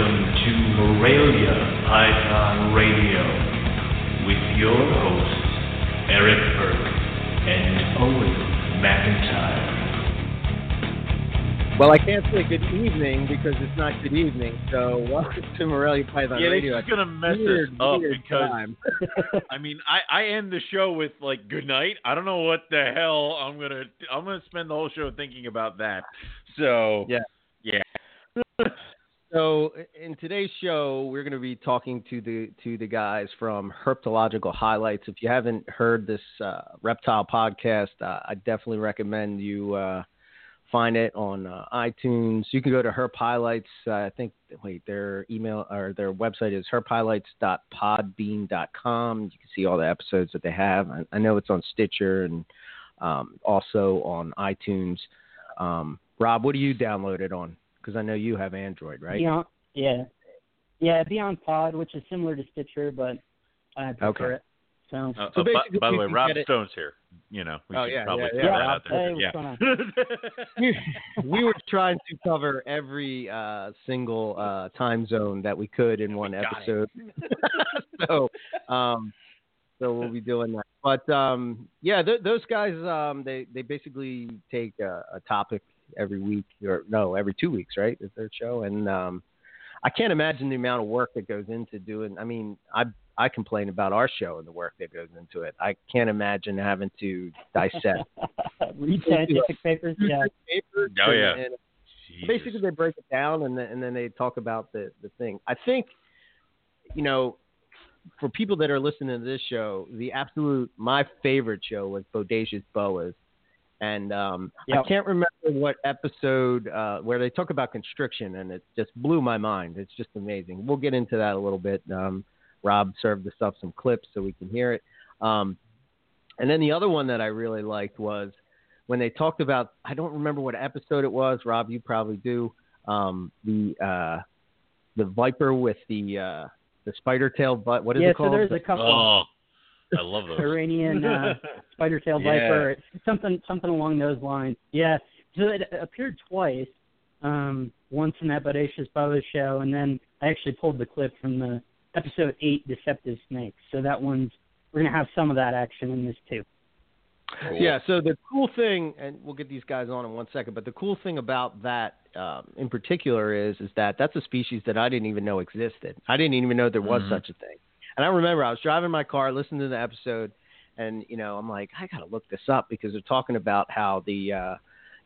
Welcome to Morelia Python Radio with your hosts, Eric Burke and Owen McIntyre. Well, I can't say good evening because it's not good evening. So welcome to Morelia Python Yeah, Radio. this is gonna mess Weird, us up because time. I mean, I, I end the show with like good night. I don't know what the hell I'm gonna I'm gonna spend the whole show thinking about that. So Yeah. yeah. So in today's show, we're going to be talking to the to the guys from Herpetological Highlights. If you haven't heard this uh, reptile podcast, uh, I definitely recommend you uh, find it on uh, iTunes. You can go to Herp Highlights. Uh, I think wait, their email or their website is herphighlights.podbean.com. You can see all the episodes that they have. I, I know it's on Stitcher and um, also on iTunes. Um, Rob, what do you download it on? Because I know you have Android, right? Beyond, yeah, yeah, Beyond Pod, which is similar to Stitcher, but I prefer Okay. it. So, Uh, So uh, by, basically by the way, Rob get it- Stone's here. You know, we Oh, should yeah, probably yeah, throw yeah. that out there. what's yeah. we were trying to cover every uh, single uh, time zone that we could in one got it. episode. so, um, so we'll be doing that. But um, yeah, th- those guys, um, they they basically take a, a topic every week, or no, every two weeks, right? The third show, and um, I can't imagine the amount of work that goes into doing. I mean, I I complain about our show and the work that goes into it. I can't imagine having to dissect read scientific papers. Yeah, papers. Oh, yeah. and Jesus. basically they break it down and then, and then they talk about the the thing. I think, you know, for people that are listening to this show, the absolute my favorite show was Bodacious Boas, and um, I can't remember what episode uh, where they talk about constriction, and it just blew my mind. It's just amazing. We'll get into that a little bit. Um, Rob served us up some clips so we can hear it. Um, and then the other one that I really liked was when they talked about I don't remember what episode it was. Rob, you probably do. Um, the uh, the viper with the uh, the spider tail, but what is yeah. it So there's a couple. Oh, I love those. Iranian uh, spider tail Yeah. viper, something something along those lines. Yeah, so it appeared twice. Um, once in that Bodacious Boa show, and then I actually pulled the clip from the episode eight, Deceptive Snakes. So that one's we're gonna have some of that action in this too. Cool. Yeah. So the cool thing, and we'll get these guys on in one second, but the cool thing about that um, in particular is is that that's a species that I didn't even know existed. I didn't even know there was Mhm. such a thing. And I remember I was driving my car, listening to the episode, and you know I'm like, I gotta look this up because they're talking about how the uh,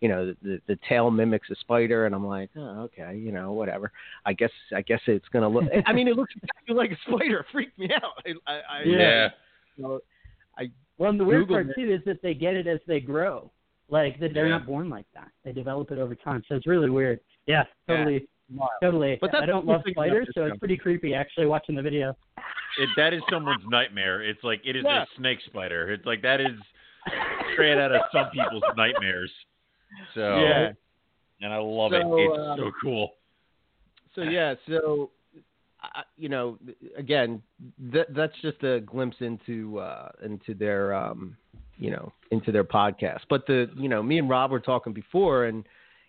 you know the the tail mimics a spider, and I'm like, oh, okay, you know, whatever. I guess I guess it's gonna look. I mean, it looks exactly like a spider. It freaked me out. I, I, I Yeah. you know, Well, and the weird Googled part it. too is that they get it as they grow. Like that they're Yeah. not born like that. They develop it over time. So it's really weird. Yeah, totally, totally. But that's I don't love thing about spiders, so it's pretty creepy actually watching the video. It, that is someone's nightmare. It's like it is Yeah. a snake spider. It's like that is straight out of some people's nightmares. So Yeah. and I love So, it. It's uh, so cool. So yeah, so I you know, again, that that's just a glimpse into uh, into their um, you know into their podcast. But the you know, me and Rob were talking before, and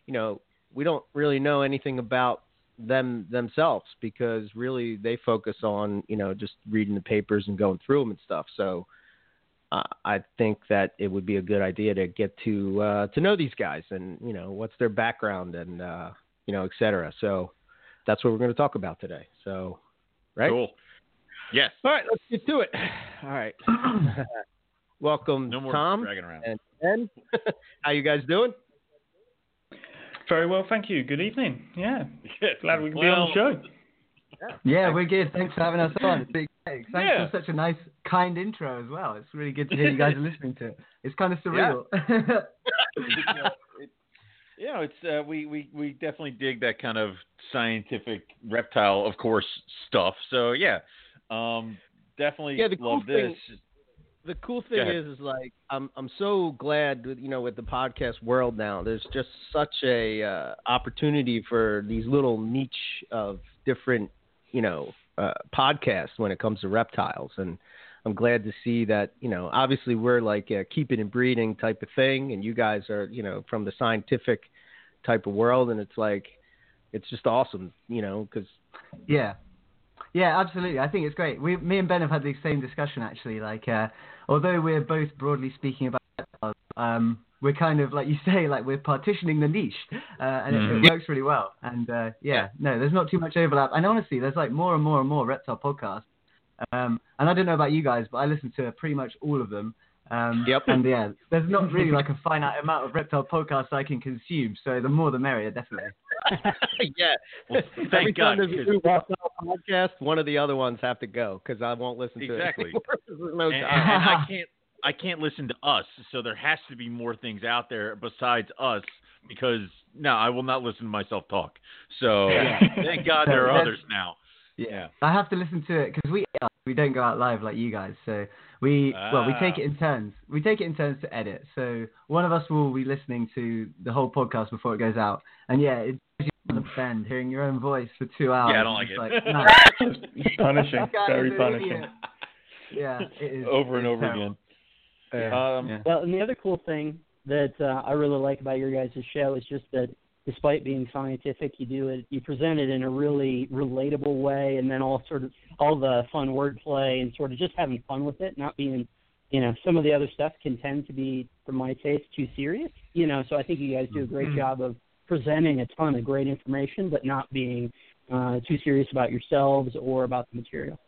you know, we don't really know anything about them themselves because really they focus on you know just reading the papers and going through them and stuff. So. Uh, I think that it would be a good idea to get to uh, to know these guys and you know what's their background and uh, you know et cetera. So that's what we're going to talk about today. So, right? Cool. Yes. All right, let's get to it. All right. Welcome, No Tom and Ben. How you guys doing? Very well, thank you. Good evening. Yeah, glad we can be on the show. Yeah, we're good. Thanks for having us on. It's big. Thanks Yeah. for such a nice, kind intro as well. It's really good to hear you guys are listening to it. It's kind of surreal. you know, it's uh, we, we we definitely dig that kind of scientific reptile, of course, stuff. So yeah, um, definitely Yeah, the cool love this. The cool thing is, is like I'm I'm so glad with you know with the podcast world now. There's just such a uh, opportunity for these little niche of different you know uh, podcasts when it comes to reptiles, and I'm glad to see that you know obviously we're like a keeping and breeding type of thing, and you guys are you know from the scientific type of world, and it's like it's just awesome, you know, because Yeah. Yeah, absolutely. I think it's great. We, me and Ben have had the same discussion actually. Like, uh, although we're both broadly speaking about, um, we're kind of like you say, like we're partitioning the niche, uh, and Mhm. it, it works really well. And uh, yeah, no, there's not too much overlap. And honestly, there's like more and more and more reptile podcasts. Um, and I don't know about you guys, but I listen to pretty much all of them. Um, Yep. And yeah, there's not really like a finite amount of reptile podcasts I can consume. So the more the merrier, definitely. yeah. Well, Every thank time there's a new reptile podcast, one of the other ones have to go because I won't listen to Exactly. it anymore. There's no and, and. I can't I can't listen to us, so there has to be more things out there besides us because no, I will not listen to myself talk. So thank God there are others now. Yeah. I have to listen to it because we we don't go out live like you guys. So we well we take Ah. it in turns. We take it in turns to edit. So one of us will be listening to the whole podcast before it goes out. And yeah, it gives you on the bend hearing your own voice for two hours. Yeah, I don't like It's it. nice. punishing, That guy very punishing. idiot. Yeah, it is over and over terrible. again. Yeah, Um, yeah. Well, and the other cool thing that uh, I really like about your guys' show is just that despite being scientific, you do it, you present it in a really relatable way, and then all sort of all the fun wordplay and sort of just having fun with it, not being, you know, some of the other stuff can tend to be, for my taste, too serious. You know, so I think you guys do a great Mhm. job of presenting a ton of great information, but not being uh, too serious about yourselves or about the material.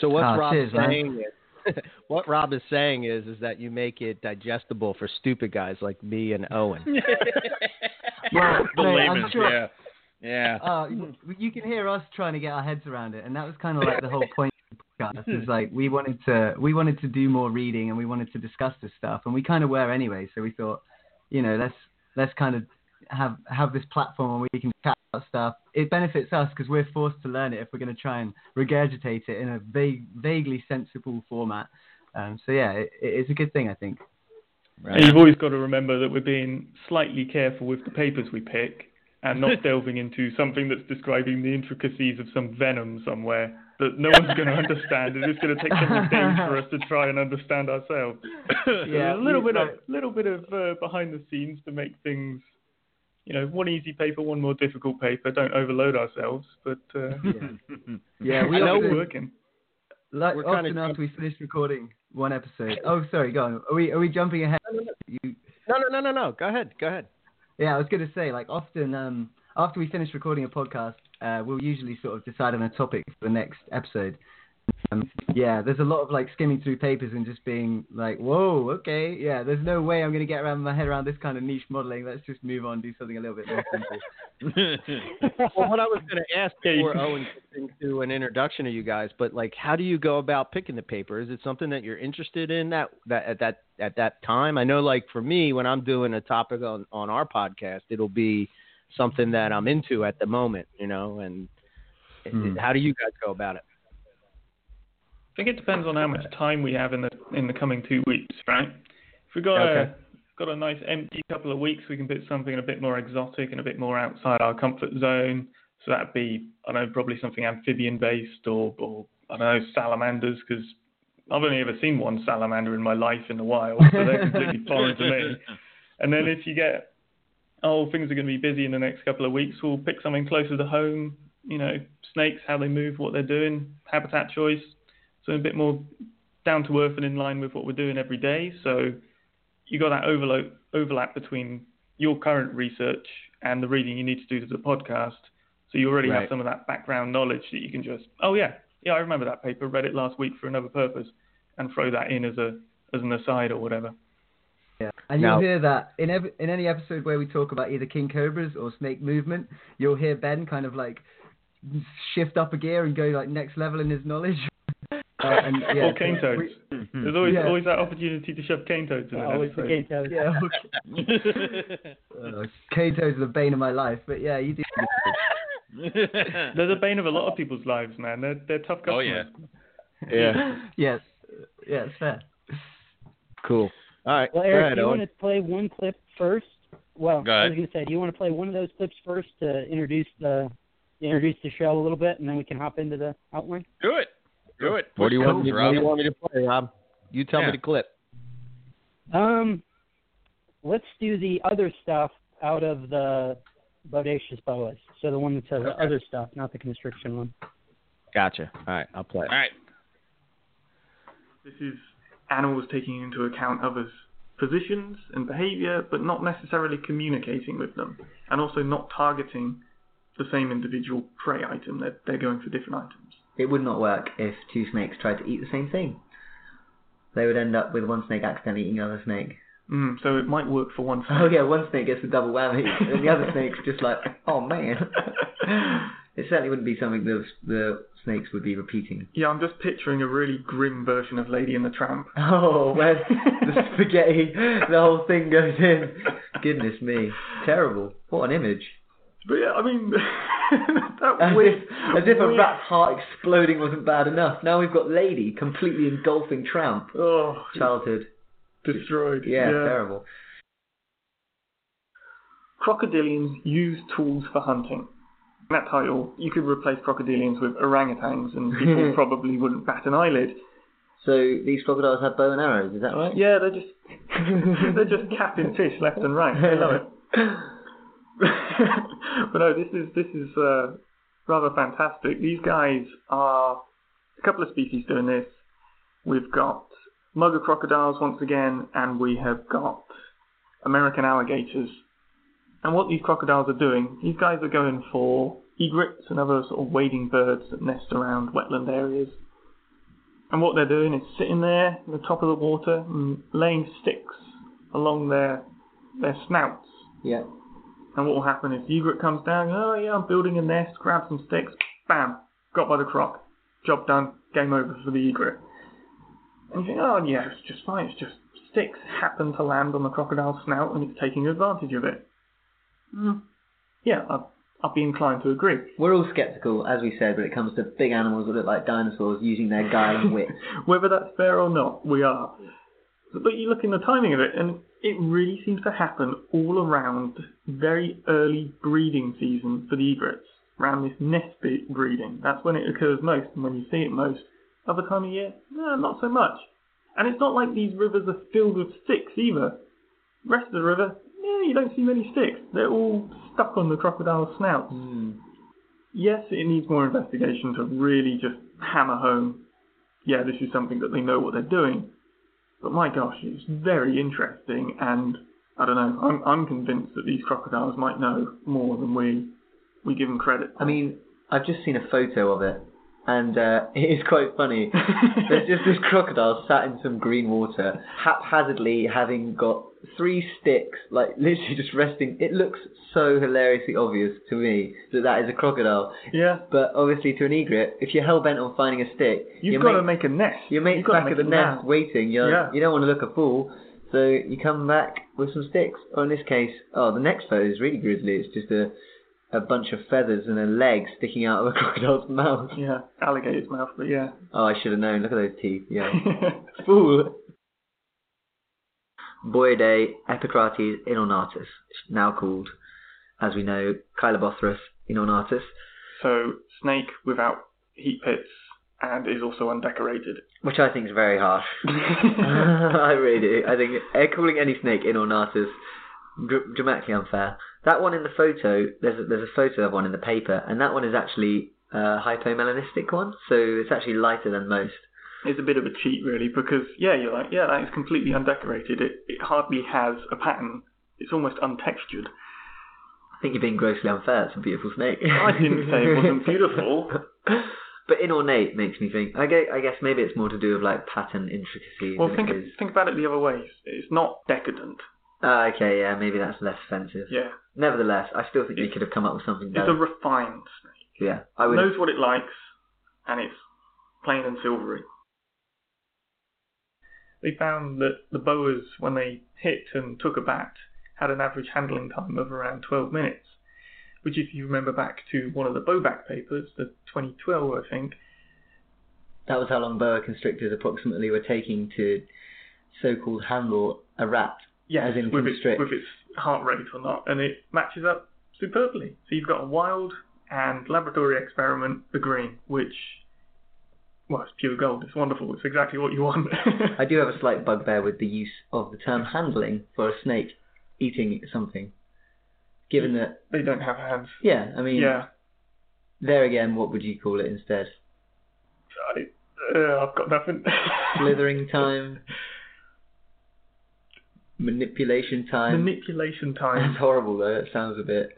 So what Rob's cheers, man. saying is, what Rob is saying is, is that you make it digestible for stupid guys like me and Owen. Well, the no, I'm layman's, sure- yeah. Yeah. Uh, you can hear us trying to get our heads around it, and that was kind of like the whole point of the podcast. Is like we wanted to we wanted to do more reading and we wanted to discuss this stuff, and we kind of were anyway. So we thought, you know, let's let's kind of have have this platform where we can chat about stuff. It benefits us because we're forced to learn it if we're going to try and regurgitate it in a vague, vaguely sensible format. Um, so yeah, it, it's a good thing, I think. And you've always got to remember that we're being slightly careful with the papers we pick and not delving into something that's describing the intricacies of some venom somewhere that no one's going to understand. and It's going to take several days for us to try and understand ourselves. So Yeah, a little we- bit of little bit of uh, behind the scenes to make things, you know, one easy paper, one more difficult paper. Don't overload ourselves, but uh, Yeah, we we know often- working. Like We're often kinda after we finish recording one episode. Oh, sorry, go on. Are we are we jumping ahead? You, No, no, no, no, no. Go ahead. Go ahead. yeah, I was going to say like often um after we finish recording a podcast, uh, we'll usually sort of decide on a topic for the next episode. Um, yeah, there's a lot of like skimming through papers and just being like, whoa, okay, yeah, there's no way I'm going to get around my head around this kind of niche modeling. Let's just move on, do something a little bit more simple. Well, what I was going to ask Yeah, before Owen gets into an introduction to you guys, but like, how do you go about picking the paper? Is it something that you're interested in that that at that at that time? I know, like for me, when I'm doing a topic on on our podcast, it'll be something that I'm into at the moment, you know. And Hmm. how do you guys go about it? I think it depends on how much time we have in the in the coming two weeks, right? If we've got Okay. a got a nice empty couple of weeks, we can put something a bit more exotic and a bit more outside our comfort zone. So that'd be I don't know probably something amphibian based or or I don't know salamanders because I've only ever seen one salamander in my life in the wild, so they're completely foreign to me. And then if you get oh things are going to be busy in the next couple of weeks, we'll pick something closer to home. You know, snakes, how they move, what they're doing, habitat choice, so a bit more down to earth and in line with what we're doing every day. So you got that overlap overlap between your current research and the reading you need to do to the podcast. So you already Right. have some of that background knowledge that you can just oh yeah yeah I remember that paper read it last week for another purpose and throw that in as a as an aside or whatever. Yeah, and Now- you'll hear that in every, in any episode where we talk about either king cobras or snake movement, you'll hear Ben kind of like shift up a gear and go like next level in his knowledge. Uh, and, yeah, or cane toads. we- There's always Yeah. always that opportunity to shove cane toads in an Always the episode. game yeah, uh, cane toads are the bane of my life, but yeah, you do. They're the bane of a lot of people's lives, man. They're they're tough Oh, yeah. Yeah. yes, yeah, it's fair. Cool. All right. Well, Eric, ahead, do you Owen. want to play one clip first? Well, Go I ahead. was going to say, do you want to play one of those clips first to introduce the introduce the show a little bit, and then we can hop into the outline? Do it. Do it. What do you want? Me, what do you want me to play, Rob? You tell Yeah. me the clip. Um, let's do the other stuff out of the bodacious boas. So the one that says the other stuff, not the constriction one. Gotcha. All right, I'll play. All right. This is animals taking into account others' positions and behaviour, but not necessarily communicating with them, and also not targeting the same individual prey item. They're, they're going for different items. It would not work if two snakes tried to eat the same thing. They would end up with one snake accidentally eating another snake. Mm, so it might work for one snake. Oh yeah, one snake gets a double whammy, and the other snake's just like, oh man. it certainly wouldn't be something the the snakes would be repeating. Yeah, I'm just picturing a really grim version of Lady and the Tramp. Oh, where the spaghetti, the whole thing goes in. Goodness me, terrible. What an image. But yeah, I mean, that As if, as if a rat's heart exploding wasn't bad enough. Now we've got Lady completely engulfing Tramp. Oh, Childhood. destroyed. Yeah, terrible. Crocodilians use tools for hunting. In that title, you could replace crocodilians with orangutans, and people probably wouldn't bat an eyelid. So these crocodiles have bow and arrows, is that right? Yeah, they're just they're just capping fish left and right. I love it. but no, this is this is uh, rather fantastic. These guys are a couple of species doing this. We've got mugger crocodiles once again, and we have got American alligators. And what these crocodiles are doing, these guys are going for egrets and other sort of wading birds that nest around wetland areas. And what they're doing is sitting there in the top of the water and laying sticks along their their snouts. Yeah. And what will happen is the egret comes down, oh yeah, I'm building a nest, grab some sticks, bam, got by the croc. Job done, game over for the egret. And you think, oh yeah, it's just fine, it's just sticks happen to land on the crocodile's snout and it's taking advantage of it. Mm. Yeah, I'd, I'd be inclined to agree. We're all sceptical, as we said, when it comes to big animals that look like dinosaurs using their guile and wit. Whether that's fair or not, we are. But you look in the timing of it, and it really seems to happen all around very early breeding season for the egrets, around this nest breeding. That's when it occurs most, and when you see it most. Other time of year, no, not so much. And it's not like these rivers are filled with sticks either. rest of the river, yeah, you don't see many sticks. They're all stuck on the crocodile's snouts. Hmm. Yes, it needs more investigation to really just hammer home, yeah, this is something that they know what they're doing. But my gosh, it's very interesting, and I don't know, I'm, I'm convinced that these crocodiles might know more than we we give them credit. I mean, I've just seen a photo of it, and uh, it is quite funny. There's just this crocodile sat in some green water, haphazardly having got three sticks, like literally just resting. It looks so hilariously obvious to me that that is a crocodile. yeah, But obviously, to an egret, if you're hell bent on finding a stick, you've got to make a nest. your mate's back at the nest waiting. You're, Yeah. You don't want to look a fool, so you come back with some sticks. Or in this case, oh, the next photo is really grisly. It's just a a bunch of feathers and a leg sticking out of a crocodile's mouth. Yeah, alligator's mouth, but yeah. Oh, I should have known. Look at those teeth. Yeah. Fool. Boidae Epicrates inornatus, now called, as we know, Chilabothrus inornatus, so snake without heat pits and is also undecorated. which I think is very harsh. I really do. I think uh, calling any snake inornatus dr- dramatically unfair. That one in the photo, there's a, there's a photo of one in the paper, and that one is actually a hypomelanistic one, so it's actually lighter than most. It's a bit of a cheat, really, because yeah, you're like, yeah, that is completely undecorated. It it hardly has a pattern. It's almost untextured. I think you're being grossly unfair. It's a beautiful snake. I didn't say it wasn't beautiful. but inornate makes me think. I guess, I guess maybe it's more to do with like pattern intricacies. Well, think think about it the other way. It's not decadent. Ah, okay, yeah, maybe that's less offensive. Yeah, Nevertheless, I still think they could have come up with something better. it's better. a refined snake. yeah, I would. knows what it likes, and it's plain and silvery. They found that the boas, when they hit and took a bat, had an average handling time of around 12 minutes. Which, if you remember back to one of the Boback papers, the 2012, I think, That was how long boa constrictors approximately were taking to so-called handle a rat. In with, its, with its heart rate or not, and it matches up superbly. So you've got a wild and laboratory experiment agreeing, which, well, it's pure gold. It's wonderful. It's exactly what you want. I do have a slight bugbear with the use of the term handling for a snake eating something. Given that, They don't have hands. yeah, I mean, Yeah. there again, what would you call it instead? I, uh, I've got nothing. Slithering time, manipulation time. Manipulation time. That's horrible though. It sounds a bit.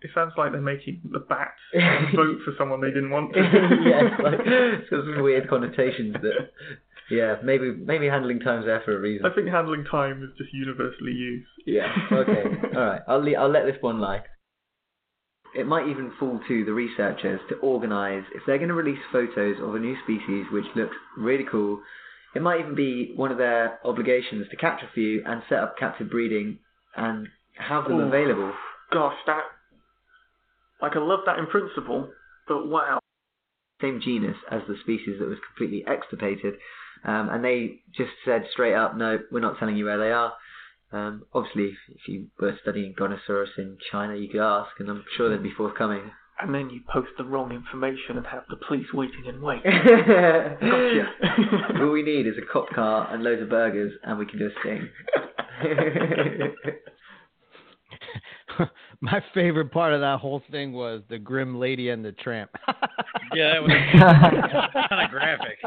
It sounds like they're making the bats vote for someone they didn't want to. yeah, it's like it's got some weird connotations that. Yeah, maybe maybe handling time's there for a reason. I think handling time is just universally used. Yeah. Okay. All right. I'll le- I'll let this one lie. It might even fall to the researchers to organise if they're going to release photos of a new species which looks really cool. It might even be one of their obligations to capture a few and set up captive breeding and have them Ooh. available. Gosh, that. Like, I love that in principle, but wow. Same genus as the species that was completely extirpated, um, and they just said straight up, no, we're not telling you where they are. Um, obviously, if, if you were studying Goniurosaurus in China, you could ask, and I'm sure they'd be forthcoming. And then you post the wrong information and have the police waiting in wait. gotcha. All we need is a cop car and loads of burgers, and we can do a sting. My favorite part of that whole thing was the Grim Lady and the Tramp. Yeah, that was kind of graphic.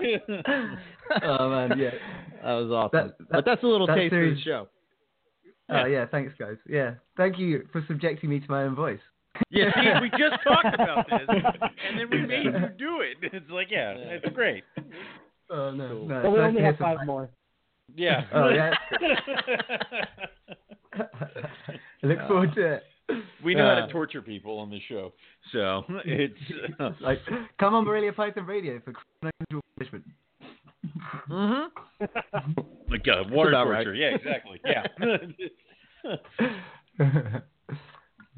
oh man, yeah. That was awesome. That- that- but that's a little that taste series- of the show. Oh yeah, thanks guys. Yeah, thank you for subjecting me to my own voice. Yeah, see, we just talked about this, and then we made you do it. It's like, yeah, it's great. Oh no, no But we only have five more. Yeah. Oh yeah. I look forward to it. we know how Uh, to torture people on this show, so it's uh, Like, come on, Morelia Python Radio for criminal punishment. mm-hmm. like uh, water about right. torture. Yeah, exactly. Yeah.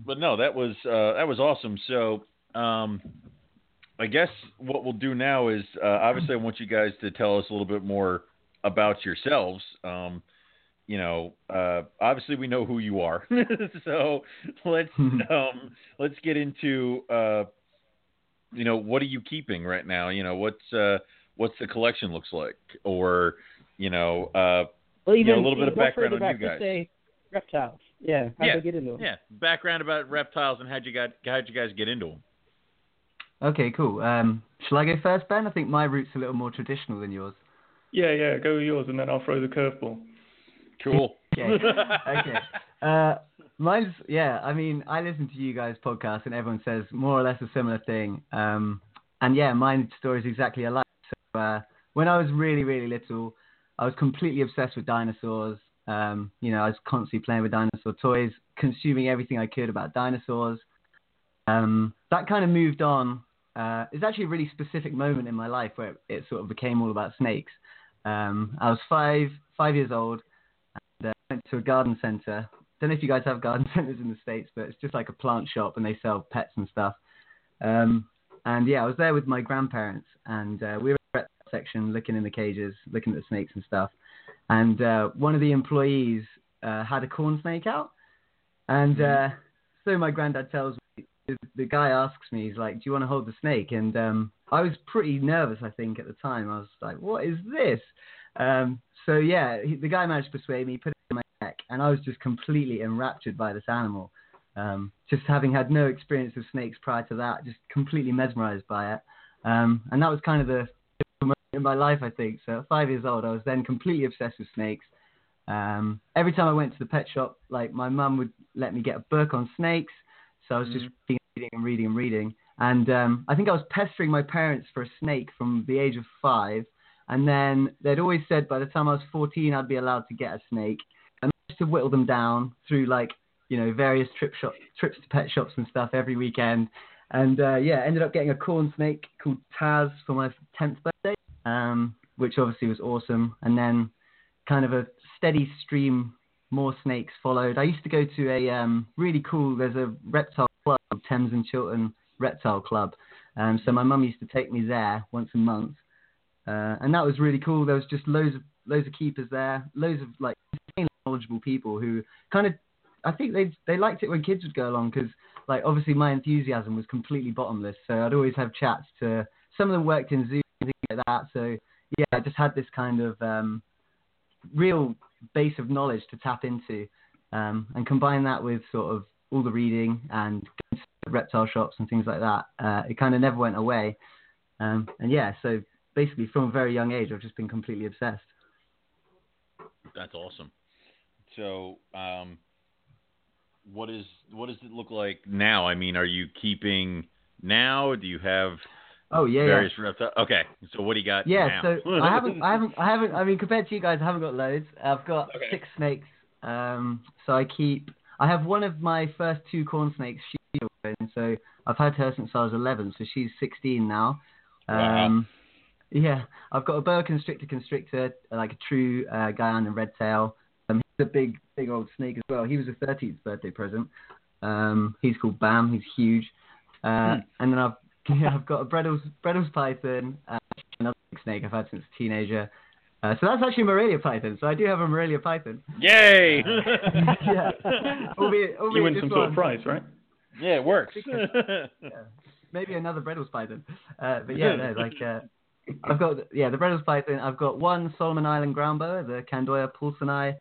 But no, that was uh, that was awesome. So, um, I guess what we'll do now is uh, obviously I want you guys to tell us a little bit more about yourselves. Um, you know, uh, obviously we know who you are, so let's um, let's get into uh, you know what are you keeping right now? You know what's uh, what's the collection looks like, or you know uh, Well, Yeah, even a little bit of background on you guys. Reptiles. Yeah, how'd Yeah, they get into them? yeah background about reptiles and how'd you got how'd you guys get into them? Okay, cool. Um, shall I go first, Ben? I think my route's a little more traditional than yours. Yeah, yeah, go with yours and then I'll throw the curveball. Cool. Okay. okay. Uh, mine's yeah. I mean, I listen to you guys' podcast, and everyone says more or less a similar thing. Um, and yeah, my story is exactly alike. So uh, when I was really, really little, I was completely obsessed with dinosaurs. Um, you know, I was constantly playing with dinosaur toys, consuming everything I could about dinosaurs. Um, that kind of moved on. Uh, it's actually a really specific moment in my life where it sort of became all about snakes. Um, I was five, five years old, and uh, went to a garden center. Don't know if you guys have garden centers in the states, but it's just like a plant shop, and they sell pets and stuff. Um, and yeah, I was there with my grandparents, and uh, we were at the section, looking in the cages, looking at the snakes and stuff. And uh, one of the employees uh, had a corn snake out, and uh, so my granddad tells me, the, the guy asks me, he's like, "Do you want to hold the snake?" And um, I was pretty nervous, I think, at the time. I was like, "What is this?" Um, so yeah, he, the guy managed to persuade me, put it in my neck, and I was just completely enraptured by this animal. Um, just having had no experience with snakes prior to that, just completely mesmerized by it. Um, and that was kind of the in my life, I think. So at five years old, I was then completely obsessed with snakes. Um, every time I went to the pet shop, like my mum would let me get a book on snakes. So I was just reading and reading and reading. And um, I think I was pestering my parents for a snake from the age of five. And then they'd always said by the time I was 14, I'd be allowed to get a snake. And I used to whittle them down through like, you know, various trip shop, trips to pet shops and stuff every weekend. And uh, yeah, ended up getting a corn snake called Taz for my 10th birthday, um, which obviously was awesome. And then kind of a steady stream, more snakes followed. I used to go to a um, really cool, there's a reptile club, Thames and Chiltern Reptile Club. Um, so my mum used to take me there once a month. Uh, and that was really cool. There was just loads of loads of keepers there, loads of like knowledgeable people who kind of, I think they they liked it when kids would go along because like obviously my enthusiasm was completely bottomless. So I'd always have chats to some of them worked in things like that. So yeah, I just had this kind of um, real base of knowledge to tap into, um, and combine that with sort of all the reading and reptile shops and things like that, uh, it kind of never went away. Um, and yeah, so basically from a very young age, I've just been completely obsessed. That's awesome. So, um, what is what does it look like now? I mean, are you keeping now? Do you have Oh yeah, various yeah. reptiles? Okay, so what do you got Yeah, now? so I haven't, I haven't, I haven't. I mean, compared to you guys, I haven't got loads. I've got Okay. six snakes. Um, so I keep. I have one of my first two corn snakes. She's so I've had her since I was 11. So she's 16 now. Wow. Um, yeah, I've got a boa constrictor constrictor, like a true uh, Guyana red tail. Um, he's a big, big old snake as well. He was a 13th birthday present. Um, he's called Bam. He's huge. Uh, And then I've yeah, I've got a Bredl's Bredl's python, uh, another big snake I've had since a teenager. Uh, so that's actually a Morelia python. So I do have a Morelia python. Yay! yeah, albeit, albeit You win this some sort of prize, right? yeah, it works. yeah. Maybe another Bredl's python. Uh, but yeah, no, like uh, I've got yeah the Bredl's python. I've got one Solomon Island ground boa, the Candoia paulsoni,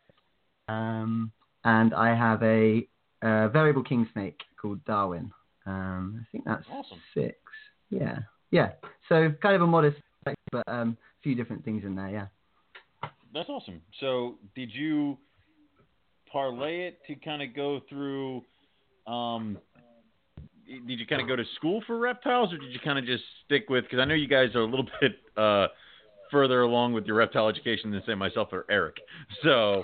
um, and I have a, uh variable king snake called Darwin. Um, I think that's Awesome. six. Yeah, yeah. So kind of a modest, but um, a few different things in there. Yeah. That's awesome. So, did you parlay it to kind of go through? Um, did you kind of go to school for reptiles, or did you kind of just stick with? Because I know you guys are a little bit uh, further along with your reptile education than say myself or Eric. So,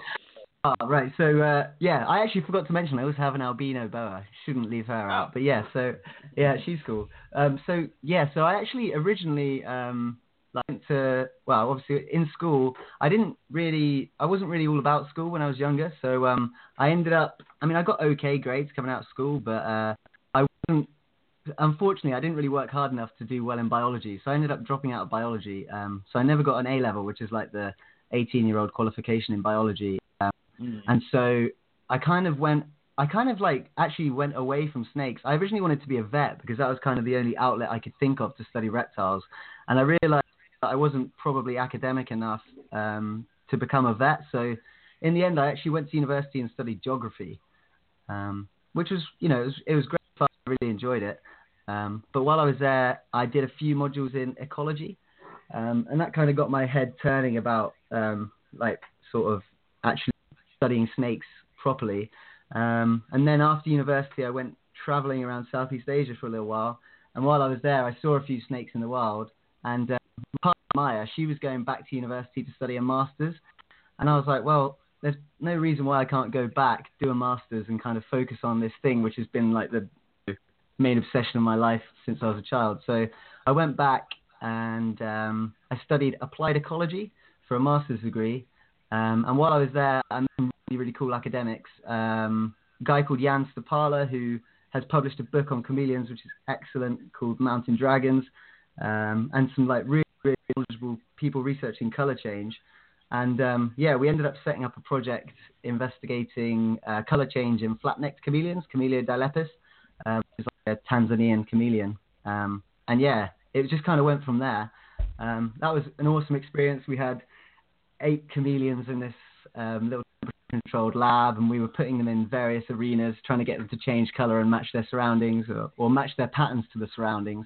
Ah, right. So uh, yeah, I actually forgot to mention I also have an albino boa. Shouldn't leave her out. But yeah, so yeah, she's cool. Um, so yeah, so I actually originally um, like to well, obviously in school, I didn't really, I wasn't really all about school when I was younger. So um, I ended up, I mean, I got okay grades coming out of school, but uh, I wasn't. Unfortunately, I didn't really work hard enough to do well in biology, so I ended up dropping out of biology. Um, so I never got an A level, which is like the 18-year-old qualification in biology. And so I kind of went, I kind of like actually went away from snakes. I originally wanted to be a vet because that was kind of the only outlet I could think of to study reptiles. And I realized that I wasn't probably academic enough um, to become a vet. So in the end, I actually went to university and studied geography, um, which was, you know, it was, it was great fun. I really enjoyed it. Um, but while I was there, I did a few modules in ecology. Um, and that kind of got my head turning about um, like sort of actually studying snakes properly. Um, and then after university, I went traveling around Southeast Asia for a little while. And while I was there, I saw a few snakes in the wild. And uh, Maya, she was going back to university to study a master's. And I was like, well, there's no reason why I can't go back, do a master's, and kind of focus on this thing, which has been like the main obsession of my life since I was a child. So I went back and um, I studied applied ecology for a master's degree. Um, and while I was there, I met really, really cool academics. Um, a guy called Jan Stipala, who has published a book on chameleons, which is excellent, called Mountain Dragons, um, and some like really, really knowledgeable people researching color change. And um, yeah, we ended up setting up a project investigating uh, color change in flat-necked chameleons, Chamaeleo dilepis, uh, which is like a Tanzanian chameleon. Um, and yeah, it just kind of went from there. Um, that was an awesome experience. We had eight chameleons in this um, little controlled lab, and we were putting them in various arenas, trying to get them to change color and match their surroundings, or, or match their patterns to the surroundings,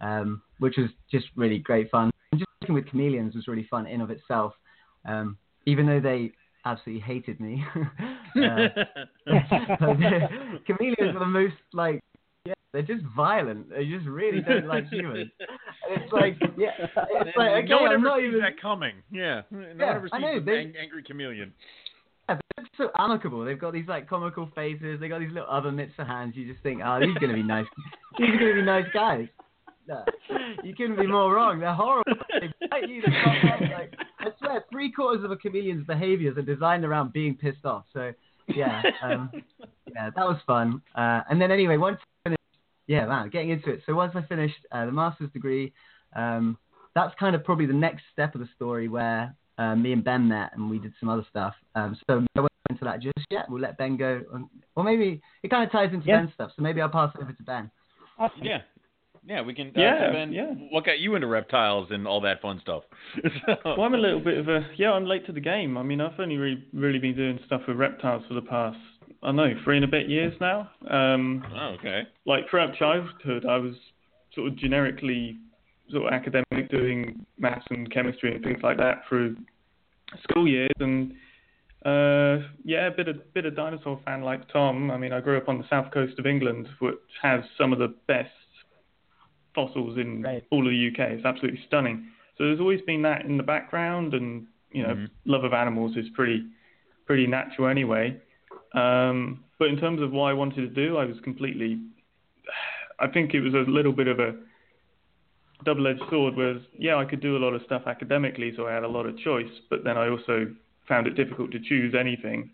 um, which was just really great fun. And just working with chameleons was really fun in of itself, um, even though they absolutely hated me. uh, chameleons are the most like yeah, they're just violent. They just really don't like humans. And it's like yeah, it's like okay, no one I'm ever not sees even that coming. Yeah, no Yeah, one ever I sees know, they- angry chameleon. So amicable. They've got these like comical faces. They got these little other mitts hands. You just think, oh, these are gonna be nice. these are gonna be nice guys. No, you couldn't be more wrong. They're horrible. They bite you. They like, I swear, three quarters of a chameleon's behaviors are designed around being pissed off. So, yeah, um, yeah, that was fun. Uh, and then anyway, once I finished, yeah, man, getting into it. So once I finished uh, the master's degree, um, that's kind of probably the next step of the story where uh, me and Ben met and we did some other stuff. Um, so I into that just yet. We'll let Ben go, on, or maybe it kind of ties into Yeah. Ben's stuff. So maybe I'll pass it over to Ben. Awesome. Yeah. Yeah, we can. Uh, Yeah, so Ben, yeah. What got you into reptiles and all that fun stuff? So- Well, I'm a little bit of a yeah. I'm late to the game. I mean, I've only really, really been doing stuff with reptiles for the past I don't know three and a bit years now. Um, Oh, okay. like throughout childhood, I was sort of generically sort of academic, doing maths and chemistry and things like that through school years, and uh, yeah, a bit of bit of dinosaur fan like Tom. I mean, I grew up on the south coast of England, which has some of the best fossils in Right. all of the UK. It's absolutely stunning. So there's always been that in the background, and you know, Mhm. love of animals is pretty pretty natural anyway. Um, but in terms of what I wanted to do, I was completely. I think it was a little bit of a double-edged sword. Whereas, yeah, I could do a lot of stuff academically, so I had a lot of choice. But then I also found it difficult to choose anything.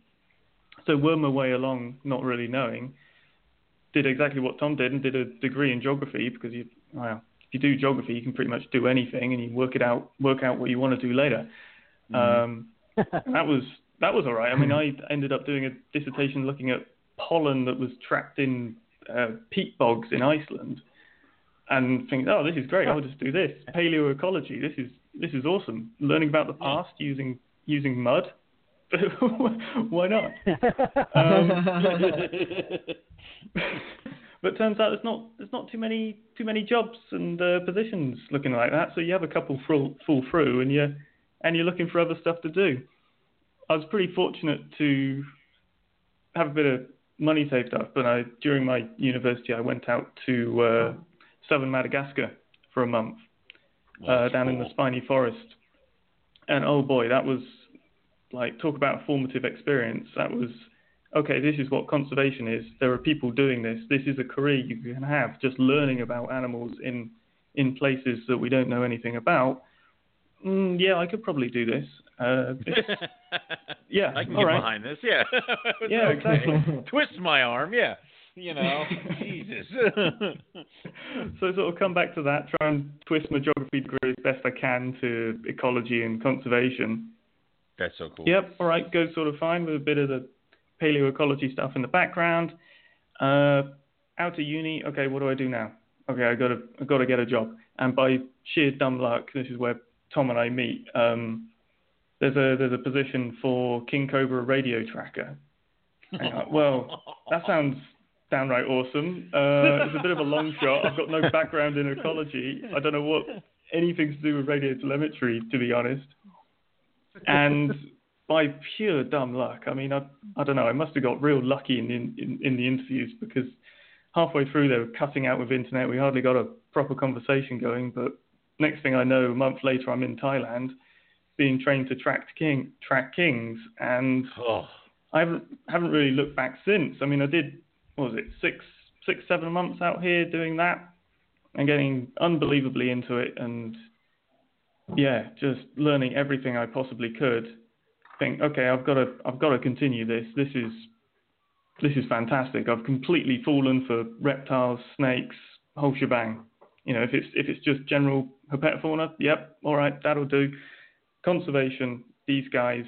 So wormed my way along, not really knowing. Did exactly what Tom did, and did a degree in geography because you, well, if you do geography, you can pretty much do anything, and you work it out, work out what you want to do later. Um, that was that was all right. I mean, I ended up doing a dissertation looking at pollen that was trapped in uh, peat bogs in Iceland, and thinking, oh, this is great. I'll just do this paleoecology. This is this is awesome. Learning about the past using using mud. Why not? but turns out there's not there's not too many too many jobs and uh, positions looking like that. So you have a couple full full through, and you and you're looking for other stuff to do. I was pretty fortunate to have a bit of money saved up, and I during my university I went out to uh, southern Madagascar for a month uh, That's down in the spiny forest, and oh boy, that was like talk about a formative experience. That was okay. This is what conservation is. There are people doing this. This is a career you can have just learning about animals in in places that we don't know anything about. Mm, yeah, I could probably do this. Uh, yeah, I can get right. behind this. Yeah. Yeah, okay. exactly. Twist my arm. Yeah. You know. Jesus. so sort of come back to that, try and twist my geography degree as best I can to ecology and conservation. That's so cool. Yep, all right, goes sort of fine with a bit of the paleoecology stuff in the background. Uh, out of uni, okay, what do I do now? Okay, I got to I got to get a job, and by sheer dumb luck, this is where Tom and I meet. Um, there's a there's a position for King Cobra radio tracker. Like, well, that sounds downright awesome. Uh, it's a bit of a long shot. I've got no background in ecology. I don't know what anything to do with radio telemetry, to be honest. And by pure dumb luck, I mean, I, I don't know, I must have got real lucky in, in, in, the interviews because halfway through they were cutting out with internet. We hardly got a proper conversation going. But next thing I know, a month later, I'm in Thailand being trained to track king track kings, and Oh. I haven't haven't really looked back since. I mean, I did what was it six six seven months out here doing that and getting unbelievably into it, and yeah, just learning everything I possibly could. Think, okay, I've got to I've got to continue this. This is this is fantastic. I've completely fallen for reptiles, snakes, whole shebang. You know, if it's if it's just general herpetofauna, yep, all right, that'll do. Conservation, these guys,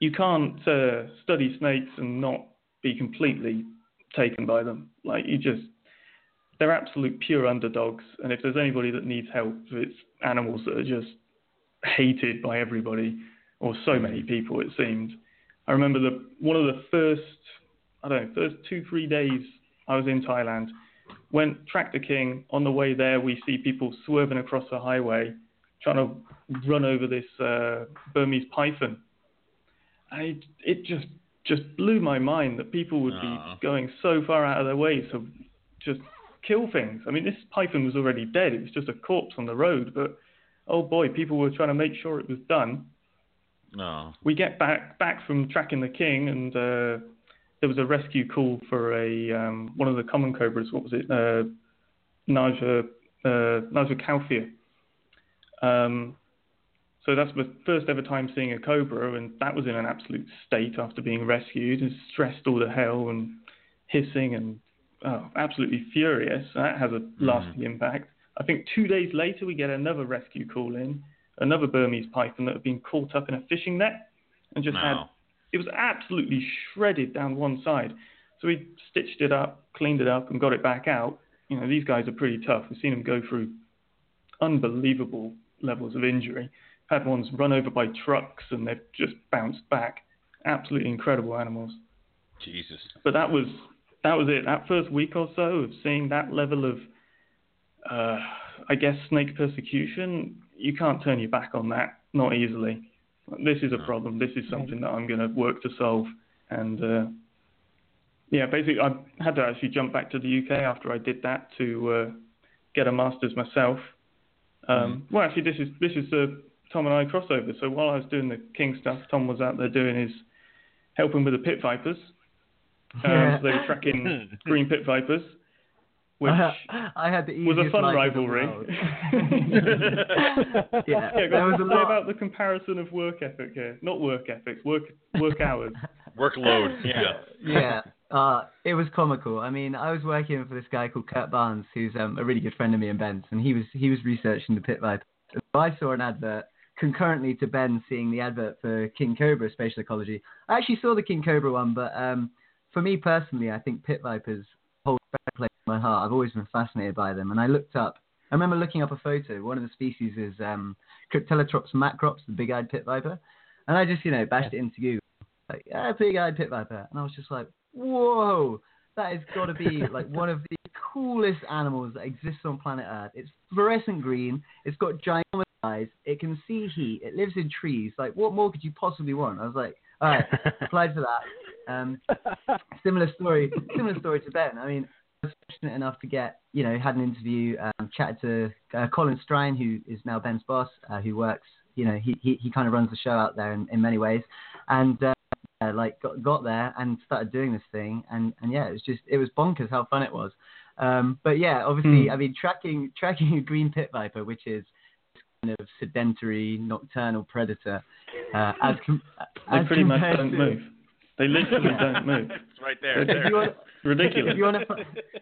you can't uh, study snakes and not be completely taken by them. Like you just, they're absolute pure underdogs. And if there's anybody that needs help, it's animals that are just hated by everybody, or so many people it seemed. I remember the one of the first, I don't know, first two three days I was in Thailand. Went Tractor King on the way there. We see people swerving across the highway, trying to run over this uh, Burmese python. And it, it just just blew my mind that people would Aw. be going so far out of their way to just kill things. I mean, this python was already dead; it was just a corpse on the road. But oh boy, people were trying to make sure it was done. No. We get back back from tracking the king, and uh, there was a rescue call for a um, one of the common cobras. What was it? Uh, Naja uh, Naja kaouthia. Um, so that's the first ever time seeing a cobra, and that was in an absolute state after being rescued, and stressed all the hell and hissing and oh, absolutely furious. That has a mm-hmm. lasting impact. I think two days later we get another rescue call in, another Burmese python that had been caught up in a fishing net and just had it was absolutely shredded down one side. So we stitched it up, cleaned it up, and got it back out. You know, these guys are pretty tough. We've seen them go through unbelievable levels of injury. Had ones run over by trucks and they've just bounced back. Absolutely incredible animals. Jesus. But that was that was it. That first week or so of seeing that level of, uh, I guess, snake persecution, you can't turn your back on that. Not easily. This is a problem. This is something that I'm going to work to solve. And uh, yeah, basically, I had to actually jump back to the UK after I did that to uh, get a master's myself. Um, Well, actually, this is this is the Tom and I crossover. So while I was doing the King stuff, Tom was out there doing his helping with the pit vipers. Um, Yeah. so they were tracking green pit vipers, which I had the was a fun life in the rivalry. yeah, yeah, yeah, there was a to lot. about the comparison of work ethic here. Not work ethics, work work hours. Workload. Yeah. yeah. Uh, it was comical. I mean, I was working for this guy called Kurt Barnes, who's um, a really good friend of me and Ben's, and he was he was researching the pit viper. So I saw an advert concurrently to Ben seeing the advert for King Cobra Spatial Ecology. I actually saw the King Cobra one, but um, for me personally, I think pit vipers hold a special place in my heart. I've always been fascinated by them, and I looked up. I remember looking up a photo. One of the species is um, Cryptelytrops macrops, the big-eyed pit viper, and I just you know bashed it into Google like, yeah, big-eyed pit viper, and I was just like, whoa, that has got to be like one of the coolest animals that exists on planet Earth. It's fluorescent green. It's got giant eyes. It can see heat. It lives in trees. Like, what more could you possibly want? I was like, all right, applied for that. Um, similar story. Similar story to Ben. I mean, I was fortunate enough to get, you know, had an interview, um, chatted to uh, Colin Strine, who is now Ben's boss, uh, who works, you know, he he, he kind of runs the show out there in, in many ways, and uh, uh, like got got there and started doing this thing, and and yeah, it was just it was bonkers how fun it was. Um, but yeah, obviously, Hmm. I mean, tracking tracking a green pit viper, which is kind of sedentary nocturnal predator, uh, as com- They as pretty much don't to- move. They literally Yeah. don't move. It's right there. If you want, Ridiculous. if you want to,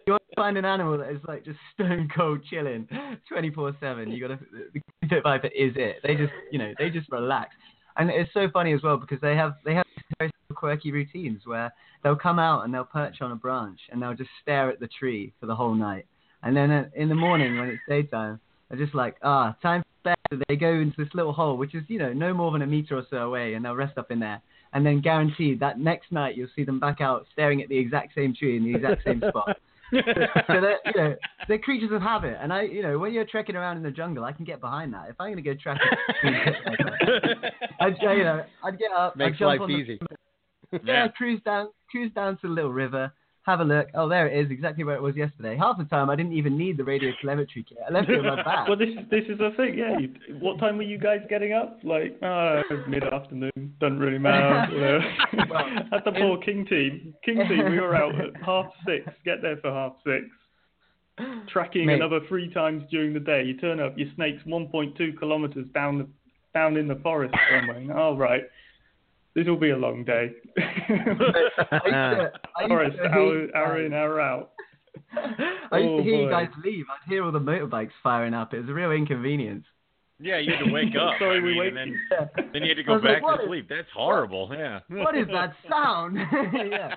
you want to find an animal that is like just stone cold chilling, twenty four seven, you got to. The green pit viper is it. They just, you know, they just relax, and it's so funny as well because they have they have very quirky routines where they'll come out and they'll perch on a branch and they'll just stare at the tree for the whole night, and then uh, in the morning when it's daytime, they're just like, ah, time for bed. So they go into this little hole, which is you know no more than a meter or so away, and they'll rest up in there. And then guaranteed that next night you'll see them back out staring at the exact same tree in the exact same spot. so they're, you know, they're creatures of habit. And I, you know, when you're trekking around in the jungle, I can get behind that. If I'm going to go track it, I'd, you know, I'd get up, Makes I'd jump life on easy. Yeah, Yeah. cruise down, cruise down to the little river, have a look. Oh, there it is, exactly where it was yesterday. Half the time, I didn't even need the radio telemetry kit. I left it on my back. well, this this is the thing. Yeah. You, what time were you guys getting up? Like, uh, mid afternoon. Doesn't really matter. Well, At the poor King team. King team. We were out at half six. Get there for half six. Tracking Mate. another three times during the day. You turn up. Your snake's 1.2 kilometers down the down in the forest somewhere. All right. This will be a long day. I used to, I used Forest, hour, hour in, hour out. I used Oh, to hear you guys leave. I'd hear all the motorbikes firing up. It was a real inconvenience. yeah, you had to wake up. Sorry, I we mean, wake and then, Yeah. then you had to go was like, back what to is- sleep. That's horrible. Yeah. What is that sound? yeah.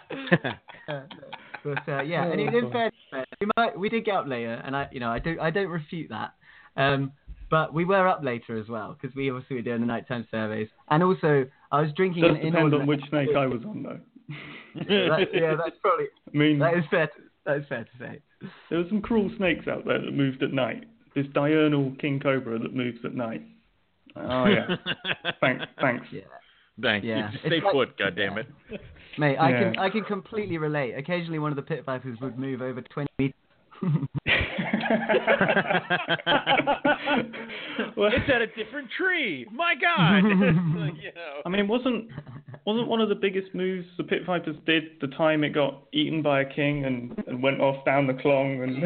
But uh, yeah, and in Oh, fairness, we might we did get up later, and I you know I don't I don't refute that. Um, but we were up later as well because we obviously were doing the nighttime surveys, and also I was drinking Does an depend in on which snake I was on, though. that, yeah, that's probably I mean, that is fair. To, that is fair to say. there were some cruel snakes out there that moved at night. This diurnal king cobra that moves at night. Oh yeah. thanks. Thanks. Yeah, Thank Yeah. you. It's Stay like- put, goddammit. mate, I can I can completely relate. Occasionally, one of the pit vipers would move over twenty meters. Well, it's at a different tree. My God. Like, you know. I mean, wasn't wasn't one of the biggest moves the pit vipers did the time it got eaten by a king and, and went off down the clong and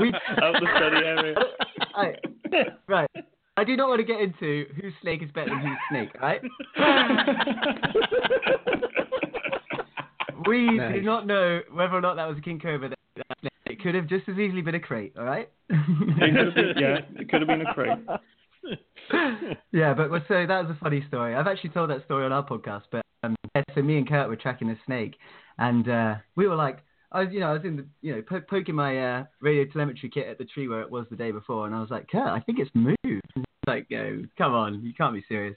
We- out the study area? I, right. I do not want to get into whose snake is better than whose snake, right? We do not know whether or not that was a king cobra. That, that. It could have just as easily been a crate, all right? It could been, yeah, it could have been a crate. yeah, but well, so that was a funny story. I've actually told that story on our podcast, but um, yeah, so me and Kurt were tracking a snake, and uh, we were like, I was, you know, I was in the, you know, po- poking my uh, radio telemetry kit at the tree where it was the day before, and I was like, Kurt, I think it's moved. And he's like, no, come on, you can't be serious.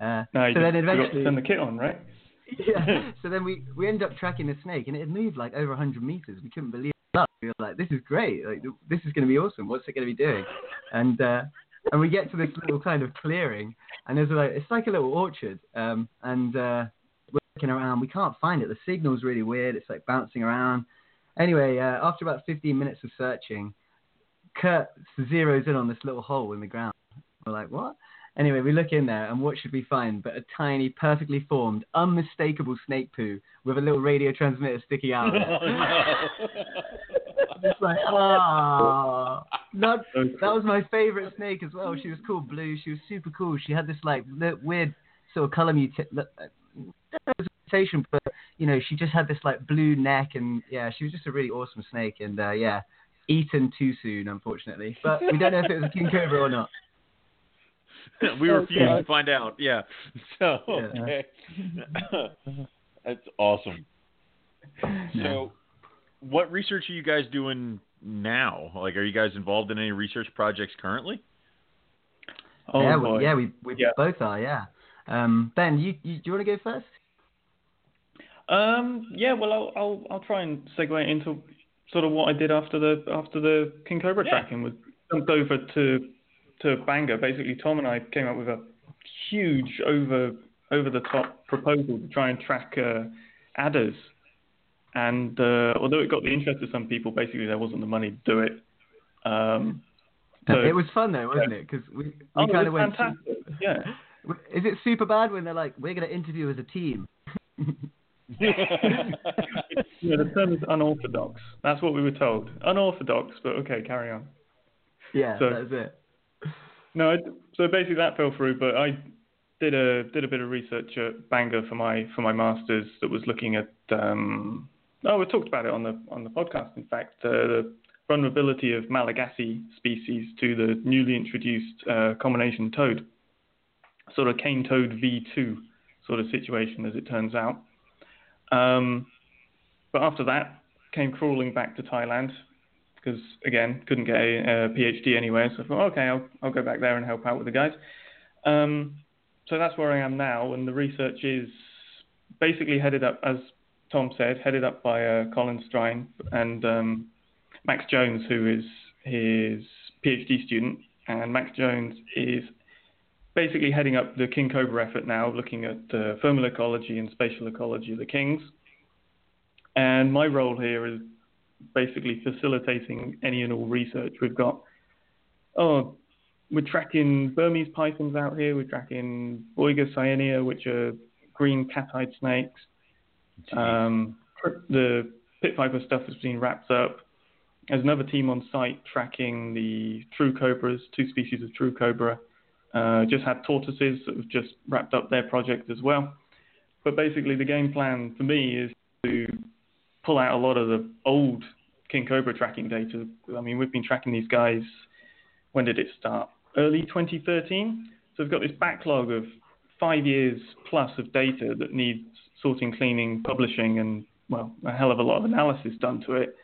Uh, No, you so just then forgot to eventually, turn the kit on, right? yeah. So then we we end up tracking the snake, and it had moved like over 100 meters. We couldn't believe it. We were like, "This is great! Like, this is going to be awesome. What's it going to be doing?" And uh, and we get to this little kind of clearing, and there's like it's like a little orchard, um, and uh, we're looking around. We can't find it. The signal's really weird. It's like bouncing around. Anyway, uh, after about 15 minutes of searching, Kurt zeroes in on this little hole in the ground. We're like, "What?" Anyway, we look in there, and what should we find but a tiny, perfectly formed, unmistakable snake poo with a little radio transmitter sticking out. Of it. Oh, no. It's like, ah, not, that was my favorite snake as well. She was called Blue. She was super cool. She had this like weird sort of color muta- uh, mutation, but you know, she just had this like blue neck, and yeah, she was just a really awesome snake. And uh, yeah, eaten too soon, unfortunately. But we don't know if it was a king cobra or not. we refuse Okay. to find out. Yeah. So Yeah. That's awesome. So, what research are you guys doing now? Like, are you guys involved in any research projects currently? Oh yeah, boy. we, yeah, we we Yeah. both are. Yeah. Um, ben, you, you do you want to go first? Um, yeah, well, I'll, I'll I'll try and segue into sort of what I did after the after the King Cobra Yeah. tracking was jumped over to to Bangor. Basically, Tom and I came up with a huge over over the top proposal to try and track uh, adders. And uh, although it got the interest of some people, basically there wasn't the money to do it. Um, so, it was fun though, wasn't it? Because we we oh, kind of went. fantastic. Yeah. Is it super bad when they're like, we're going to interview as a team? Yeah, the term is unorthodox. That's what we were told. Unorthodox, but okay, carry on. Yeah, So- that's it. No, I, so basically that fell through, but I did a did a bit of research at Bangor for my for my masters that was looking at um oh we talked about it on the on the podcast in fact uh, the vulnerability of Malagasy species to the newly introduced uh, combination toad, sort of cane toad V2 sort of situation as it turns out. Um, but after that, came crawling back to Thailand because again couldn't get a, a PhD anywhere. So I thought, okay, I'll I'll go back there and help out with the guys. Um, so that's where I am now, and the research is basically headed up, as Tom said, headed up by uh, Colin Strine and um, Max Jones, who is his PhD student, and Max Jones is basically heading up the King Cobra effort now, looking at uh, thermal ecology and spatial ecology of the kings. And my role here is basically facilitating any and all research. We've got, oh, we're tracking Burmese pythons out here. We're tracking Boiga cyanea, which are green cat-eyed snakes. Um, the pit viper stuff has been wrapped up. There's another team on site tracking the true cobras, two species of true cobra. Uh, just had tortoises that have just wrapped up their project as well. But basically, the game plan for me is to pull out a lot of the old King Cobra tracking data. I mean, we've been tracking these guys. When did it start? Early 2013. So we've got this backlog of five years plus of data that needs sorting, cleaning, publishing, and well, a hell of a lot of analysis done to it.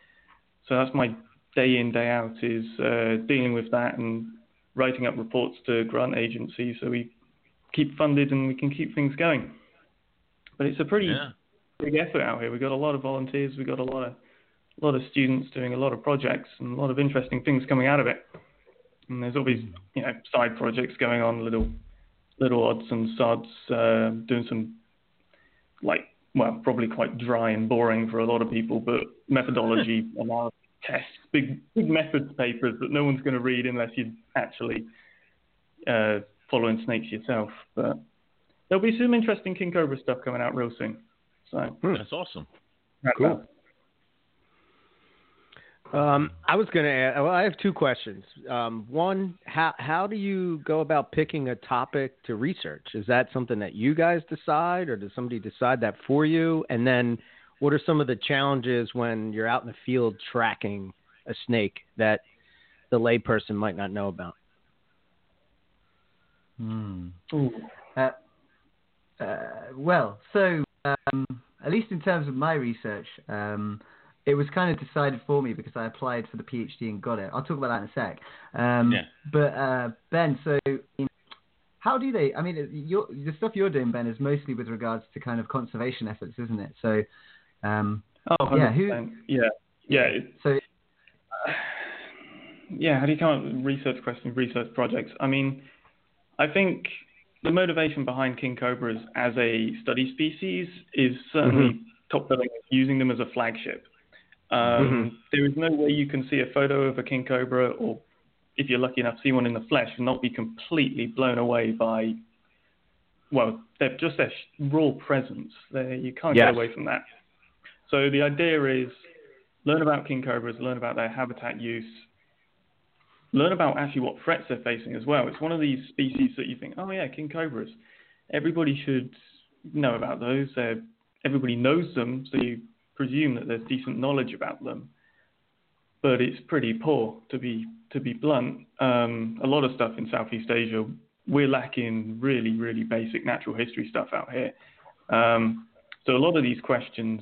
So that's my day in, day out is uh, dealing with that and writing up reports to grant agencies so we keep funded and we can keep things going. But it's a pretty Yeah. Big effort out here. We've got a lot of volunteers, we've got a lot of a lot of students doing a lot of projects and a lot of interesting things coming out of it. And there's always you know side projects going on, little little odds and sods, uh, doing some like well probably quite dry and boring for a lot of people, but methodology analysis tests, big big methods papers that no one's going to read unless you're actually uh, following snakes yourself. But there'll be some interesting King Cobra stuff coming out real soon. So That's awesome. Cool. Um, I was going to ask. Well, I have two questions. Um, one, how how do you go about picking a topic to research? Is that something that you guys decide, or does somebody decide that for you? And then, what are some of the challenges when you're out in the field tracking a snake that the layperson might not know about? Hmm. Uh, uh, well, so um, at least in terms of my research, um, it was kind of decided for me because I applied for the PhD and got it. I'll talk about that in a sec. Um, Yeah. But uh, Ben, so how do they? I mean, your, the stuff you're doing, Ben, is mostly with regards to kind of conservation efforts, isn't it? So, um, oh, yeah, who, yeah, yeah. It, so, yeah, how do you come up with research questions, research projects? I mean, I think the motivation behind king cobras as a study species is certainly mm-hmm. top billing, using them as a flagship. Um, mm-hmm. There is no way you can see a photo of a king cobra, or if you're lucky enough to see one in the flesh, and not be completely blown away by, well, they're just their raw presence. They're, you can't yes. get away from that. So the idea is learn about king cobras, learn about their habitat use, learn about actually what threats they're facing as well. It's one of these species that you think, oh yeah, king cobras. Everybody should know about those. They're, everybody knows them, so you presume that there's decent knowledge about them, but it's pretty poor to be to be blunt. Um, a lot of stuff in Southeast Asia, we're lacking really really basic natural history stuff out here. Um, so a lot of these questions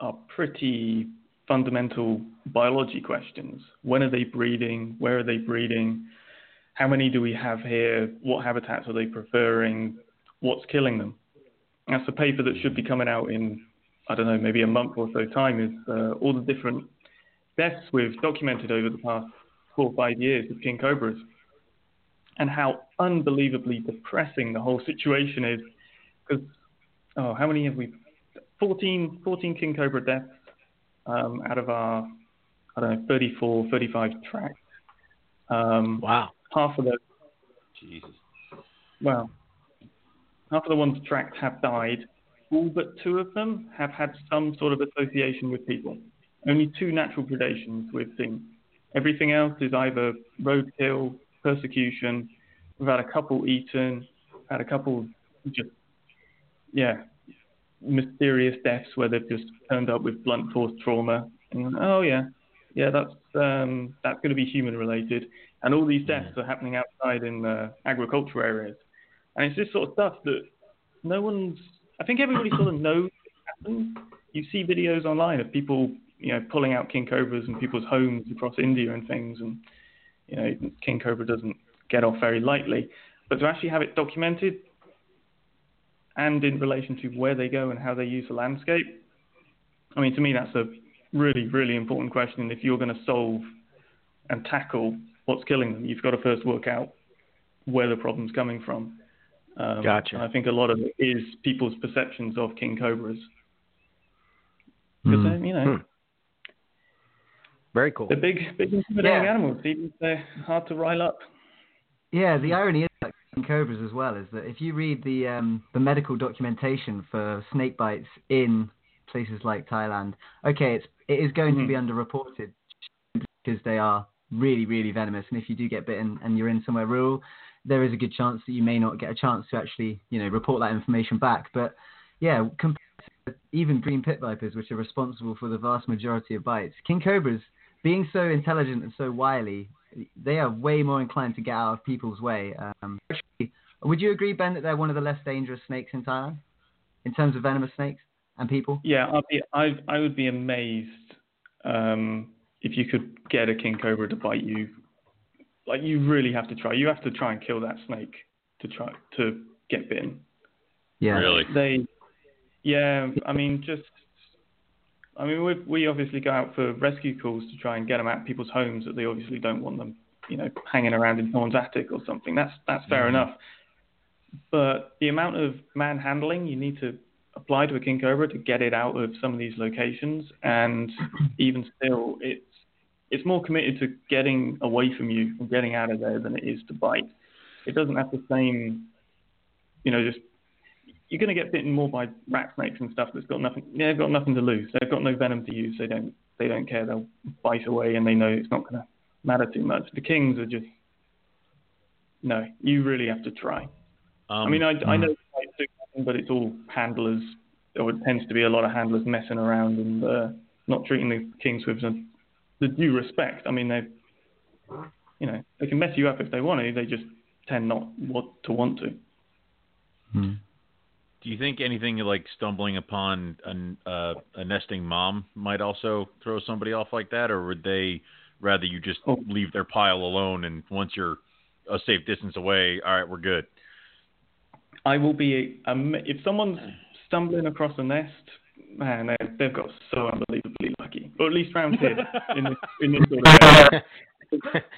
are pretty fundamental biology questions. When are they breeding? Where are they breeding? How many do we have here? What habitats are they preferring? What's killing them? That's a paper that should be coming out in I don't know, maybe a month or so time is uh, all the different deaths we've documented over the past four or five years of king cobras and how unbelievably depressing the whole situation is. Because, oh, how many have we? 14, 14 king cobra deaths um, out of our, I don't know, 34, 35 tracks. Um, wow. Half of those. Jesus. Well, half of the ones tracked have died, all but two of them have had some sort of association with people. Only two natural predations we've seen. Everything else is either roadkill, persecution. We've had a couple eaten, had a couple just, yeah, mysterious deaths where they've just turned up with blunt force trauma. And, oh yeah, yeah, that's um, that's going to be human related. And all these deaths are happening outside in uh, agricultural areas. And it's this sort of stuff that no one's I think everybody sort of knows happens. You see videos online of people, you know, pulling out king cobras in people's homes across India and things, and you know, king cobra doesn't get off very lightly. But to actually have it documented and in relation to where they go and how they use the landscape, I mean, to me, that's a really, really important question. If you're going to solve and tackle what's killing them, you've got to first work out where the problem's coming from. Um, gotcha. I think a lot of it is people's perceptions of king cobras. Because mm. you know, hmm. very cool. They're big, big intimidating yeah. animals. Even they're hard to rile up. Yeah, the irony is that king cobras as well is that if you read the um, the medical documentation for snake bites in places like Thailand, okay, it's it is going mm-hmm. to be mm-hmm. underreported because they are really, really venomous. And if you do get bitten and you're in somewhere rural, there is a good chance that you may not get a chance to actually, you know, report that information back. But yeah, compared to even green pit vipers, which are responsible for the vast majority of bites, king cobras, being so intelligent and so wily, they are way more inclined to get out of people's way. Um, would you agree, Ben, that they're one of the less dangerous snakes in Thailand in terms of venomous snakes and people? Yeah, I'd be, I, I would be amazed um, if you could get a king cobra to bite you like you really have to try. You have to try and kill that snake to try to get bitten. Yeah. Really? They. Yeah. I mean, just. I mean, we we obviously go out for rescue calls to try and get them out of people's homes that they obviously don't want them, you know, hanging around in someone's attic or something. That's that's fair mm-hmm. enough. But the amount of manhandling you need to apply to a king cobra to get it out of some of these locations, and even still, it's it's more committed to getting away from you and getting out of there than it is to bite. It doesn't have the same, you know, just you're going to get bitten more by rat snakes and stuff that's got nothing. They've got nothing to lose. They've got no venom to use. They don't. They don't care. They'll bite away, and they know it's not going to matter too much. The kings are just no. You really have to try. Um, I mean, I, I know, but it's all handlers, or it tends to be a lot of handlers messing around and uh, not treating the kings with some the due respect. I mean, they, you know, they can mess you up if they want to. They just tend not what to want to. Hmm. Do you think anything like stumbling upon a, uh, a nesting mom might also throw somebody off like that, or would they rather you just oh. leave their pile alone and once you're a safe distance away, all right, we're good? I will be am- if someone's stumbling across a nest, man, they, they've got so unbelievably lucky, or at least round here in this, in this sort of area.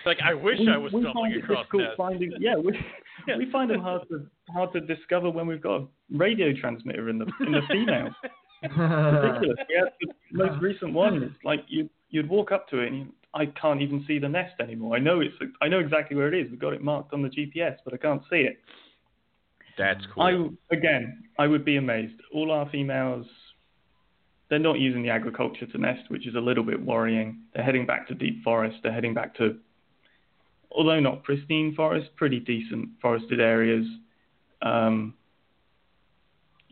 like I wish we, I was we stumbling find across nests. finding yeah we, we find them hard to hard to discover when we've got a radio transmitter in the in the female ridiculous we had the most recent one it's like you you'd walk up to it and you, I can't even see the nest anymore I know it's I know exactly where it is we've got it marked on the GPS but I can't see it That's cool. I again I would be amazed all our females they're not using the agriculture to nest, which is a little bit worrying. They're heading back to deep forest. They're heading back to, although not pristine forest, pretty decent forested areas. Um,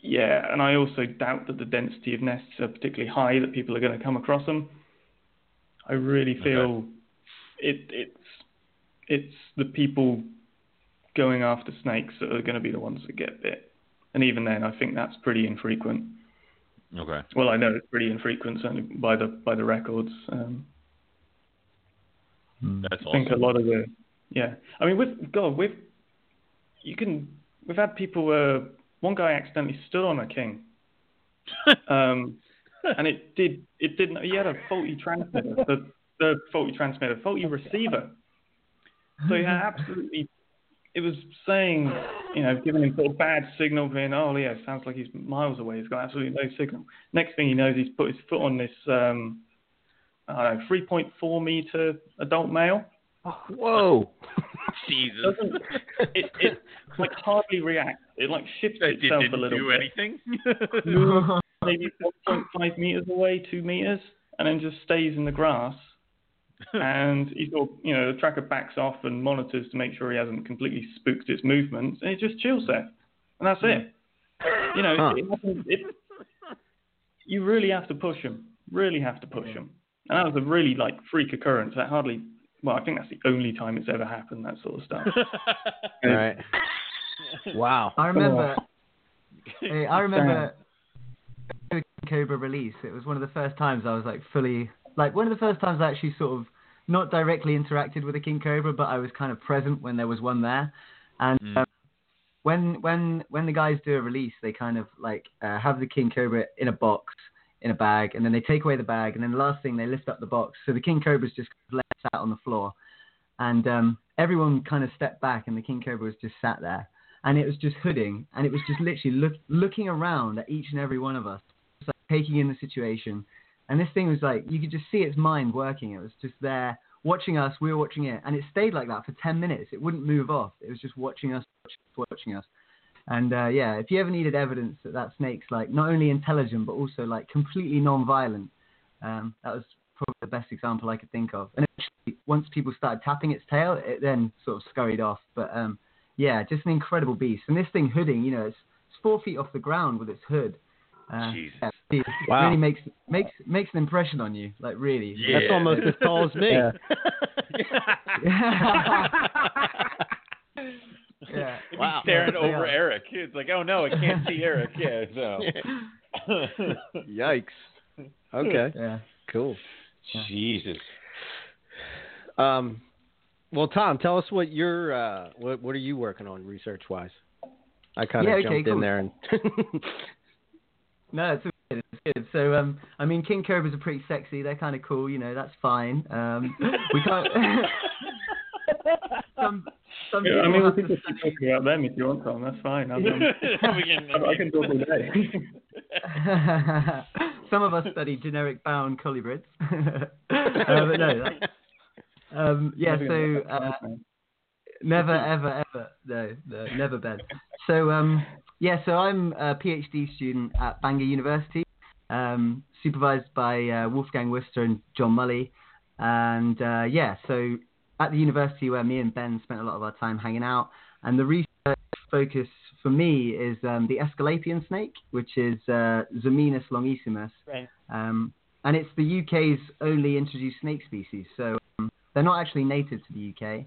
yeah, and I also doubt that the density of nests are particularly high that people are going to come across them. I really feel it, it's it's the people going after snakes that are going to be the ones that get bit, and even then, I think that's pretty infrequent. okay. Well, I know it's pretty infrequent, certainly by the by the records. Um, That's I think a lot of the yeah. I mean, with God, we've you can we've had people where one guy accidentally stood on a king, um, and it did it didn't. He had a faulty transmitter, the the faulty transmitter, faulty receiver. So he had absolutely. It was saying, you know, giving him sort of bad signal, being, oh yeah, sounds like he's miles away. He's got absolutely no signal. Next thing he knows, he's put his foot on this, um, Uh, I don't know, 3.4 meter adult male. Oh, whoa. Jesus. Doesn't it? It like hardly reacts. It like shifts That did, itself didn't a little do bit. anything. maybe 1.5 meters away, two meters, and then just stays in the grass. and he sort of, you know, the tracker backs off and monitors to make sure he hasn't completely spooked its movements, and it just chills there, and that's it. You know, Huh. it, it, you really have to push them, really have to push them, and that was a really like freak occurrence. That hardly, well, I think that's the only time it's ever happened. That sort of stuff. All right. Wow. I remember. Hey, I remember the king Cobra release. It was one of the first times I was like fully, like one of the first times I actually sort of not directly interacted with a King Cobra, but I was kind of present when there was one there. And Mm. um, when when when the guys do a release, they kind of like uh, have the King Cobra in a box in a bag, and then they take away the bag, and then the last thing they lift up the box. So the King Cobra's just left out on the floor, and um, everyone kind of stepped back, and the King Cobra was just sat there, and it was just hooding, and it was just literally look, looking around at each and every one of us, just like taking in the situation, and this thing was like you could just see its mind working. It was just there watching us, we were watching it, and it stayed like that for ten minutes. It wouldn't move off. It was just watching us, watching us. And uh, yeah, if you ever needed evidence that that snake's like not only intelligent but also like completely non-violent, um, that was probably the best example I could think of. And actually, once people started tapping its tail, it then sort of scurried off. But um, yeah, just an incredible beast. And this thing hooding, you know, it's, it's four feet off the ground with its hood. Uh, Jesus. yeah, it Wow. really makes makes makes an impression on you, like really. Yeah. That's almost as tall as me. Yeah. yeah. It'd Wow. staring Yeah. over Eric. It's like, oh no, I can't see Eric. Yeah, so. Yikes. Okay. Yeah. Cool. Jesus. Um, well, Tom, tell us what you're uh, what what are you working on research wise? I kind of Yeah, okay, jumped in there and No, it's good. It's good. So, um, I mean, king cobras are pretty sexy. They're kind of cool. You know, that's fine. Um, we can't. some, some Yeah, I mean, we can keep talking about them if you want, Tom. That's fine. I'm, um, can, I can talk all day. Some of us study generic bound colubrids. uh, but no, that, um, yeah. So uh, never, ever, ever, no, no, never Ben. So um, yeah, so I'm a PhD student at Bangor University, um, supervised by uh, Wolfgang Wüster and John Mulley, and uh, yeah, so at the university where me and Ben spent a lot of our time hanging out, and the research focus for me is um, the Aesculapian snake, which is uh, Zamenis longissimus. Right. Um, and it's the UK's only introduced snake species. So um, they're not actually native to the UK.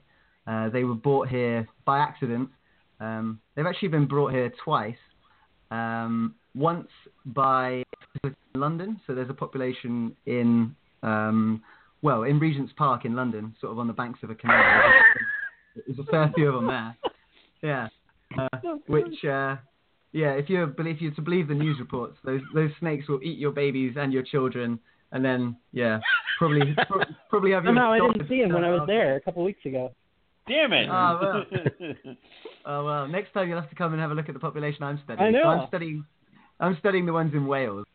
Uh, they were brought here by accident. Um, they've actually been brought here twice. Um, once by London. So there's a population in, um, well, in Regent's Park in London, sort of on the banks of a canal. There's a fair few of them there. Yeah. uh, which uh, yeah, if you if you're to believe the news reports, those those snakes will eat your babies and your children, and then yeah, probably pro- probably have you. Somehow I didn't see him when I was there a couple weeks ago. Damn it! Oh, well. Oh well, next time you'll have to come and have a look at the population I'm studying. I know. So I'm studying, I'm studying the ones in Wales.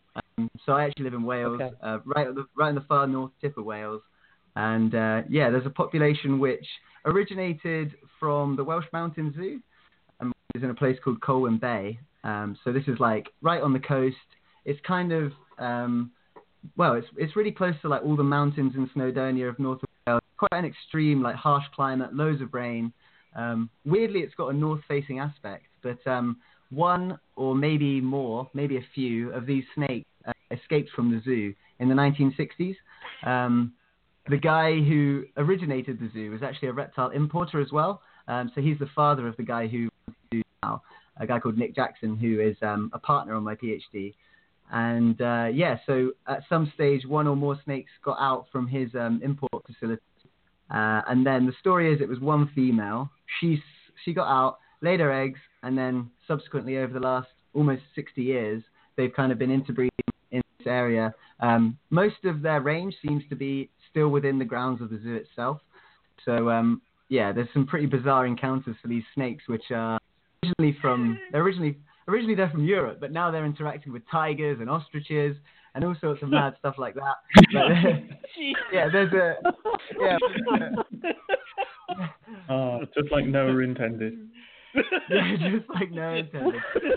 Um, so I actually live in Wales, Okay. uh, right the, right in the far north tip of Wales, and uh, yeah, there's a population which originated from the Welsh Mountain Zoo, and is in a place called Colwyn Bay. Um, so this is like right on the coast. It's kind of um, well, it's it's really close to like all the mountains in Snowdonia of North Wales. Quite an extreme, like harsh climate, loads of rain. Um, weirdly, it's got a north-facing aspect, but um, one or maybe more, maybe a few of these snakes escaped from the zoo in the 1960s. Um, the guy who originated the zoo was actually a reptile importer as well. Um, so he's the father of the guy who now, a guy called Nick Jackson, who is um, a partner on my PhD. And uh, yeah, so at some stage, one or more snakes got out from his um, import facility. Uh, and then the story is it was one female. She she got out, laid her eggs, and then subsequently over the last almost 60 years, they've kind of been interbreeding area. Um, most of their range seems to be still within the grounds of the zoo itself. So um, yeah, there's some pretty bizarre encounters for these snakes, which are originally from they're originally originally they're from Europe, but now they're interacting with tigers and ostriches and all sorts of mad stuff like that. But, yeah, there's a yeah. Oh, just like Noah intended. yeah, just like no intended.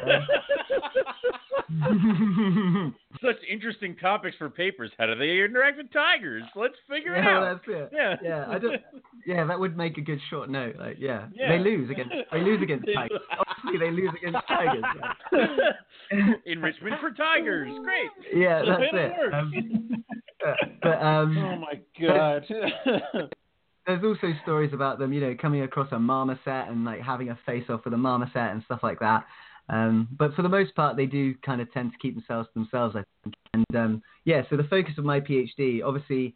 Such interesting topics for papers. How do they interact with tigers? Let's figure it out. that's it. Yeah. yeah, I don't. Yeah, that would make a good short note. Like, yeah, Yeah. they lose against they lose against tigers. Obviously, they lose against tigers. yeah. Enrichment for tigers. Great. Yeah, that's It'll Um, but um, oh my god. There's also stories about them, you know, coming across a marmoset and like having a face off with a marmoset and stuff like that. Um, but for the most part, they do kind of tend to keep themselves to themselves, I think. And um, yeah, so the focus of my PhD, obviously,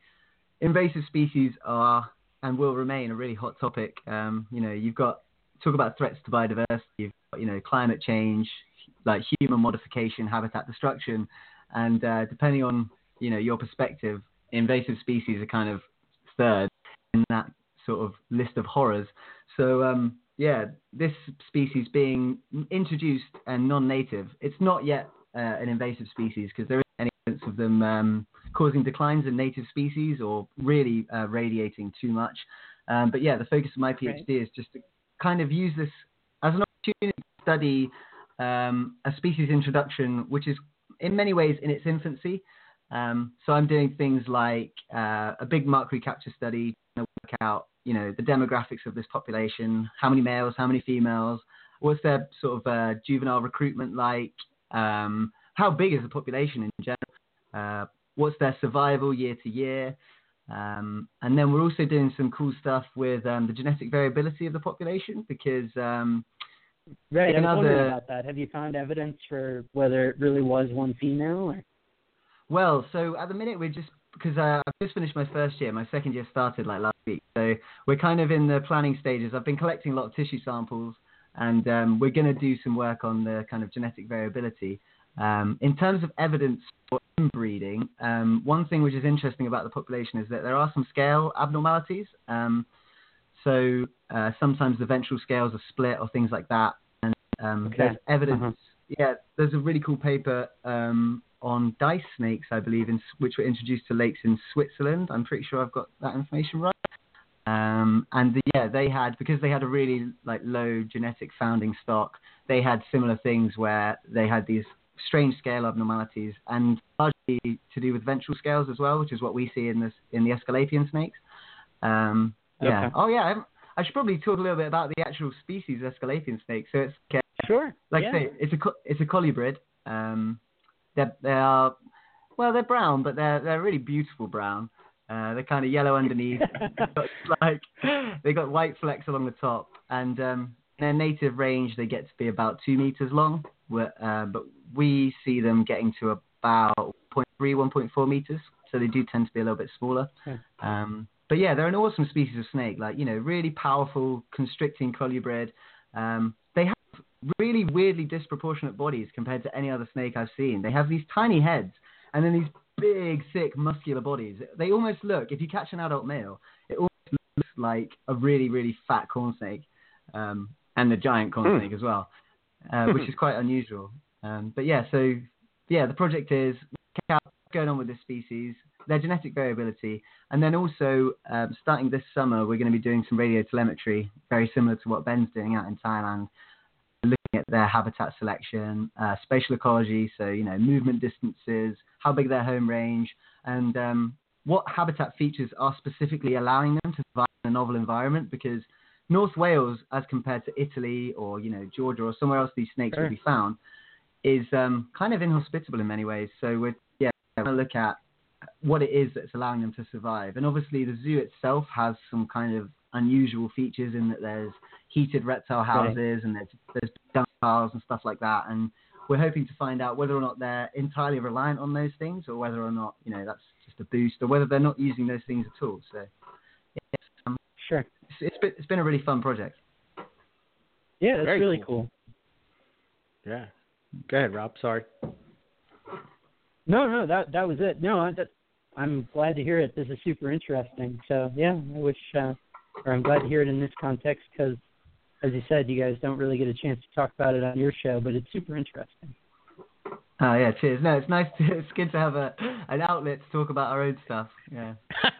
invasive species are and will remain a really hot topic. Um, you know, you've got talk about threats to biodiversity, you've got, you know, climate change, like human modification, habitat destruction, and uh, depending on you know your perspective, invasive species are kind of third in that sort of list of horrors. So um, yeah, this species being introduced and non-native, it's not yet uh, an invasive species because there isn't any evidence of them um, causing declines in native species or really uh, radiating too much. Um, but yeah, the focus of my PhD is just to kind of use this as an opportunity to study um, a species introduction, which is in many ways in its infancy. Um, so I'm doing things like uh, a big mark recapture study to work out, you know, the demographics of this population, how many males, how many females, what's their sort of uh, juvenile recruitment like, um, how big is the population in general, uh, what's their survival year to year, um, and then we're also doing some cool stuff with um, the genetic variability of the population because um, Right, I was wondering about that. Have you found evidence for whether it really was one female? Or? Well, so at the minute we're just because uh, I've just finished my first year. My second year started like last week, so we're kind of in the planning stages. I've been collecting a lot of tissue samples, and um, we're going to do some work on the kind of genetic variability. Um, in terms of evidence for inbreeding, um, one thing which is interesting about the population is that there are some scale abnormalities. Um, so uh, sometimes the ventral scales are split or things like that, and um, Okay. there's evidence. Uh-huh. Yeah, there's a really cool paper um, on dice snakes, I believe, in, which were introduced to lakes in Switzerland. I'm pretty sure I've got that information right. Um, and the, yeah, they had because they had a really like low genetic founding stock. They had similar things where they had these strange scale abnormalities, and largely to do with ventral scales as well, which is what we see in this in the Aesculapian snakes. Um, yeah. Okay. Oh yeah. I, I should probably talk a little bit about the actual species Aesculapian snake. So it's uh, Sure. like yeah. I say, it's a it's a colubrid. Um, they they are well, they're brown, but they're they're really beautiful brown. Uh, they're kind of yellow underneath. They've got, like they got white flecks along the top, and um, in their native range they get to be about two meters long. Uh, but we see them getting to about 0.3, 1.4 meters, so they do tend to be a little bit smaller. Okay. Um, but yeah, they're an awesome species of snake. Like you know, really powerful constricting colubrid. Um, really weirdly disproportionate bodies compared to any other snake I've seen. They have these tiny heads and then these big, thick, muscular bodies. They almost look, if you catch an adult male, it almost looks like a really, really fat corn snake, um, and a giant corn Hmm. snake as well, uh, which is quite unusual. Um, but yeah, so yeah, the project is what's going on with this species, their genetic variability, and then also um, starting this summer, we're going to be doing some radio telemetry, very similar to what Ben's doing out in Thailand, their habitat selection, uh, spatial ecology, so you know movement distances, how big their home range, and um, what habitat features are specifically allowing them to survive in a novel environment. Because North Wales, as compared to Italy or you know Georgia or somewhere else these snakes Sure. will be found, is um, kind of inhospitable in many ways. So we're yeah going to look at what it is that's allowing them to survive. And obviously, the zoo itself has some kind of unusual features in that there's heated reptile Right. houses and there's there's dump piles and stuff like that. And we're hoping to find out whether or not they're entirely reliant on those things, or whether or not you know that's just a boost, or whether they're not using those things at all. So yeah, um, Sure. it's, it's been it's been a really fun project. Yeah, that's Very really cool. cool. Yeah. Go ahead, Rob. Sorry. No, no, that that was it. No, I, that, I'm glad to hear it. This is super interesting. So yeah, I wish, uh, or I'm glad to hear it in this context because, as you said, you guys don't really get a chance to talk about it on your show, but it's super interesting. Oh yeah, cheers. No, it's nice. To, it's good to have a an outlet to talk about our own stuff. Yeah.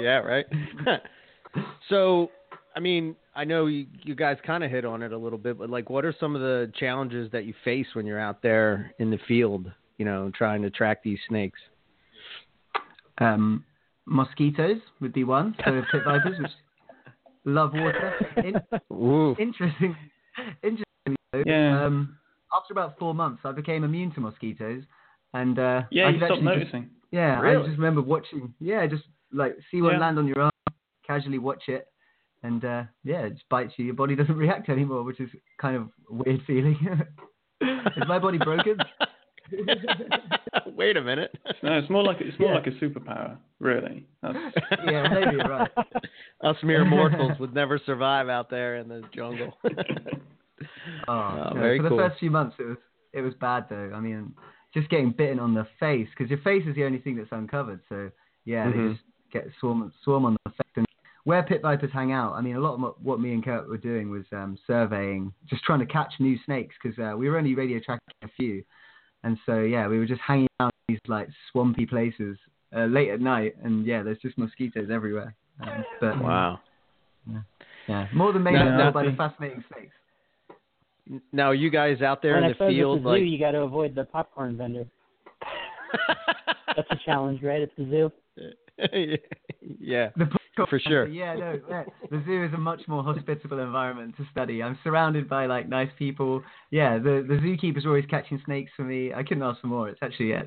yeah, right. so, I mean, I know you, you guys kind of hit on it a little bit, but like, what are some of the challenges that you face when you're out there in the field? You know, trying to track these snakes. Um, mosquitoes would be one. So pit vipers, which love water. In, interesting. Interesting. Yeah. Um, after about four months, I became immune to mosquitoes, and uh, Yeah, I you stopped actually just- noticing. yeah, I just remember watching. Yeah, just like see one Yeah. land on your arm, casually watch it, and uh, yeah, it just bites you. Your body doesn't react anymore, which is kind of a weird feeling. is my body broken? Wait a minute. No, it's more like it's more Yeah. like a superpower, really. That's, yeah, maybe you're right. Us mere mortals would never survive out there in the jungle. Oh, Oh, no, very for cool. the first few months, it was it was bad though. I mean, just getting bitten on the face because your face is the only thing that's uncovered. So yeah, Mhm. they just get swarm swarm on the face. And where pit vipers hang out, I mean, a lot of what- what me and Kurt were doing was um, surveying, just trying to catch new snakes because uh, we were only radio tracking a few, and so yeah, we were just hanging out in these like swampy places uh, late at night, and yeah, there's just mosquitoes everywhere. Um, but wow. yeah, more than made Now- up now- by the fascinating snakes. Now, you guys out there and in I the suppose field, at the like. zoo, you got to avoid the popcorn vendor. That's a challenge, right? At the zoo. yeah. The popcorn For sure. Yeah, no, yeah. the zoo is a much more hospitable environment to study. I'm surrounded by like nice people. Yeah, the the zookeeper's always catching snakes for me. I couldn't ask for more. It's actually yeah.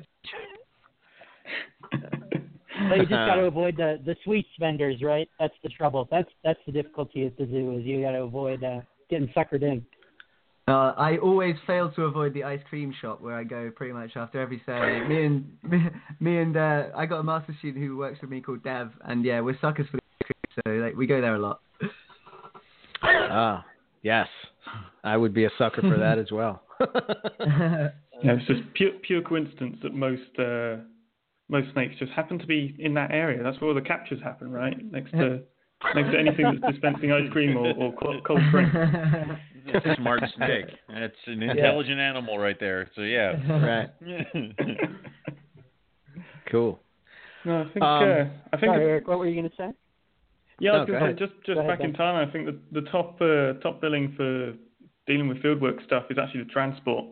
But you just got to avoid the the sweets vendors, right? That's the trouble. That's that's the difficulty at the zoo is you got to avoid uh, getting suckered in. Uh, I always fail to avoid the ice cream shop where I go pretty much after every Saturday. Me and me, me and uh, I got a master student who works with me called Dev, and yeah, we're suckers for the ice cream, so like we go there a lot. Ah, yes. I would be a sucker for that as well. Yeah, it's just pure pure coincidence that most uh, most snakes just happen to be in that area. That's where all the captures happen, right? Next to next to anything that's dispensing ice cream or, or cold, cold drink. It's a smart snake. It's an intelligent animal right there. So yeah. right. cool. No, I think Um, uh, I think Sorry, Eric, what were you going to say? Yeah, I No, was gonna say, just just Go ahead, back in time. I think the the top uh, top billing for dealing with fieldwork stuff is actually the transport.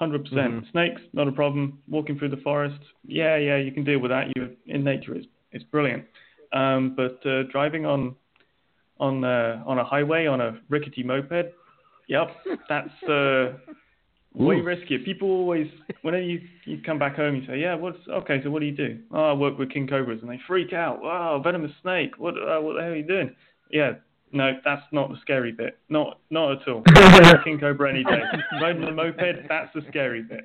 Hundred percent Mhm. snakes, not a problem. Walking through the forest, yeah, yeah, you can deal with that. You in nature is is brilliant. Um, but uh, driving on on uh, on a highway on a rickety moped, yep, that's uh, way Ooh. riskier. People always, whenever you, you come back home, you say, yeah, what's okay? So what do you do? Oh, I work with king cobras, and they freak out. Wow, venomous snake. What uh, what the hell are you doing? Yeah, no, that's not the scary bit. Not not at all. king cobra any day. Riding the moped, that's the scary bit.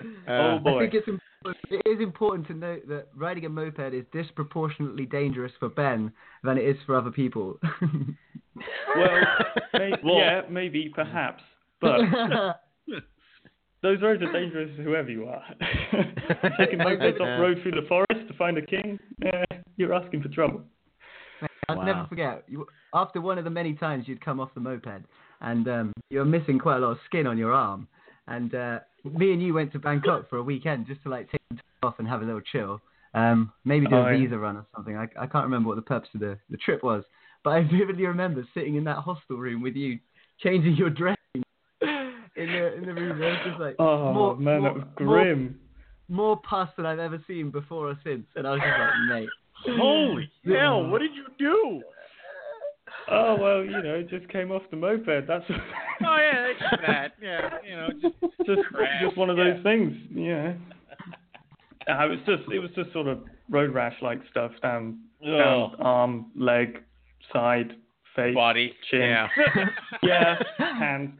Uh, oh I boy. think it's important, it is important to note that riding a moped is disproportionately dangerous for Ben than it is for other people. Well, may, Well- yeah, maybe, perhaps. But those roads are dangerous whoever you are. Taking mopeds off road through the forest to find a king, eh, you're asking for trouble. I'll Wow. never forget. You, after one of the many times you'd come off the moped, and um, you were missing quite a lot of skin on your arm, and uh, me and you went to Bangkok for a weekend just to like take off and have a little chill. Um, maybe do Oh, a yeah. visa run or something. I, I can't remember what the purpose of the, the trip was, but I vividly remember sitting in that hostel room with you, changing your dressing in the in the room. It was just like Oh more, man, more, that was more- grim. More, pus than I've ever seen before or since, and I was just like, mate. Holy hell! What did you do? Oh well, you know, it just came off the moped. That's Oh yeah, that's that. Yeah, you know, just just just one of yeah. those things. Yeah. Uh, it was just it was just sort of road rash like stuff down down arm, leg, side, face, body. chin. Yeah. yeah, hands.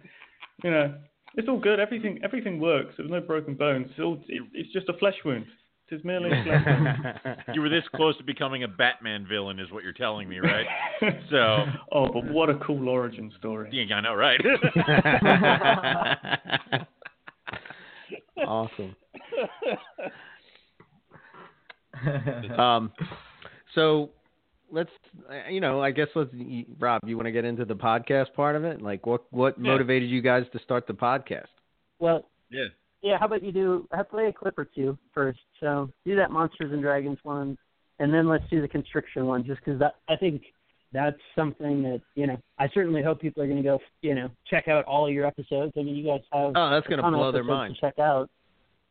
You know, it's all good. Everything everything works. There was no broken bones. It's all it, it's just a flesh wound. It is merely a flesh wound. you were this close to becoming a Batman villain, is what you're telling me, right? So. oh, but what a cool origin story. Yeah, I know, right? awesome. Um, so let's, uh, you know, I guess let's, Rob, you want to get into the podcast part of it? Like, what what Yeah. motivated you guys to start the podcast? Well, yeah. Yeah. How about you do? I play a clip or two first. So do that Monsters and Dragons one, and then let's do the Constriction one, just because that I think that's something that you know. I certainly hope people are going to go, you know, check out all your episodes. I mean, you guys have Oh, that's gonna ton of blow their mind. to check out.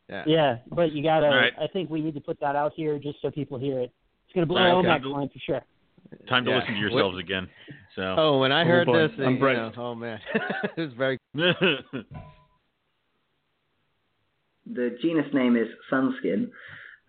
Yeah. Yeah, but you gotta. All right. I think we need to put that out here just so people hear it. It's gonna blow All right, Omac okay. mind for sure. Time to Yeah. listen to yourselves again. So. Oh, when I Oh, heard boy. this, I'm you braced. know, oh man, it was very. The genus name is Sunskin.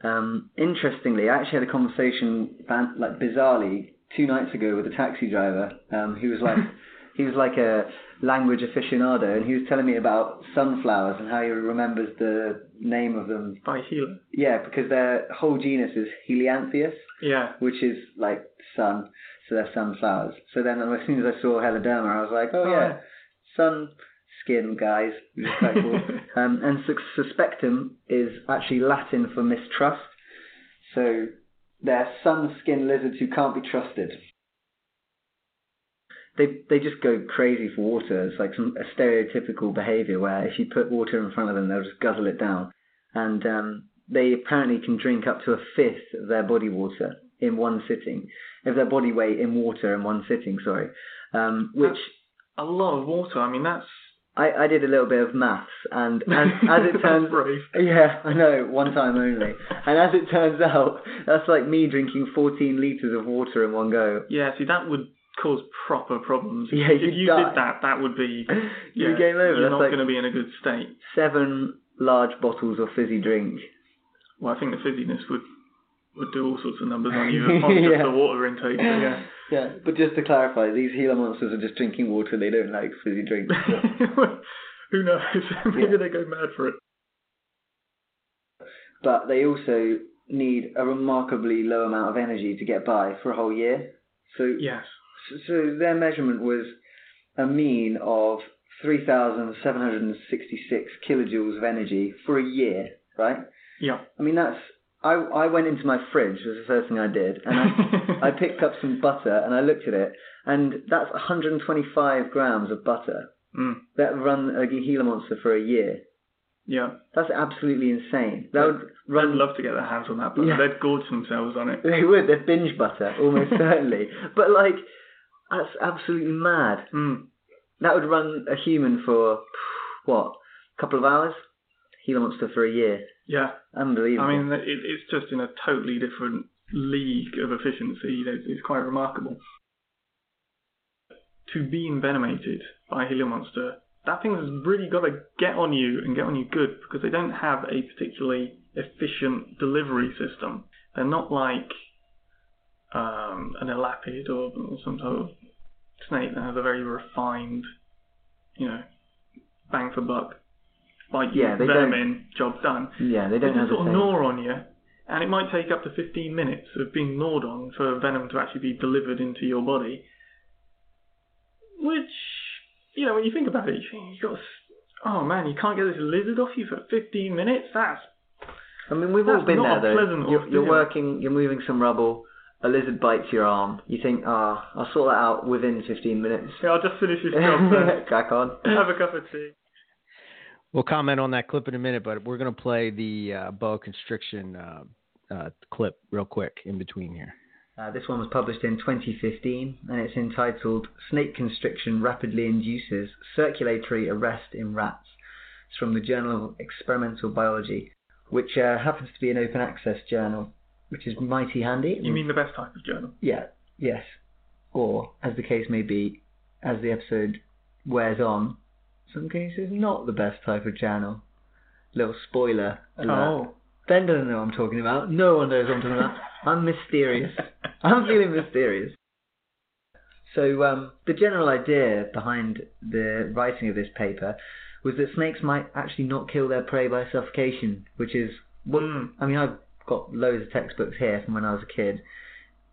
Um, interestingly, I actually had a conversation, like bizarrely, two nights ago with a taxi driver um, who was like, he was like a language aficionado, and he was telling me about sunflowers and how he remembers the name of them. By Healer. Yeah, because their whole genus is Helianthus, Yeah. which is like sun, so they're sunflowers. So then as soon as I saw Heloderma, I was like, oh Oh, yeah, sun skin guys, which is quite cool. Um, and sus- suspectum is actually Latin for mistrust. So they're sun-skinned lizards who can't be trusted. They they just go crazy for water. It's like some a stereotypical behaviour where if you put water in front of them, they'll just guzzle it down. And um, they apparently can drink up to a fifth of their body water in one sitting, of their body weight in water in one sitting. Sorry, um, which A lot of water. I mean, that's. I, I did a little bit of maths, and as, as it turns brave. yeah, I know, one time only. And as it turns out, that's like me drinking 14 litres of water in one go. Yeah, see, that would cause proper problems. Yeah, if you die. did that, that would be. you game over. You're That's not like going to be in a good state. seven large bottles of fizzy drink. Well, I think the fizziness would would do all sorts of numbers on you on just Yeah. the water intake. but Yeah. Yeah, but just to clarify, these Gila monsters are just drinking water. They don't like fizzy drinks. Who knows? Maybe Yeah. they go mad for it. but they also need a remarkably low amount of energy to get by for a whole year. So Yes. So, so their measurement was a mean of 3,766 kilojoules of energy for a year, right? Yeah. I mean, that's. I, I went into my fridge, was the first thing I did, and I, I picked up some butter and I looked at it, and that's 125 grams of butter Mm, that would run a Gila monster for a year. yeah. That's absolutely insane. That would run. I'd love to get their hands on that, but Yeah. they'd gorge themselves on it. They would. They'd binge butter almost certainly. But like, that's absolutely mad. Mm. That would run a human for what? A couple of hours? Gila monster for a year. Yeah. Unbelievable. I mean, it, it's just in a totally different league of efficiency. Know, It's quite remarkable. To be envenomated by a Gila monster, that thing has really got to get on you and get on you good because they don't have a particularly efficient delivery system. They're not like um, an elapid or, or some sort of snake that has a very refined, you know, bang for buck. You, Yeah, they venom don't- in, job done. yeah, they don't have just sort of gnaw on you, and it might take up to 15 minutes of being gnawed on for venom to actually be delivered into your body. Which, you know, when you think about it, you think you got, oh man, you can't get this lizard off you for 15 minutes. That's I mean, we've all been there though. You're, you're working, you're moving some rubble. A lizard bites your arm. You think, ah, I'll sort that out within 15 minutes. yeah, I'll just finish this job. Crack on. Have a cup of tea. We'll comment on that clip in a minute, but we're going to play the uh, boa constriction uh, uh, clip real quick in between here. Uh, this one was published in 2015 and it's entitled Snake Constriction Rapidly Induces Circulatory Arrest in Rats. It's from the Journal of Experimental Biology, which uh, happens to be an open access journal, which is mighty handy. You mean the best type of journal? Yeah, yes. Or, as the case may be, as the episode wears on, some cases not the best type of channel. Little spoiler alert. Oh. Ben doesn't know what I'm talking about. No one knows what I'm talking about. I'm mysterious. I'm feeling mysterious. So, um, the general idea behind the writing of this paper was that snakes might actually not kill their prey by suffocation, which is what Mm. I mean. I've got loads of textbooks here from when I was a kid.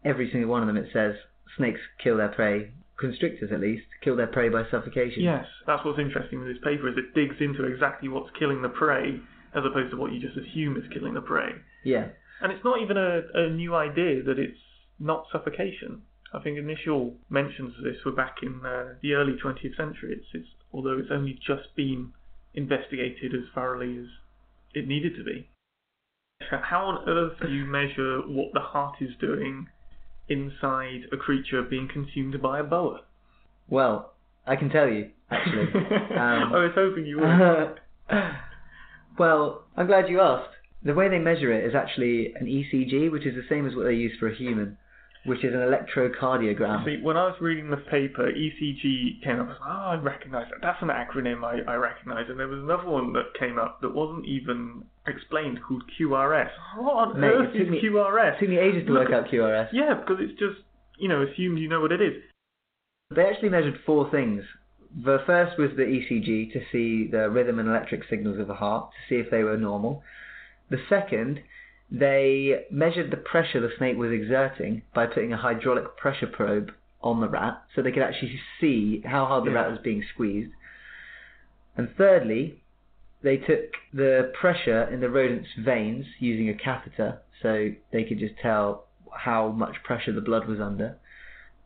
Every single one of them it says snakes kill their prey, constrictors at least, kill their prey by suffocation. Yes, that's what's interesting with this paper is it digs into exactly what's killing the prey as opposed to what you just assume is killing the prey. Yeah. And it's not even a, a new idea that it's not suffocation. I think initial mentions of this were back in uh, the early 20th century. It's, it's, although it's only just been investigated as thoroughly as it needed to be. How on earth do you measure what the heart is doing inside a creature being consumed by a boa? Well, I can tell you actually. Um, I was hoping you would. well, I'm glad you asked. The way they measure it is actually an ECG, which is the same as what they use for a human, which is an electrocardiogram. See, when I was reading the paper, ECG came up. I was like, oh, I recognise that. That's an acronym I, I recognise. And there was another one that came up that wasn't even explained called QRS. What on Mate, earth is me- QRS? It took me ages to work out QRS. Yeah, because it's just, you know, assumed you know what it is. They actually measured four things. The first was the ECG to see the rhythm and electric signals of the heart, to see if they were normal. The second, they measured the pressure the snake was exerting by putting a hydraulic pressure probe on the rat, so they could actually see how hard the rat was being squeezed. And thirdly, they took the pressure in the rodent's veins using a catheter, so they could just tell how much pressure the blood was under.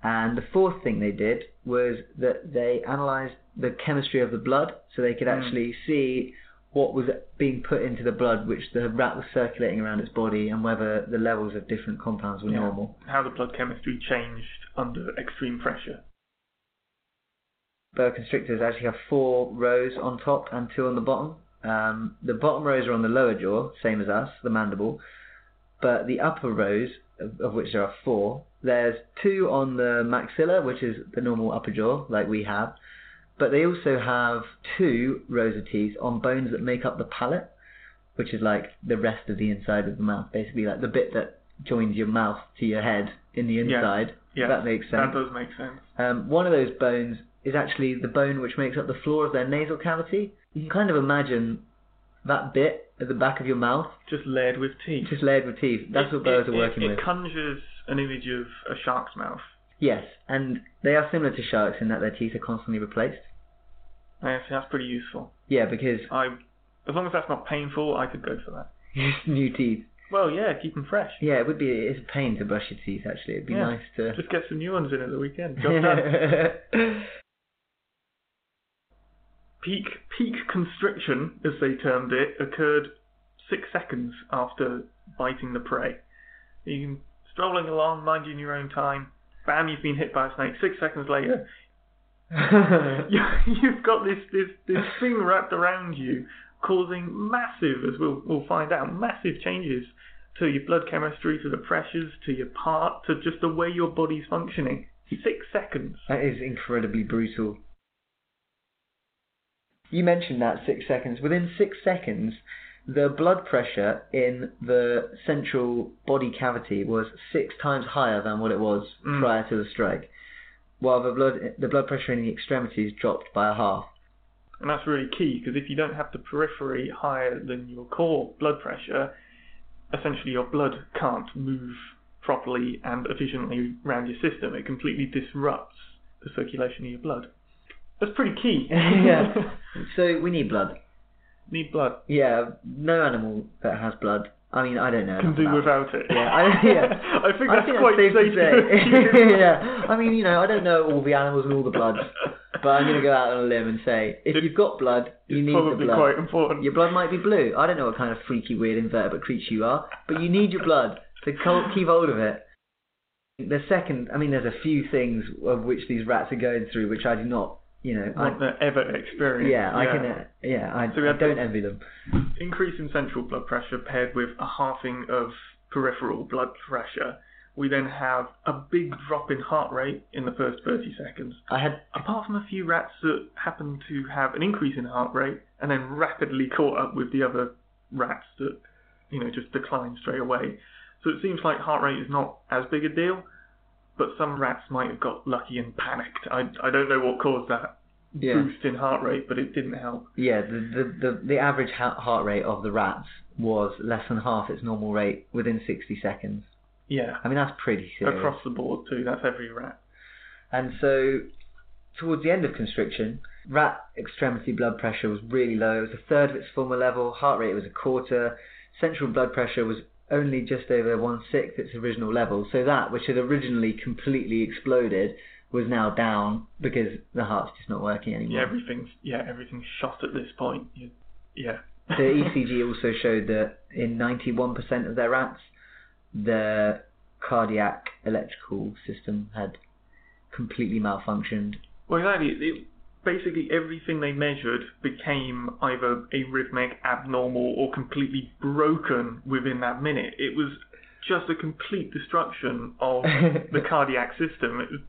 And the fourth thing they did was that they analysed the chemistry of the blood, so they could Mm. actually see what was being put into the blood, which the rat was circulating around its body, and whether the levels of different compounds were Yeah. normal. How the blood chemistry changed under extreme pressure. boa constrictors actually have four rows on top and two on the bottom. Um, the bottom rows are on the lower jaw, same as us, the mandible, but the upper rows, of, of which there are four, there's two on the maxilla, which is the normal upper jaw, like we have, but they also have two rows of teeth on bones that make up the palate, which is like the rest of the inside of the mouth, basically like the bit that joins your mouth to your head in the inside. Yeah, That makes sense. That does make sense. Um, one of those bones is actually the bone which makes up the floor of their nasal cavity. You can kind of imagine that bit at the back of your mouth, Just layered with teeth. just layered with teeth. That's It- what boas it- are working it, with. It conjures an image of a shark's mouth. Yes, and they are similar to sharks in that their teeth are constantly replaced. Think that's pretty useful. Yeah, because I, as long as that's not painful, I could go for that. new teeth. Well, yeah, keep them fresh. Yeah, it would be. It's a pain to brush your teeth. Actually, it'd be Yeah. nice to. Just get some new ones in at the weekend. Job done. peak peak constriction, as they termed it, occurred six seconds after biting the prey. You can strolling along, minding your own time. Bam, you've been hit by a snake. Six seconds later, you've got this, this this thing wrapped around you, causing massive, as we'll we'll find out, massive changes to your blood chemistry, to the pressures, to your part, to just the way your body's functioning. Six seconds. That is incredibly brutal. You mentioned that six seconds. Within six seconds, the blood pressure in the central body cavity was six times higher than what it was Mm. prior to the strike, while the blood the blood pressure in the extremities dropped by a half. And that's really key because if you don't have the periphery higher than your core blood pressure, essentially your blood can't move properly and efficiently around your system. It completely disrupts the circulation of your blood. That's pretty key. yeah. So we need blood. Need blood. Yeah, no animal that has blood. I mean, I don't know. Can do about it. without it. Yeah, I, yeah. I think I that's think quite safe safe to say. yeah, I mean, you know, I don't know all the animals and all the bloods, but I'm going to go out on a limb and say, if It- you've got blood, you need the probably blood. quite important. Your blood might be blue. I don't know what kind of freaky, weird invertebrate creature you are, but you need your blood to keep hold of it. The second, I mean, there's a few things of which these rats are going through, which I do not, you know, I, Want ever experience. yeah, I can, uh, yeah, I, So I don't envy them. increase in central blood pressure paired with a halving of peripheral blood pressure. We then have a big drop in heart rate in the first 30 seconds. I had, Apart from a few rats that happened to have an increase in heart rate and then rapidly caught up with the other rats that, you know, just decline straight away. So it seems like heart rate is not as big a deal, but some rats might have got lucky and panicked. I, I don't know what caused that yeah, boost in heart rate, but it didn't help. yeah, the, the, the, the average ha- heart rate of the rats was less than half its normal rate within 60 seconds. Yeah, I mean, that's pretty serious. across the board too. That's every rat. And so, towards the end of constriction, rat extremity blood pressure was really low. It was a third of its former level. Heart rate was a quarter. Central blood pressure was only just over one sixth its original level. So that, which had originally completely exploded, was now down because the heart's just not working Yeah, anymore. everything's yeah, everything's shot at this point. Yeah. the ECG also showed that in 91% of their rats, the cardiac electrical system had completely malfunctioned. Well, exactly. Basically, everything they measured became either arrhythmic, abnormal, or completely broken within that minute. It was just a complete destruction of the cardiac system. It, was,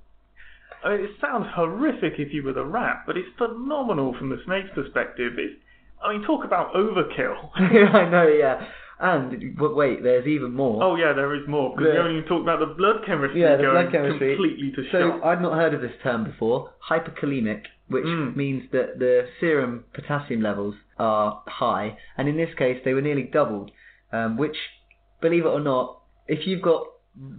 I mean, it sounds horrific if you were the rat, but it's phenomenal from the snake's perspective. It, I mean, talk about overkill. I know, yeah. And but wait, there's even more. Oh yeah, there is more because we haven't even talked about the blood chemistry yeah, the blood chemistry. completely to so shot. I'd not heard of this term before. Hyperkalemic, which Mm. means that the serum potassium levels are high, and in this case they were nearly doubled. Um, which, believe it or not, if you've got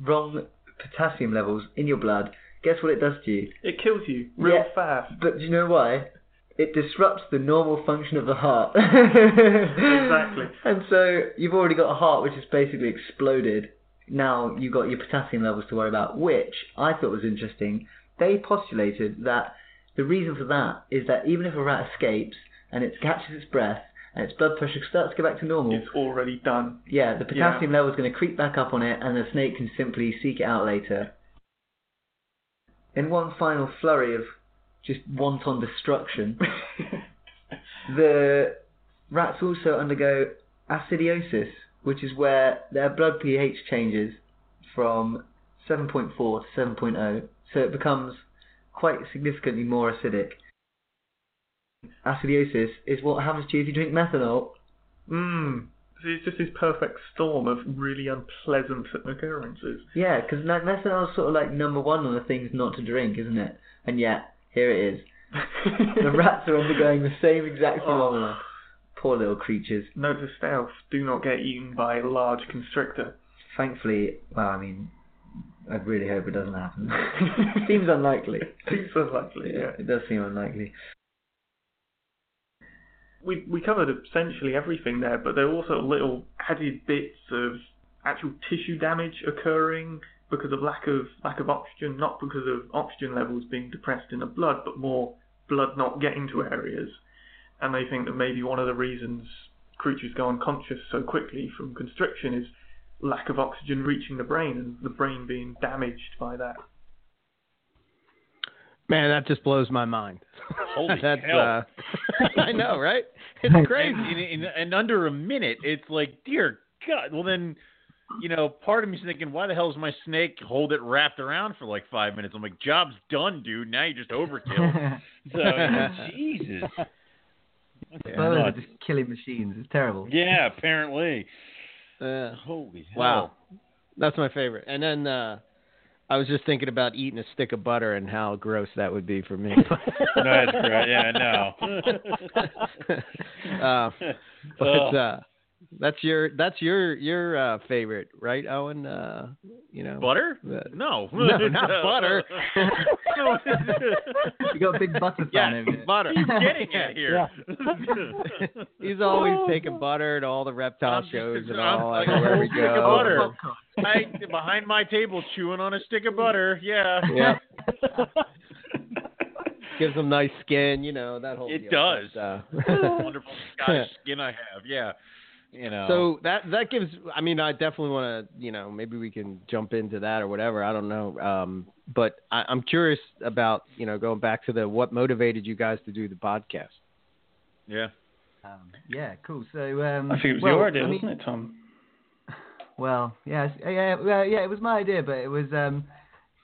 wrong potassium levels in your blood, guess what it does to you? It kills you real Yeah. fast. But do you know why? It disrupts the normal function of the heart. Exactly. And so you've already got a heart which has basically exploded. Now you've got your potassium levels to worry about, which I thought was interesting. They postulated that the reason for that is that even if a rat escapes and it catches its breath and its blood pressure starts to go back to normal, It's already done. yeah, the potassium level is going to creep back up on it, and the snake can simply seek it out later. In one final flurry of just wanton destruction, the rats also undergo acidiosis, which is where their blood pH changes from 7.4 to 7.0, so it becomes quite significantly more acidic. Acidiosis is what happens to you if you drink methanol. Mmm. It's just this perfect storm of really unpleasant occurrences. Yeah, because like, methanol is sort of like number one on the things not to drink, isn't it? And yet, here it is. The rats are undergoing the same exact Oh. phenomenon. Poor little creatures. Note to stealth: do not get eaten by a large constrictor. Thankfully, well, I mean, I really hope it doesn't happen. Seems unlikely. Seems unlikely. Yeah. it does seem unlikely. We we covered essentially everything there, but there are also little added bits of actual tissue damage occurring because of lack of lack of oxygen, not because of oxygen levels being depressed in the blood, but more blood not getting to areas. And they think that maybe one of the reasons creatures go unconscious so quickly from constriction is lack of oxygen reaching the brain and the brain being damaged by that. Man, that just blows my mind. Holy That's hell. uh I know, right? It's crazy. in, in, in under a minute, it's like, dear God. Well, then, you know, part of me's thinking, why the hell does my snake hold it wrapped around for like five minutes? I'm like, job's done, dude. Now you just overkill. so, you Jesus. That's Birds are just killing machines. It's terrible. Yeah, apparently. Uh, Holy hell. wow. That's my favorite. And then uh I was just thinking about eating a stick of butter and how gross that would be for me. No, that's great. Yeah, no. uh, but uh, That's your that's your your uh, favorite, right, Owen? Uh, you know, Butter? the- No. No, not butter. You got a big butter fan yeah, over here. butter. What are you getting at here? He's always taking butter to all the reptile I'm shows and I'm all like everywhere a we stick of go. butter. I behind my table chewing on a stick of butter. Yeah. Yeah. Gives them nice skin, you know that whole. It deal. does. But, uh, Wonderful Scottish skin I have. Yeah. You know. So that that gives. I mean, I definitely want to. You know, maybe we can jump into that or whatever. I don't know. Um, but I, I'm curious about you know going back to the what motivated you guys to do the podcast. yeah. Um, yeah, cool. So um, I think it was well, your idea, I mean, wasn't it, Tom? Well, yeah, yeah, well, yeah. It was my idea, but it was, um,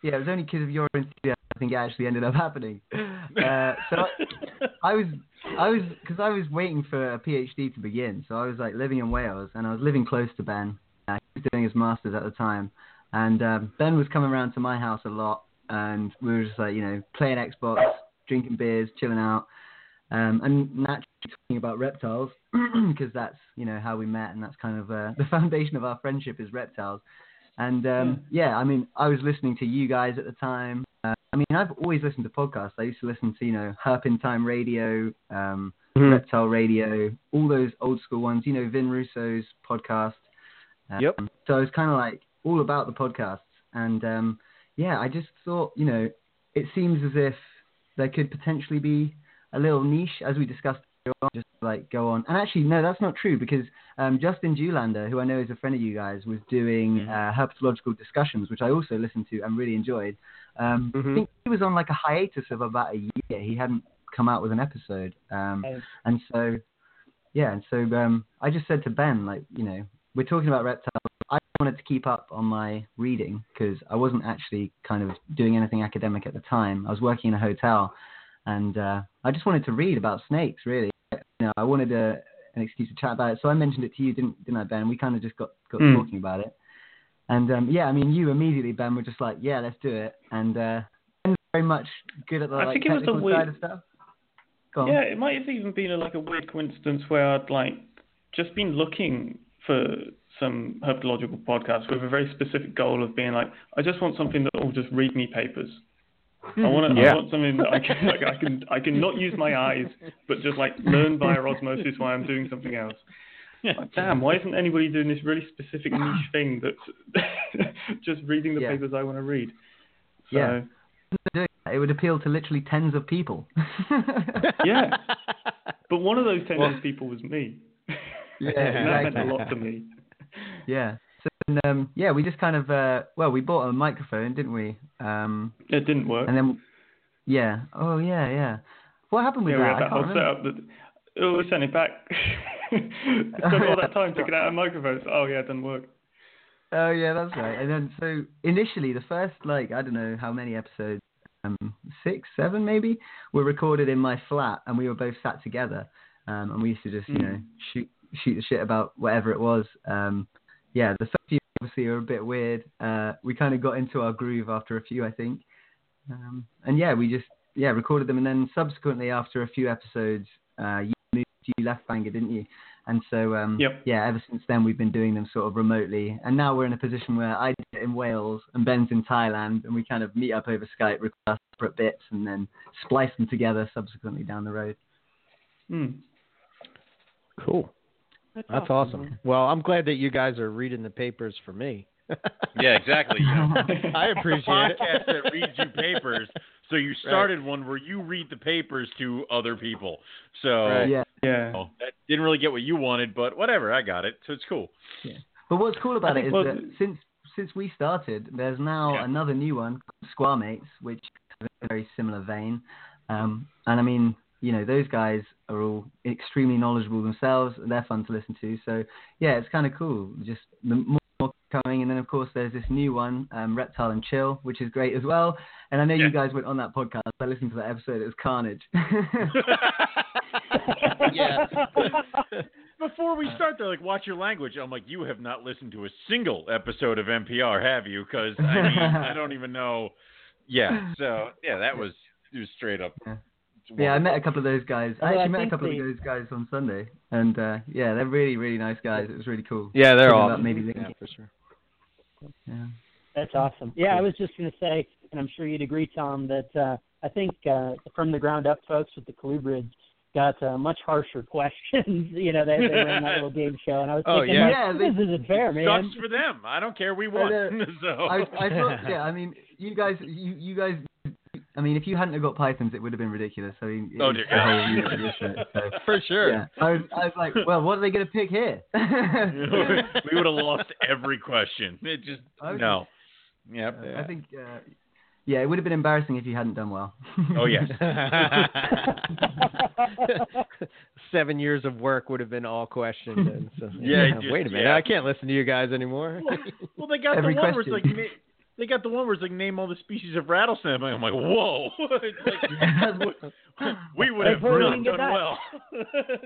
yeah, it was only because of your enthusiasm. I think it actually ended up happening. Uh, so I, I was, I was, because I was waiting for a PhD to begin. So I was like living in Wales, and I was living close to Ben. Uh, he was doing his masters at the time, and um, Ben was coming around to my house a lot, and we were just like, you know, playing Xbox, drinking beers, chilling out. Um, and naturally talking about reptiles because that's you know how we met and that's kind of uh, the foundation of our friendship is reptiles. And um, yeah, I mean, I was listening to you guys at the time. Uh, I mean, I've always listened to podcasts. I used to listen to you know Herpin Time Radio, um, Reptile Radio, all those old school ones. You know, Vin Russo's podcast. Um, Yep. So it's kind of like all about the podcasts. And um, yeah, I just thought, you know, it seems as if there could potentially be a little niche, as we discussed, earlier just like go on. And actually, no, that's not true because um, Justin Julander, who I know is a friend of you guys, was doing uh, herpetological discussions, which I also listened to and really enjoyed. Um, I Mhm. think he was on like a hiatus of about a year. He hadn't come out with an episode. Um, and so, yeah, and so um, I just said to Ben, like, you know, we're talking about reptiles. I wanted to keep up on my reading because I wasn't actually kind of doing anything academic at the time. I was working in a hotel, and uh, I just wanted to read about snakes. Really, you know, I wanted a, an excuse to chat about it. So I mentioned it to you, didn't didn't I, Ben? We kind of just got got Mm. talking about it. And um, yeah, I mean, you immediately, Ben, were just like, yeah, let's do it. And uh, Ben's very much good at the I like think it was a technical weird- side of stuff. Go on. Yeah, it might have even been a, like a weird coincidence where I'd like just been looking for some herpetological podcasts with a very specific goal of being like, I just want something that will just read me papers. I want to, Yeah. I want something that I can, like, I can, I can not use my eyes, but just like learn via osmosis while I'm doing something else. Like, damn, why isn't anybody doing this really specific niche thing that's just reading the Yeah. papers I want to read? So, Yeah. it would appeal to literally tens of people. Yeah. But one of those tens of people was me. Yeah, that meant a exactly. lot to me. yeah. So and, um, yeah, we just kind of uh, well, we bought a microphone, didn't we? Um, It didn't work. and then yeah, oh yeah, yeah. What happened with yeah, we that? had I that whole remember. setup that oh, we sent it back. Took all that time, it out of microphones. Oh yeah, it didn't work. Oh yeah, that's right. And then so initially, the first like I don't know how many episodes, um, six, seven maybe, were recorded in my flat, and we were both sat together, um, and we used to just you Mm. know shoot shoot the shit about whatever it was. Um, yeah, the first few obviously are a bit weird. Uh, we kind of got into our groove after a few, I think, um, and yeah, we just yeah recorded them, and then subsequently after a few episodes, uh, you you left Bangor, didn't you? And so, um, Yep. yeah, ever since then we've been doing them sort of remotely, and now we're in a position where I do it in Wales and Ben's in Thailand, and we kind of meet up over Skype, record separate bits, and then splice them together subsequently down the road. Hmm. Cool. That's awesome. Well, I'm glad that you guys are reading the papers for me. Yeah, exactly. You know. I It's a appreciate it. podcast that reads you papers. So you started one where you read the papers to other people. So Right. Yeah, Yeah. oh, that didn't really get what you wanted, but whatever, I got it. So it's cool. but what's cool about I it is think that since since we started, there's now Yeah. another new one, Square Mates, which is a very similar vein. Um, and I mean, you know, those guys are all extremely knowledgeable themselves. They're fun to listen to. So yeah, it's kind of cool. Just the more more coming, and then of course there's this new one, um, Reptile and Chill, which is great as well. And I know Yeah. you guys went on that podcast. I listened to that episode. It was carnage. Yeah. Before we start, they're like, "Watch your language." I'm like, "You have not listened to a single episode of NPR, have you?" Because I mean, I don't even know. Yeah. So yeah, that was it was straight up, Yeah. Yeah, I met a couple of those guys. I Although I actually met a couple they- of those guys on Sunday, and uh, yeah, they're really, really nice guys. It was really cool. Yeah, they're all about maybe yeah, for sure. Yeah. That's awesome. Yeah, I was just going to say, and I'm sure you'd agree, Tom, that uh, I think uh, from the ground up folks with the Colubrids got uh, much harsher questions. you know, they, they ran that little game show, and I was Oh, thinking, yeah. like, Yeah, they- this isn't fair, man. Sucks for them. I don't care. We won. know. so I, I thought, yeah, I mean, you guys, you, you guys, I mean, if you hadn't have got Pythons, it would have been ridiculous. I mean, Oh, dear God. whole unit of listeners, so, For sure. yeah, I was, I was like, well, what are they going to pick here? we would have lost every question. It just I was- no. Yep. I think, uh, yeah, it would have been embarrassing if you hadn't done well. Oh yes. Seven years of work would have been all questioned. And so, Yeah, just- wait a minute. yeah. I can't listen to you guys anymore. Well, they got Every the one where it's question. like na- they got the one where it's like name all the species of rattlesnake. I'm like, whoa. Like, we would have Bert, not you can get done that. well.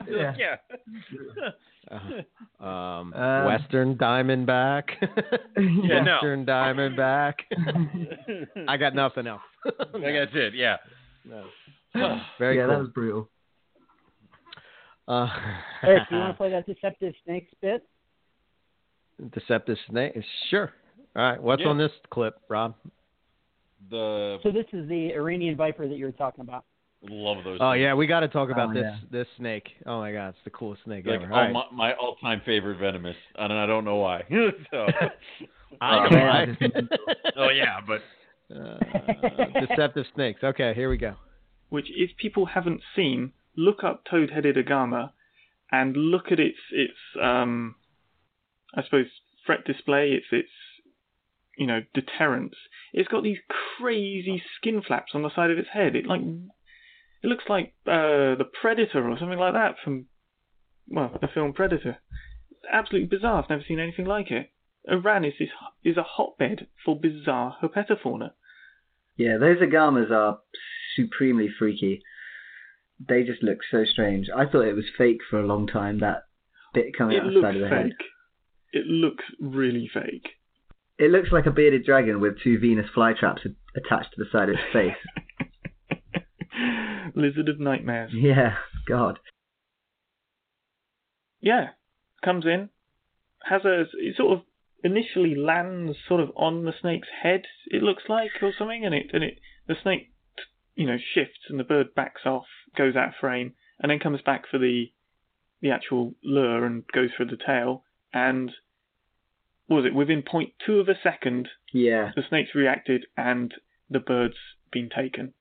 Yeah. yeah. Uh, um, Uh, Western Diamondback. Yeah, no. Western Diamondback. I got nothing else. Like, that's it. Yeah. No. Very yeah, cool. that was brutal. Uh, Eric, do you want to play that deceptive snake bit? Deceptive snake. Sure. All right. What's Yeah. on this clip, Rob? The So this is the Iranian viper that you were talking about. love those. Oh things. yeah, we got to talk about Oh, this yeah. this snake. Oh my god, it's the coolest snake Like ever. all All right. my, my all-time favorite venomous, and I don't know why. so, I uh, know why. oh yeah, but Uh, deceptive snakes. Okay, here we go. which if people haven't seen, look up toad-headed agama and look at its its um, I suppose fret display, its its you know deterrence. It's got these crazy skin flaps on the side of its head. It like it looks like uh, the Predator or something like that from well the film Predator. It's absolutely bizarre. I've never seen anything like it. Iran is this is a hotbed for bizarre herpetofauna. Yeah, those agamas are supremely freaky. They just look so strange. I thought it was fake for a long time. That bit coming It out the side of the fake. head. It looks really fake. It looks like a bearded dragon with two Venus flytraps attached to the side of its face. Lizard of nightmares. yeah, God. Yeah, comes in, has a it sort of initially lands sort of on the snake's head. It looks like or something, and it and it the snake you know shifts and the bird backs off, goes out of frame, and then comes back for the the actual lure and goes for the tail. And was it within point two of a second Yeah, the snake's reacted and the bird's been taken,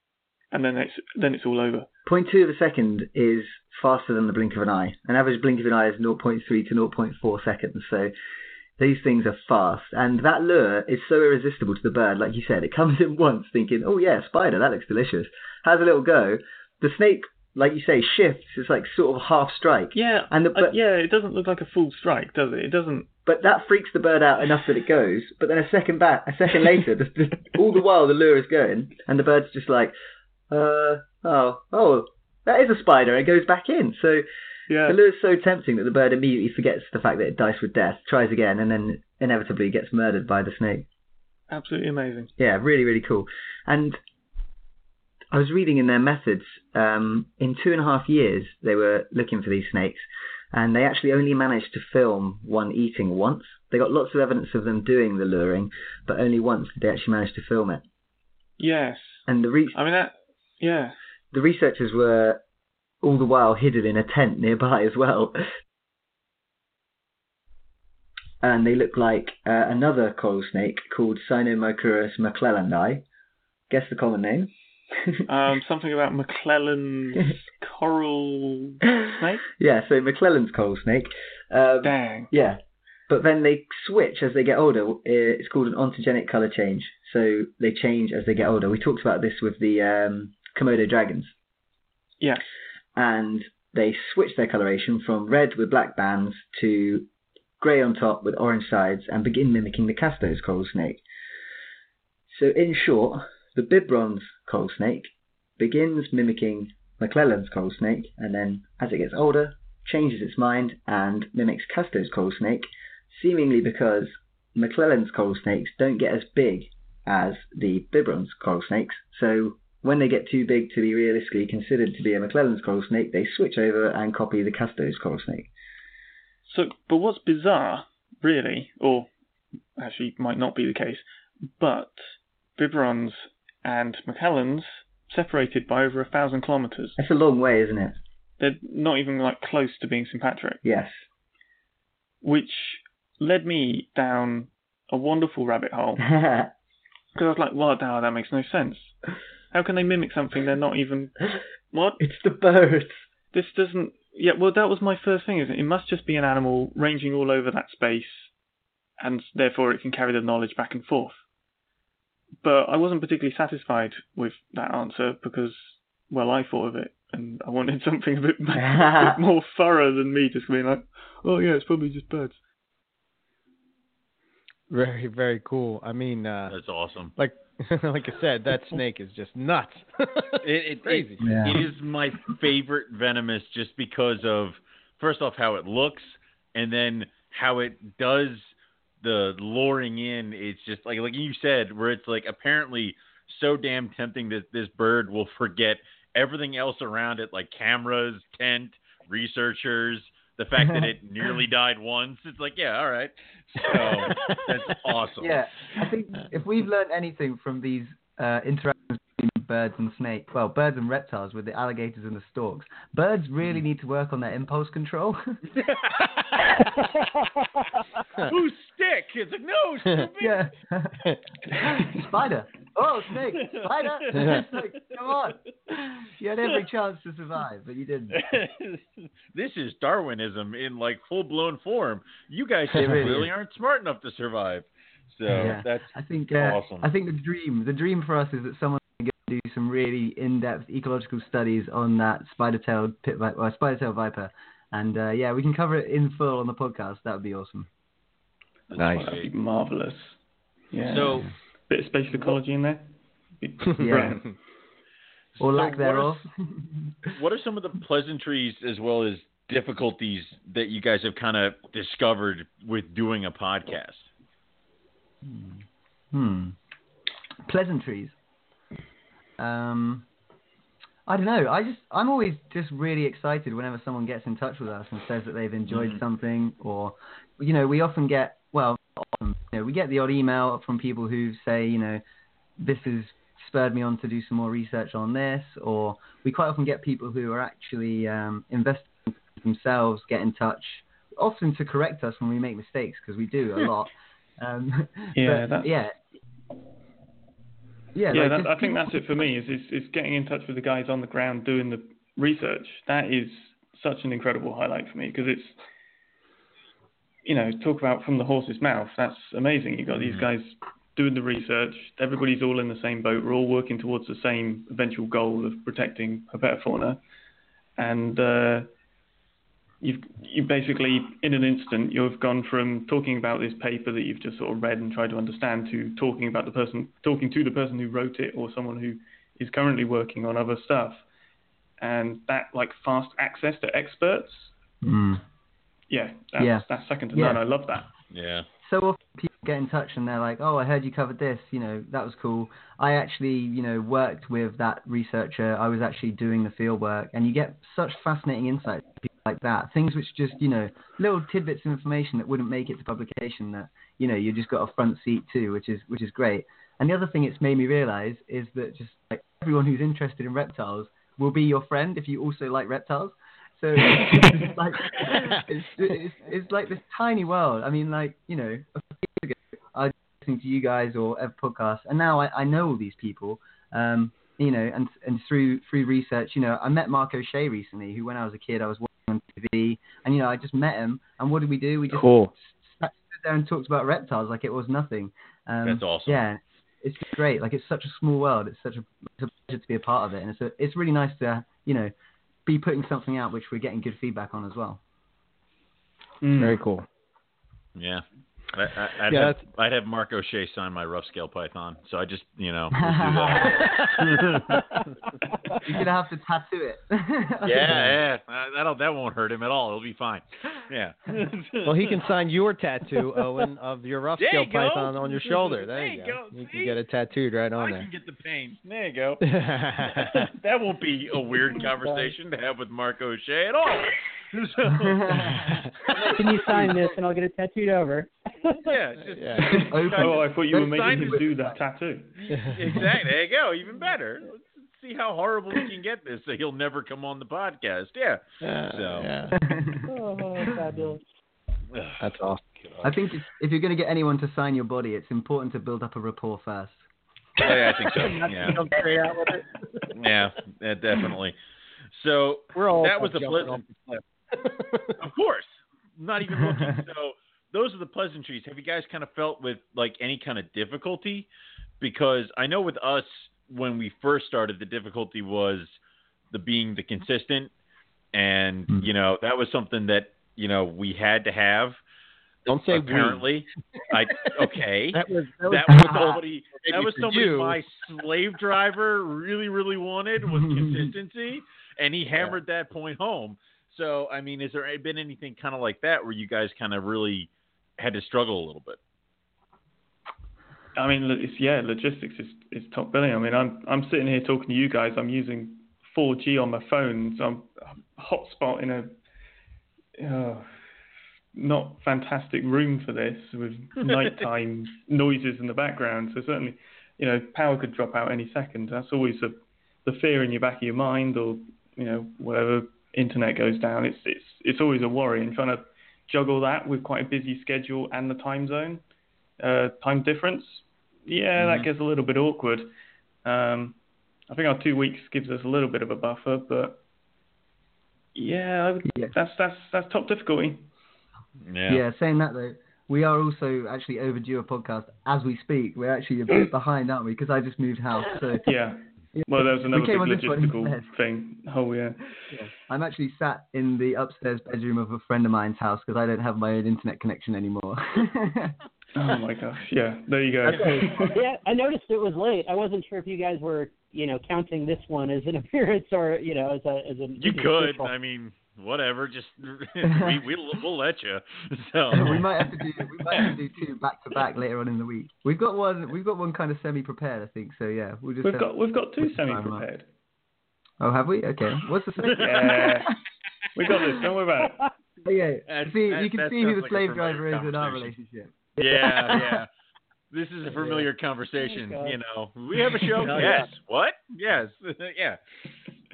and then it's then it's all over. point two of a second is faster than the blink of an eye. An average blink of an eye is 0.3 to 0.4 seconds. So these things are fast, and that lure is so irresistible to the bird. Like you said, it comes in once, thinking, "Oh yeah, spider, that looks delicious." Has a little go. The snake, like you say, shifts. It's like sort of half strike. Yeah, And the uh, yeah, it doesn't look like a full strike, does it? It doesn't. But that freaks the bird out enough that it goes. But then a second back, a second later, the, the, all the while the lure is going, and the bird's just like, uh, oh, oh, that is a spider. It goes back in. So Yeah, the lure is so tempting that the bird immediately forgets the fact that it dies with death, tries again, and then inevitably gets murdered by the snake. absolutely amazing. Yeah, really, really cool. And I was reading in their methods, um, in two and a half years, they were looking for these snakes, and they actually only managed to film one eating once. They got lots of evidence of them doing the luring, but only once did they actually manage to film it. Yes, And the, re- I mean that. Yeah, the researchers were all the while hidden in a tent nearby as well. And they look like uh, another coral snake called Sinomicrurus macclellandi. Guess the common name. um, something about McClellan's coral snake. Yeah, so McClellan's coral snake. Um, Dang. yeah, but then they switch as they get older. Uh, It's called an ontogenic color change. So they change as they get older. We talked about this with the um, Komodo dragons, Yeah. and they switch their coloration from red with black bands to grey on top with orange sides, and begin mimicking the Castoe's coral snake. So in short, the Bibrons coral snake begins mimicking McClellan's coral snake, and then as it gets older, changes its mind and mimics Castoe's coral snake, seemingly because McClellan's coral snakes don't get as big as the Bibrons coral snakes, so When they get too big to be realistically considered to be a McClellan's coral snake, they switch over and copy the Castoe's coral snake. So, but what's bizarre, really, or actually might not be the case, but Bibrons and McClellan's separated by over a thousand kilometres. That's a long way, isn't it? They're not even like close to being sympatric, Yes. which led me down a wonderful rabbit hole because I was like, "Well, now that makes no sense. How can they mimic something they're not even what? it's the birds. This doesn't. Yeah, well, that was my first thing. isn't it? it must just be an animal ranging all over that space, and therefore it can carry the knowledge back and forth. But I wasn't particularly satisfied with that answer because, well, I thought of it, and I wanted something a bit, a bit more thorough than me just being like, "Oh yeah, it's probably just birds." Very, very cool. I mean, uh, That's awesome. like like I said, that snake is just nuts. It, it, Crazy. It, Yeah. it is my favorite venomous just because of first off how it looks and then how it does the luring in. It's just like like you said, where it's like apparently so damn tempting that this bird will forget everything else around it, like cameras, tent, researchers. The fact that it nearly died once, it's like, yeah, all right. So that's awesome. Yeah, I think if we've learned anything from these uh, interactions between birds and snakes, well, birds and reptiles with the alligators and the storks, birds really need to work on their impulse control. Who's stick? It's like, no, stupid. yeah. Spider. Oh, snake. Spider. It's like, come on. You had every chance to survive, but you didn't. this is Darwinism in like full blown form. You guys It really really aren't smart enough to survive. So Yeah. that's I think uh, Awesome. I think the dream the dream for us is that someone can go do some really in-depth ecological studies on that spider-tailed pit vi- well, spider-tailed viper, and uh, yeah, we can cover it in full on the podcast. That would be awesome. nice. That'd be marvelous. Yeah. so. bit of space ecology in there. Yeah. brilliant. Or so lack what thereof. are- What are some of the pleasantries as well as difficulties that you guys have kind of discovered with doing a podcast? Hmm. Pleasantries. Um, I don't know. I just I'm always just really excited whenever someone gets in touch with us and says that they've enjoyed Mhm. something, or you know, we often get well, often, you know, we get the odd email from people who say, you know, this has spurred me on to do some more research on this, or we quite often get people who are actually um, investing themselves get in touch, often to correct us when we make mistakes because we do a lot. Um, Yeah, but, yeah, yeah. yeah, like that, just I think that's it for me. Is, is is getting in touch with the guys on the ground doing the research. That is such an incredible highlight for me because it's, you know, talk about from the horse's mouth. That's amazing. You got these Mhm. guys doing the research. Everybody's all in the same boat. We're all working towards the same eventual goal of protecting herpetofauna, and uh, you've you basically in an instant you've gone from talking about this paper that you've just sort of read and tried to understand to talking about the person talking to the person who wrote it or someone who is currently working on other stuff and that like fast access to experts Mm. yeah that's, Yeah. that's second to Yeah. none i love that Yeah. so often people get in touch and they're like, "Oh, I heard you covered this. You know, that was cool. I actually, you know, worked with that researcher. I was actually doing the field work." And you get such fascinating insights from people like that. Things which just, you know, little tidbits of information that wouldn't make it to publication that, you know, you just got a front seat to, which is which is great. And the other thing it's made me realize is that just like everyone who's interested in reptiles will be your friend if you also like reptiles. So it's like it's, it's it's like this tiny world. I mean, like you know, a few years ago I was listening to you guys or a podcast, and now I, I know all these people. Um, you know, and and through through research, you know, I met Mark O'Shea recently, who when I was a kid I was on TV, and you know, I just met him, and what did we do? We just Cool. sat stood there and talked about reptiles like it was nothing. Um, That's awesome. Yeah, it's great. Like it's such a small world. It's such a, it's a pleasure to be a part of it, and it's a, it's really nice to you know be putting something out which we're getting good feedback on as well. Mm. Very cool. Yeah. I, I, I'd, Yeah, have, I'd have Mark O'Shea sign my rough scale python. So I just, you know, we'll do that. You're gonna have to tattoo it. yeah, yeah, uh, that'll that won't hurt him at all. It'll be fine. Yeah. Well, he can sign your tattoo, Owen, of your rough scale you go. python on your shoulder. There, There you you go. go. You See? can get it tattooed right on I on can get the pain. There you go. that won't be a weird conversation to have with Mark O'Shea at all. So, Can you sign this and I'll get it tattooed over? yeah, just, Yeah. Open. Oh, I thought you were making him do that tattoo. exactly. There you go. Even better. Let's see how horrible we can get this so he'll never come on the podcast. Yeah. Yeah, So. yeah. Oh, fabulous. That's awesome. I think if, if you're going to get anyone to sign your body, it's important to build up a rapport first. Oh, yeah, I think so. Yeah. Jump straight out with it. Yeah, yeah, definitely. So We're all that was a jumping pleasant. Off the cliff. Of course, not even looking. So those are the pleasantries. Have you guys kind of felt with like any kind of difficulty? Because I know with us when we first started, the difficulty was the being the consistent, and Hmm. you know that was something that you know we had to have. Don't say we. apparently, I okay. That was that was, that was somebody that was somebody you. my slave driver really really wanted was consistency and he hammered that point home so i mean has there been anything kind of like that where you guys kind of really had to struggle a little bit I mean, it's, yeah, logistics is, is top billing. I mean, I'm I'm sitting here talking to you guys. I'm using 4G on my phone, so I'm a hotspot in a uh, not fantastic room for this with nighttime noises in the background. So certainly, you know, power could drop out any second. That's always the the fear in your back of your mind, or you know, whatever internet goes down. It's it's it's always a worry, and trying to juggle that with quite a busy schedule and the time zone uh, time difference, yeah, that gets a little bit awkward. Um, I think our two weeks gives us a little bit of a buffer, but yeah, I would, Yeah. that's that's that's top difficulty. Yeah. saying that though, we are also actually overdue a podcast as we speak. We're actually a bit behind, aren't we? Because I just moved house, so Yeah. Well, there's another big came on this one logistical thing. Oh yeah. I'm actually sat in the upstairs bedroom of a friend of mine's house because I don't have my own internet connection anymore. Oh my gosh. Yeah. There you go. yeah, I noticed it was late. I wasn't sure if you guys were, you know, counting this one as an appearance or, you know, as a as a. you as could official. i mean whatever just we, we we'll let you so we might have to do we might have to do two back to back later on in the week. We've got one we've got one kind of semi prepared, I think. So yeah, we'll just We've got we've got two semi prepared. Oh, have we? Okay. What's the second? Yeah. we got this. Don't worry about it. Okay. That- see, that- you can see who the like slave familiar driver is in our conversation. relationship. yeah yeah this is a familiar conversation Oh, you know we have a show Oh, yes what yes yeah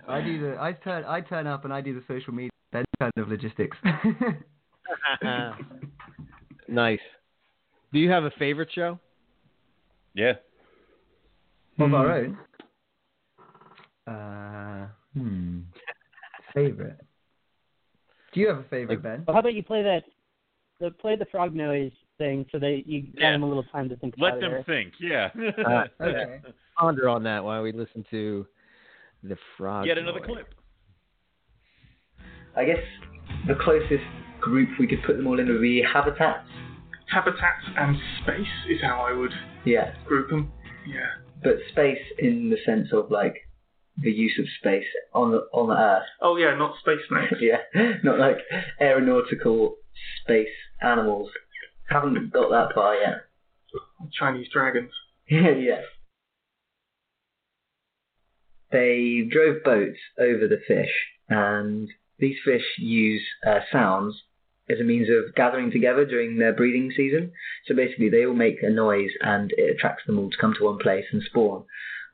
I do the I turn I turn up and I do the social media then kind of logistics. nice. Do you have a favorite show? yeah of our own. Uh, hmm. Favorite. Do you have a favorite, Ben? Well, how about you play that, the play the frog noise thing so that you give Yeah. them a little time to think let about them it. think yeah Uh, Okay. Ponder on that while we listen to the frog. get another noise. clip I guess the closest group we could put them all in would be habitats. Habitats and space is how I would Yeah, group them. Yeah. but space in the sense of like the use of space on the on the Earth. Oh yeah, not space snakes. yeah, not like aeronautical space animals. Haven't got that far yet. Chinese dragons. Yeah, yeah. They drove boats over the fish, and these fish use uh, sounds as a means of gathering together during their breeding season. So basically, they all make a noise, and it attracts them all to come to one place and spawn.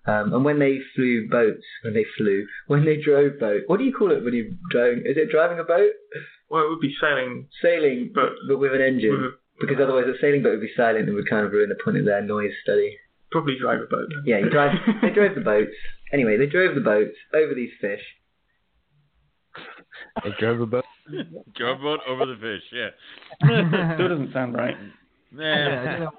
Um, and when they flew boats, when they flew, when they drove boat, what do you call it when you're driving? Is it driving a boat? Well, it would be sailing, Sailing, but but with an engine. with a, Because otherwise, a sailing boat would be silent and would kind of ruin the point of their noise study. probably drive a boat. Then. Yeah, you drive. they drove the boats. Anyway, they drove the boats over these fish. They drove a boat. drove boat over the fish yeah Still doesn't sound right. Yeah, I Nah.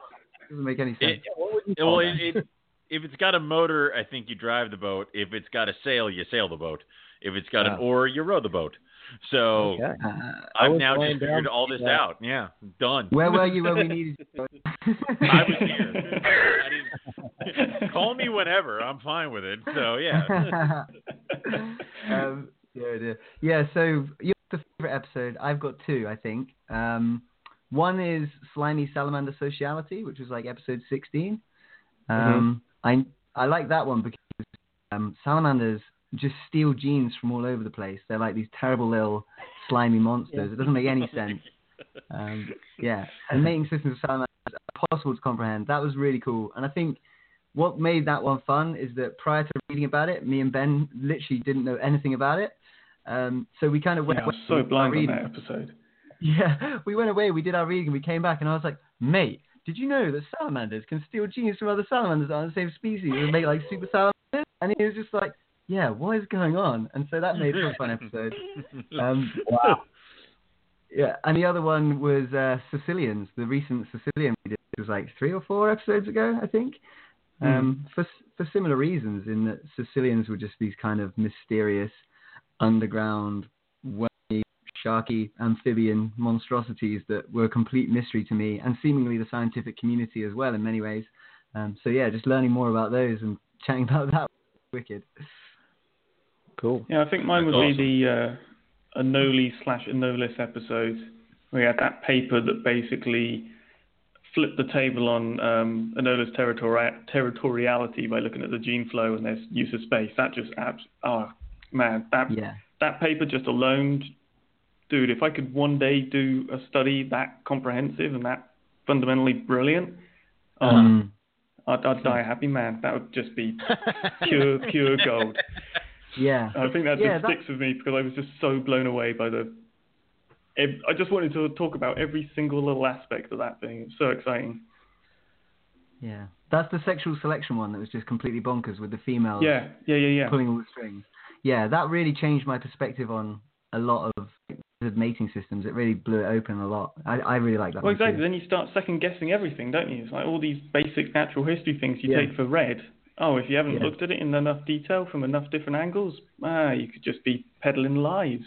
Doesn't make any sense. It, well, it, it, if it's got a motor, I think you drive the boat. If it's got a sail, you sail the boat. If it's got an Ah. oar, you row the boat. So Okay. Uh, I've was now laying just figured down all this that. out. Yeah, done. where were you when we needed you? I was here. I call me whenever. I'm fine with it. So yeah. um, yeah, dear. yeah. So your the favorite episode? I've got two, I think. Um, one is Slimy Salamander Sociality, which was like episode 16. Um, I I like that one because um, salamanders just steal genes from all over the place. They're like these terrible little slimy monsters. It doesn't make any sense. Um, yeah, and mating systems of salamanders possible to comprehend. That was really cool, and I think what made that one fun is that prior to reading about it, me and Ben literally didn't know anything about it. Um, so we kind of went Yeah, I was so we blind on that episode. Yeah, we went away, we did our reading, we came back, and I was like, mate, did you know that salamanders can steal genes from other salamanders that are the same species and make like super salamanders? And he was just like, yeah, what is going on? And so that made for a fun episode. Um, wow. Yeah, and the other one was uh, caecilians, the recent caecilian we did. It was like three or four episodes ago, I think. Um, for for similar reasons, in that caecilians were just these kind of mysterious, underground, wormy, sharky, amphibian monstrosities that were a complete mystery to me, and seemingly the scientific community as well in many ways. Um, so yeah, just learning more about those and chatting about that was wicked. Cool. Yeah, I think mine That's would awesome. be the uh, Anoli slash Anolis episode. We had that paper that basically flipped the table on um, Anolis territori- territoriality by looking at the gene flow and their use of space. That just abs- oh man, that Yeah, that paper just alone, dude. If I could one day do a study that comprehensive and that fundamentally brilliant, oh, um, I'd, I'd die a happy man. That would just be pure pure gold. yeah, I think that Yeah, just that- sticks with me because I was just so blown away by the. I just wanted to talk about every single little aspect of that thing. It's so exciting. yeah. That's the sexual selection one that was just completely bonkers with the females. Yeah, yeah, yeah, yeah. pulling all the strings. Yeah, that really changed my perspective on a lot of mating systems. It really blew it open a lot. I, I really like that. Well, one too. exactly. Then you start second guessing everything, don't you? It's like all these basic natural history things you Yeah. take for read. Oh, if you haven't Yeah. looked at it in enough detail from enough different angles, ah, you could just be peddling lies.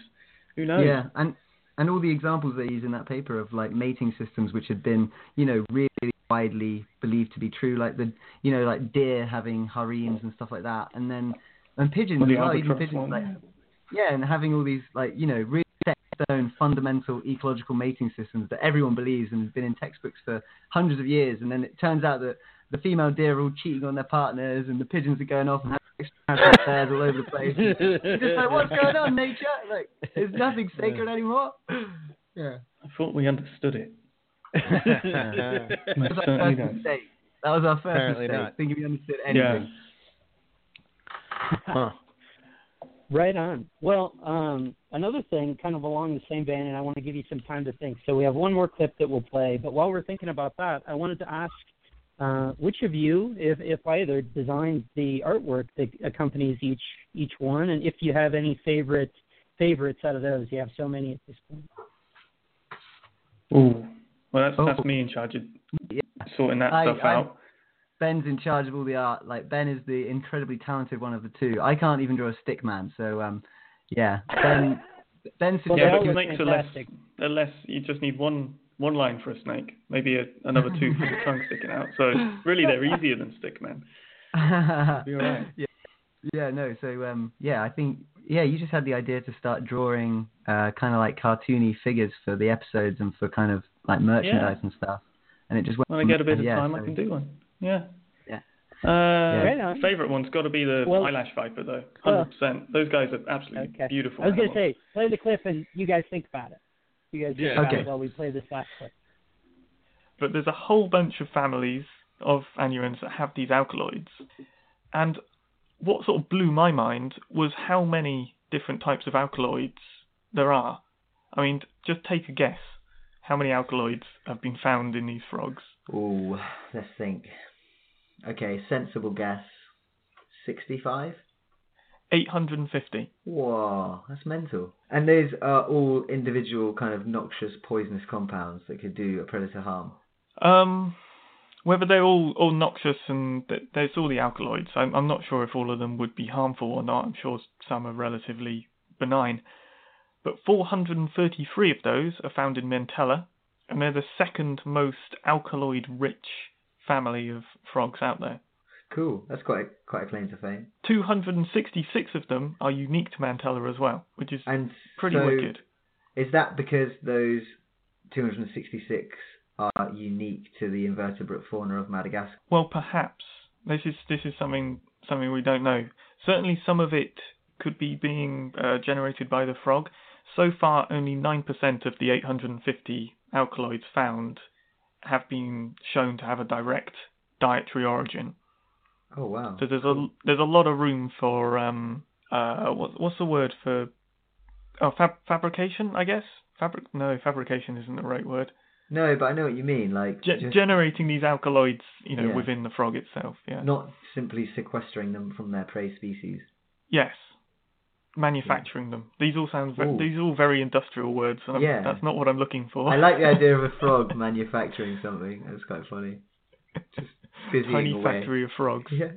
Who knows? Yeah, and and all the examples they use in that paper of like mating systems which had been, you know, really widely believed to be true, like the, you know, like deer having harems and stuff like that, and then and pigeons as well, even pigeons one. like yeah, and having all these like you know really set stone fundamental ecological mating systems that everyone believes and have been in textbooks for hundreds of years, and then it turns out that the female deer are all cheating on their partners, and the pigeons are going off and having extramarital affairs all over the place. It's just like what's going on, nature? Like, there's nothing sacred anymore. Yeah. I thought we understood it. That was our first don't. mistake. That was our first Apparently mistake. not. Thinking we understood Yeah. anything. Huh. Right on. Well, um, another thing, kind of along the same vein, and I want to give you some time to think. So we have one more clip that we'll play, but while we're thinking about that, I wanted to ask uh, which of you, if if either, designed the artwork that accompanies each each one, and if you have any favorite favorites out of those. You have so many at this point. Ooh. Well, that's Oh. that's me in charge of Yeah. sorting that I- stuff I'm- out. Ben's in charge of all the art. Like Ben is the incredibly talented one of the two. I can't even draw a stick man, so um, yeah. Ben Ben Well, Yeah, they but all look snakes are less, fantastic. they're less. You just need one one line for a snake, maybe a, another two for the tongue sticking out. So really, they're easier than stickmen. Be all right. Yeah, yeah, no. So um, yeah, I think yeah, you just had the idea to start drawing uh, kind of like cartoony figures for the episodes and for kind of like merchandise and stuff, and it just went. When I get a bit of yeah, time, I can do one. Yeah. Yeah. Uh, Right on. favorite one's got to be the Well- eyelash viper, though. Well- Hundred percent. Those guys are absolutely Okay. beautiful. I was gonna say, play the clip, and you guys think about it. You guys think Yeah. Okay. while we play this last clip. but there's a whole bunch of families of anurans that have these alkaloids. And what sort of blew my mind was how many different types of alkaloids there are. I mean, just take a guess. How many alkaloids have been found in these frogs? Ooh, let's think. Okay, sensible guess. 65? 850. Wow, that's mental. And those are all individual kind of noxious, poisonous compounds that could do a predator harm. Um, whether they're all, all noxious and th- there's all the alkaloids, I'm, I'm not sure if all of them would be harmful or not. I'm sure some are relatively benign. but 433 of those are found in Mantella, and they're the second most alkaloid-rich family of frogs out there. Cool. That's quite quite a claim to fame. 266 of them are unique to Mantella as well, which is And pretty so, wicked. Is that because those 266 are unique to the invertebrate fauna of Madagascar? Well, perhaps this is this is something something we don't know. Certainly, some of it could be being uh, generated by the frog. So far, only nine percent of the 850 alkaloids found have been shown to have a direct dietary origin. Oh wow. So there's a there's a lot of room for um uh what, what's the word for oh fab, fabrication I guess fabric no fabrication isn't the right word No, but I know what you mean. Like Ge- just generating these alkaloids you know Yeah. within the frog itself yeah not simply sequestering them from their prey species. yes manufacturing them these all sound ve- Ooh. these are all very industrial words and I'm, Yeah. that's not what I'm looking for I like the idea of a frog manufacturing something. That's quite funny. Just busying tiny away. factory of frogs Yeah.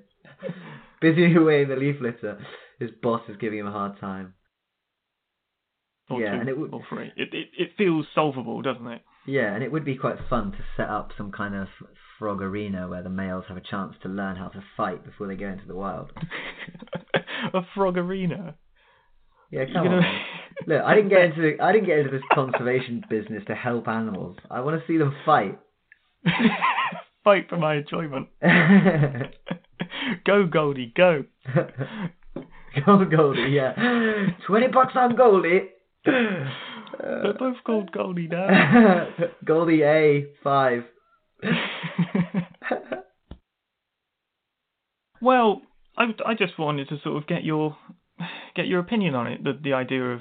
busying away in the leaf litter. His boss is giving him a hard time. or yeah, two and it would- or three it, it it feels solvable doesn't it Yeah, and it would be quite fun to set up some kind of frog arena where the males have a chance to learn how to fight before they go into the wild. a frog arena Yeah, come gonna- on. Look, I didn't get into the, I didn't get into this conservation business to help animals. I want to see them fight. Fight for my enjoyment go Goldie go Go Goldie, yeah. Twenty bucks on Goldie. They're both called Goldie now. Goldie A five. well, I, I just wanted to sort of get your get your opinion on it. The the idea of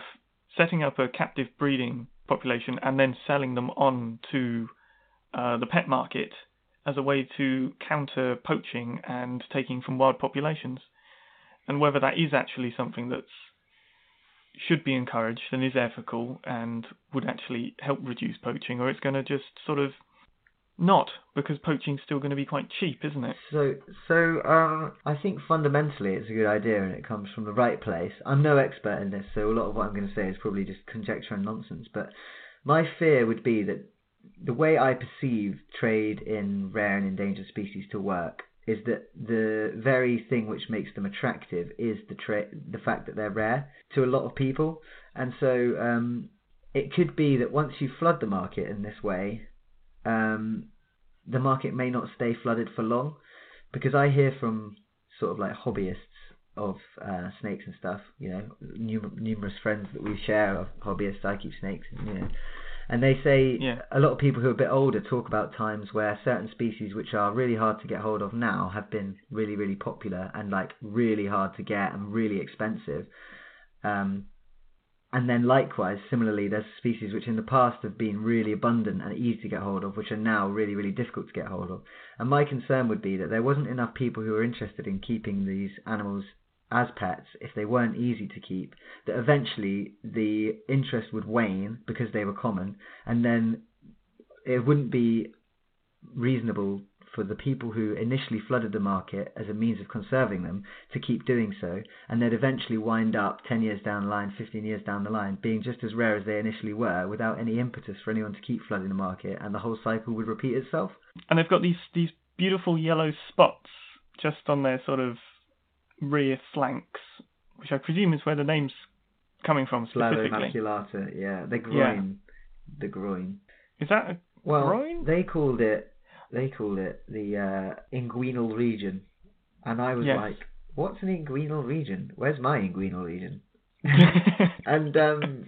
setting up a captive breeding population and then selling them on to uh, the pet market as a way to counter poaching and taking from wild populations, and whether that is actually something that should be encouraged and is ethical and would actually help reduce poaching, or it's going to just sort of not because poaching's still going to be quite cheap, isn't it? So, so um, I think fundamentally it's a good idea and it comes from the right place. I'm no expert in this, so a lot of what I'm going to say is probably just conjecture and nonsense. But my fear would be that the way I perceive trade in rare and endangered species to work is that the very thing which makes them attractive is the tra- the fact that they're rare to a lot of people, and so um, it could be that once you flood the market in this way, um, the market may not stay flooded for long because I hear from sort of like hobbyists of uh, snakes and stuff, you know, num- numerous friends that we share of hobbyists. I keep snakes, you know, and they say Yeah. a lot of people who are a bit older talk about times where certain species which are really hard to get hold of now have been really, really popular and like really hard to get and really expensive. Um, and then likewise, similarly, there's species which in the past have been really abundant and easy to get hold of, which are now really, really difficult to get hold of. And my concern would be that there wasn't enough people who were interested in keeping these animals as pets if they weren't easy to keep, that eventually the interest would wane because they were common, and then it wouldn't be reasonable for the people who initially flooded the market as a means of conserving them to keep doing so, and they'd eventually wind up 10 years down the line, 15 years down the line, being just as rare as they initially were without any impetus for anyone to keep flooding the market, and the whole cycle would repeat itself. and they've got these these beautiful yellow spots just on their sort of rear flanks, which I presume is where the name's coming from specifically. maculata, yeah, the groin. The groin. Is that a Well, groin? they called it they called it the uh, inguinal region, and I was Yes. like, "What's an inguinal region? Where's my inguinal region?" and um,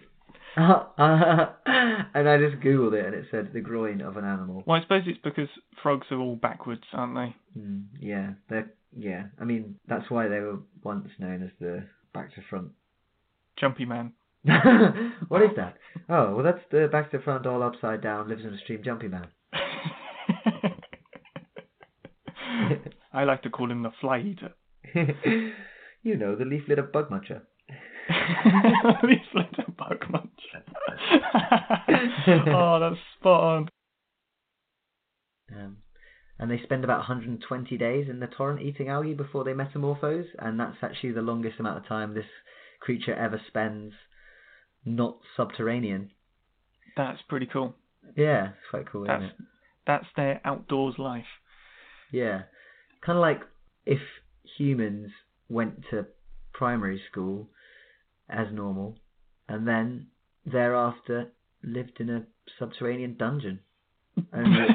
and I just googled it, and it said the groin of an animal. well, I suppose it's because frogs are all backwards, aren't they? Mm, yeah, they yeah. I mean, that's why they were once known as the back to front. Jumpy man. what is that? Oh, well, that's the back to front, all upside down, lives in a stream, jumpy man. I like to call him the fly eater. you know, the leaf litter bug muncher. These little oh, that's spot on. Um, and they spend about 120 days in the torrent eating algae before they metamorphose, and that's actually the longest amount of time this creature ever spends not subterranean. That's pretty cool. Yeah, it's quite cool, isn't That's it? that's their outdoors life. Yeah. Kind of like if humans went to primary school as normal and then thereafter lived in a subterranean dungeon. Only,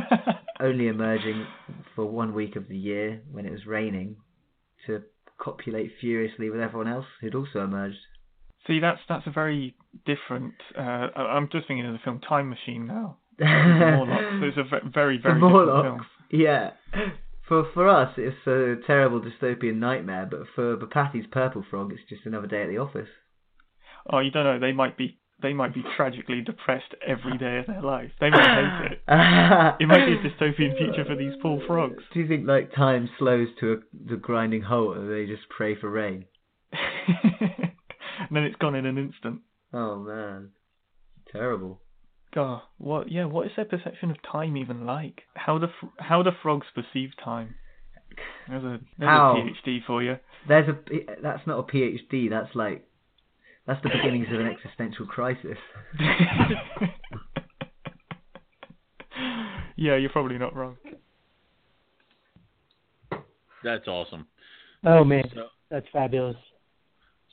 only emerging for one week of the year when it was raining to copulate furiously with everyone else who'd also emerged. See, that's that's a very different. Uh, I'm just thinking of the film Time Machine now. Morlocks. It's a ve- very very different Morlocks. film. Yeah. For for us, it's a terrible dystopian nightmare, but for Bhupathy's Purple Frog, it's just another day at the office. Oh, you don't know. They might be they might be tragically depressed every day of their life. They might hate it. It might be a dystopian future for these poor frogs. Do you think like time slows to a, the grinding halt and they just pray for rain? and then it's gone in an instant. Oh man, terrible. God, what? Yeah, what is their perception of time even like? How the fr- how the frogs perceive time? There's a there's How? a PhD for you. There's a that's not a PhD. That's like that's the beginnings of an existential crisis. yeah, you're probably not wrong. That's awesome. Oh man, So, that's fabulous.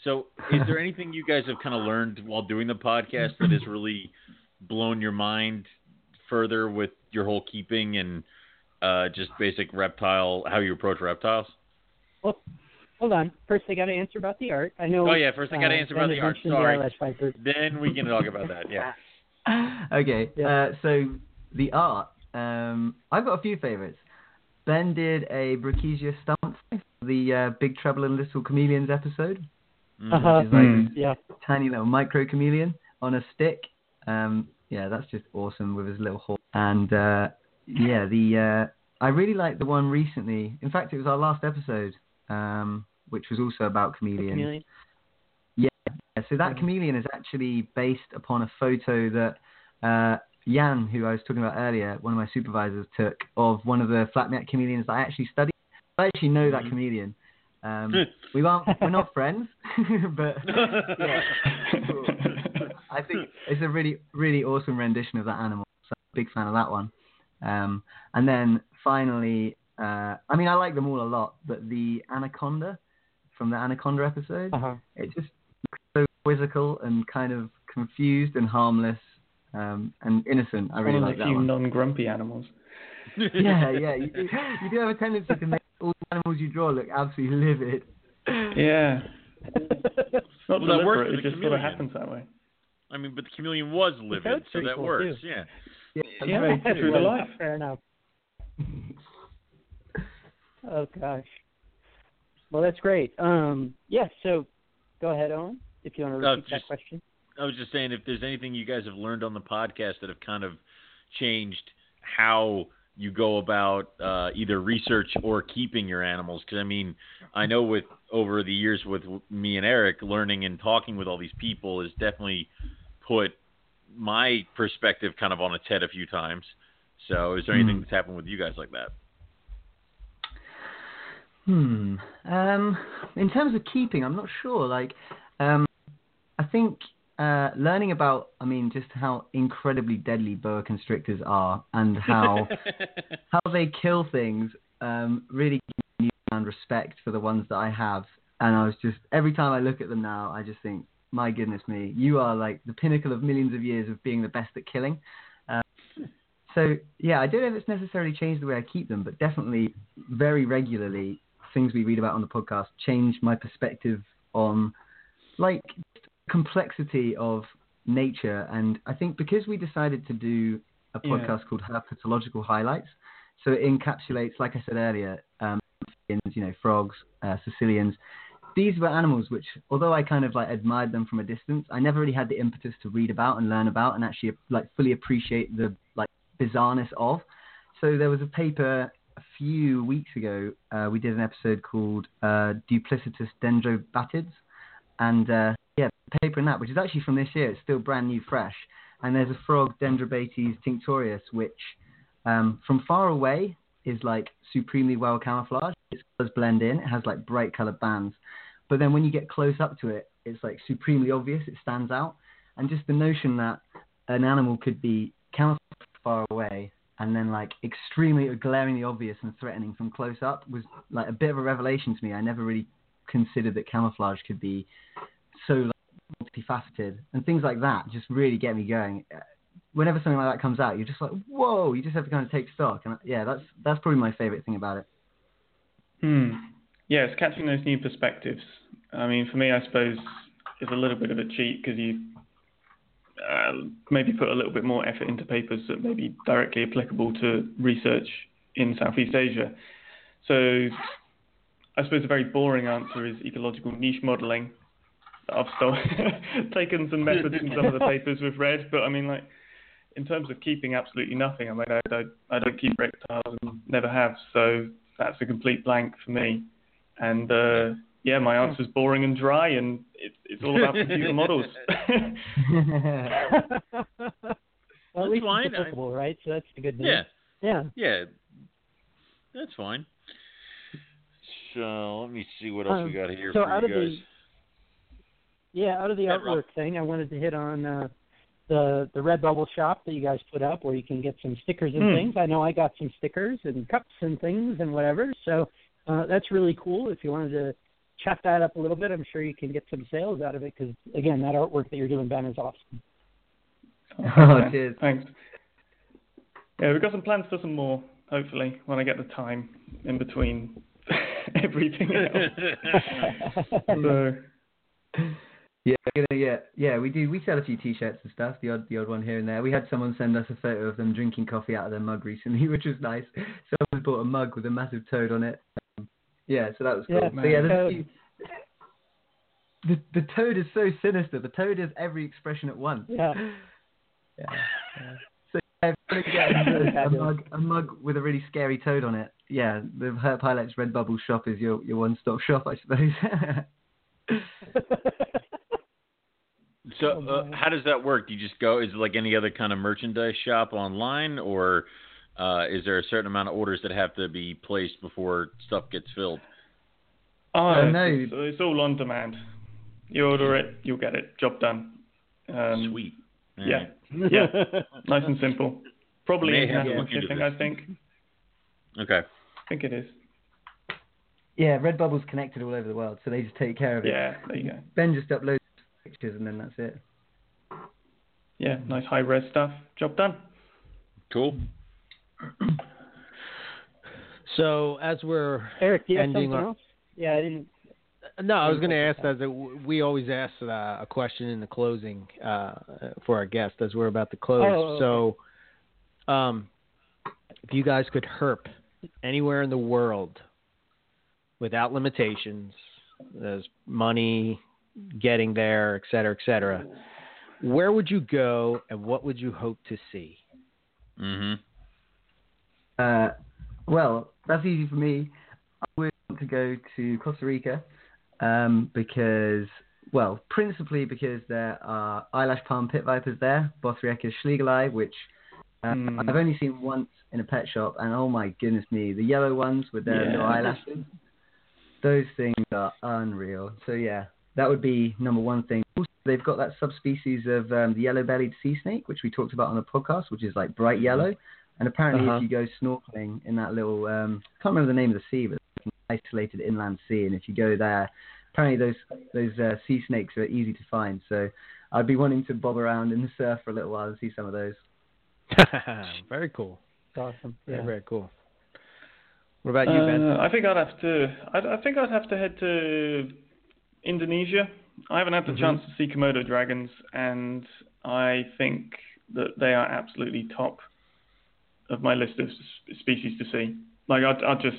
so is there anything you guys have kind of learned while doing the podcast that has really blown your mind further with your whole keeping and uh, just basic reptile, how you approach reptiles? Hold on. First, I got to answer about the art. I know. Oh yeah, first I got to uh, answer about the art. Sorry. The. Then we can talk about that. Yeah. okay, Yeah. uh, so the art. Um, I've got a few favorites. Ben did a Brookesia stumpffi for the uh, Big Trouble in Little Chameleons episode. Mhm. Uh-huh. Like Mm. Yeah. tiny little micro chameleon on a stick. Um, yeah, that's just awesome with his little horn. And uh, yeah, the uh, I really like the one recently. In fact, it was our last episode, um, which was also about chameleons. Chameleon. Yeah, so that chameleon is actually based upon a photo that uh, Jan, who I was talking about earlier, one of my supervisors took of one of the flap-neck chameleons that I actually studied. I actually know that Mhm. chameleon. Um, we aren't, we're not friends, but yeah, I think it's a really, really awesome rendition of that animal. So I'm a big fan of that one. Um, and then finally, uh, I mean, I like them all a lot, but the anaconda from the anaconda episode, Uh huh. it just looks so quizzical and kind of confused and harmless um, and innocent. I really One like of the that few one. non-grumpy animals. yeah, yeah. You do, you do have a tendency to make all the animals you draw look absolutely livid. Yeah. It's not Well, that works deliberate. It the just sort of happens that way. I mean, but the chameleon was livid, so that cool, works. too. Yeah. Yeah, that's Yeah, very true to life. Fair enough. Oh gosh. Well, that's great. Um, yeah. So, go ahead, Owen, if you want to repeat that just- question. I was just saying, if there's anything you guys have learned on the podcast that have kind of changed how you go about uh, either research or keeping your animals, because I mean, I know with over the years with me and Eric, learning and talking with all these people has definitely put my perspective kind of on its head a few times. So, is there anything Hmm. that's happened with you guys like that? Hmm. Um, in terms of keeping, I'm not sure. Like, um, I think uh, learning about, I mean, just how incredibly deadly boa constrictors are and how how they kill things um, really gives me respect for the ones that I have. And I was just every time I look at them now, I just think, my goodness me, you are like the pinnacle of millions of years of being the best at killing. Um, so yeah, I don't know if it's necessarily changed the way I keep them, but definitely very regularly things we read about on the podcast changed my perspective on like complexity of nature. And I think because we decided to do a Yeah. podcast called Herpetological Highlights, so it encapsulates, like I said earlier, um, you know, frogs, uh, caecilians. These were animals which, although I kind of like admired them from a distance, I never really had the impetus to read about and learn about and actually like fully appreciate the like bizarreness of. So there was a paper a few weeks ago. Uh, we did an episode called uh, Duplicitous Dendrobatids, and uh, yeah, paper in that, which is actually from this year, it's still brand new, fresh. And there's a frog, Dendrobates tinctorius, which um, from far away is like supremely well camouflaged. Its colors blend in. It has like bright colored bands. But then when you get close up to it, it's like supremely obvious. It stands out, and just the notion that an animal could be camouflaged far away and then like extremely glaringly obvious and threatening from close up was like a bit of a revelation to me. I never really considered that camouflage could be so like, multifaceted and things like that just really get me going. Whenever something like that comes out, you're just like, whoa! You just have to kind of take stock, and yeah, that's that's probably my favorite thing about it. Hmm. Yeah, it's catching those new perspectives. I mean, for me, I suppose it's a little bit of a cheat because you uh, maybe put a little bit more effort into papers that may be directly applicable to research in Southeast Asia. So I suppose a very boring answer is ecological niche modeling. I've still taken some methods from some of the papers we've read, but I mean, like, in terms of keeping absolutely nothing, I mean, I, I, I don't keep reptiles and never have, so that's a complete blank for me. And uh, yeah, my answer is boring and dry, and it's it's all about computer models. well, at least fine. it's applicable, right? So that's the good news. Yeah. Yeah. Yeah. That's fine. So let me see what else Um, we got here so for out you of guys. the yeah, out of the Yeah, artwork Rob. thing, I wanted to hit on uh, the the Redbubble shop that you guys put up, where you can get some stickers and Hmm. things. I know I got some stickers and cups and things and whatever. So uh, that's really cool. If you wanted to chat that up a little bit, I'm sure you can get some sales out of it because again, that artwork that you're doing, Ben, is awesome. Oh, Yeah, cheers. Thanks. Yeah, we've got some plans for some more, hopefully, when I get the time in between everything else. so, Yeah, we're yeah, yeah. We do. We sell a few T-shirts and stuff. The odd, the odd one here and there. We had someone send us a photo of them drinking coffee out of their mug recently, which was nice. Someone bought a mug with a massive toad on it. Yeah, so that was cool. Yeah, but yeah, there's a toad. few, the the toad is so sinister. The toad has every expression at once. Yeah. Yeah. yeah. So yeah, if you get a, a mug, a mug with a really scary toad on it. Yeah, the Herp Highlights Redbubble shop is your, your one-stop shop, I suppose. So, Oh, uh, how does that work? Do you just go? Is it like any other kind of merchandise shop online, or uh, is there a certain amount of orders that have to be placed before stuff gets filled? oh, Uh, it's, no. it's, it's all on demand. You order it, you'll get it. Job done. Um, Sweet. Yeah. Yeah. Nice and simple. Probably May have to international shipping. I think. Okay. I think it is. yeah, Redbubble's connected all over the world, so they just take care of it. Yeah, there you go. Ben just uploads pictures and then that's it. Yeah, nice high res stuff. Job done. Cool. So as we're Eric, do you have ending something our- else? Yeah, I didn't. No, I was going to ask that. a, we always ask uh, a question in the closing uh, for our guest as we're about to close. Oh, So, um, if you guys could herp anywhere in the world without limitations, there's money, getting there, et cetera, et cetera, where would you go and what would you hope to see? Mm-hmm. Uh, well, that's easy for me. I would want to go to Costa Rica um, because, well, principally because there are eyelash palm pit vipers there, Bothriechis schlegeli, which uh, Hmm. I've only seen once in a pet shop, and oh my goodness me, the yellow ones with their Yeah. little eyelashes, those things are unreal. So yeah, that would be number one thing. Also, they've got that subspecies of um, the yellow-bellied sea snake, which we talked about on the podcast, which is like bright yellow. And apparently, Uh-huh. if you go snorkeling in that little, um, I can't remember the name of the sea, but it's an isolated inland sea, and if you go there, apparently those those uh, sea snakes are easy to find. So I'd be wanting to bob around in the surf for a little while and see some of those. very cool. It's awesome. Very, Yeah. very cool. What about you, Ben? Uh, I think I'd have to. I'd, I think I'd have to head to Indonesia. I haven't had the Mhm. chance to see Komodo dragons, and I think that they are absolutely top of my list of species to see. Like I'd, I'd just,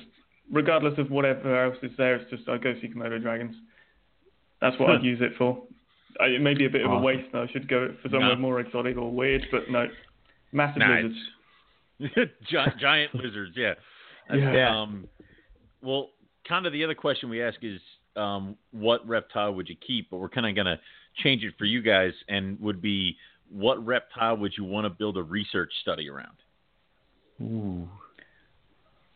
regardless of whatever else is there, it's just I'd go see Komodo dragons. That's what I'd use it for. I, it may be a bit of a waste, though. I should go for somewhere No. more exotic or weird, but no, massive Nah, lizards. it's- giant lizards, yeah. Yeah. Um, well, kind of the other question we ask is, um, what reptile would you keep? But we're kind of going to change it for you guys, and would be, what reptile would you want to build a research study around? Ooh.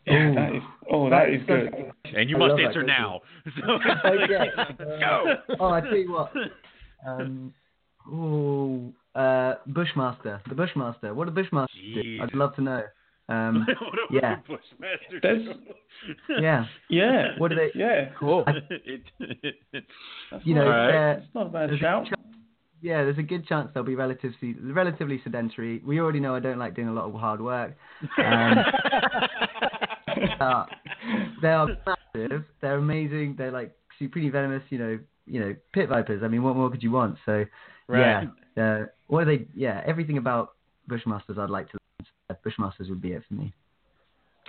Yeah, Ooh. that is. Oh, that is That's good. such- And you I must love that answer question. now. So, Okay. go. Oh, I tell you what. Um, ooh, uh, Bushmaster. The Bushmaster. What a Bushmaster do? I'd love to know. Um, what a yeah. Bushmaster do? yeah. Yeah. What do they? Yeah. Cool. it, it, it, That's You know, not, Alright. uh, it's not a bad there's a shout. Ch- yeah, there's a good chance they'll be relatively relatively sedentary. We already know I don't like doing a lot of hard work. Um, uh, they are massive. They're amazing. They're like super pretty venomous. You know, you know, pit vipers. I mean, what more could you want? So Right. yeah, uh, what are they? Yeah, everything about bushmasters I'd like to. learn. Bushmasters would be it for me.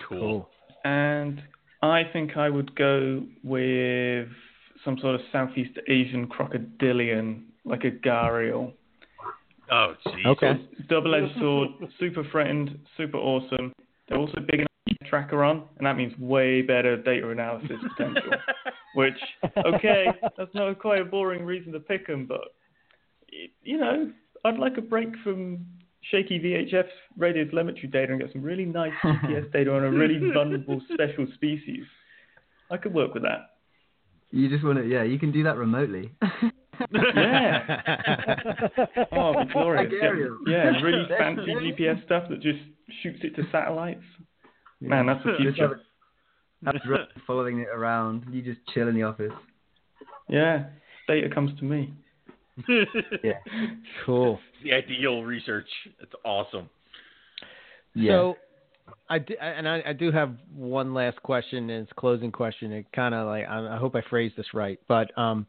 cool. And I think I would go with some sort of Southeast Asian crocodilian, like a gharial. Oh, jeez. Okay. Double-edged sword, super threatened, super awesome. They're also big enough to keep tracker on, and that means way better data analysis potential. Which, okay, that's not quite a boring reason to pick them, but you know, I'd like a break from shaky VHF radio telemetry data and get some really nice GPS data on a really vulnerable special species. I could work with that. You just want to, yeah, you can do that remotely. Yeah. Oh, it'd be glorious. Yeah, Gharial. yeah, really fancy. GPS stuff that just shoots it to satellites. Man, that's the Just have future. a- have following it around. You just chill in the office. Yeah, data comes to me. Yeah. cool. the ideal research. It's awesome. Yeah. So, I do, and I, I do have one last question, and it's a closing question. It kind of like I, I hope I phrased this right, but um,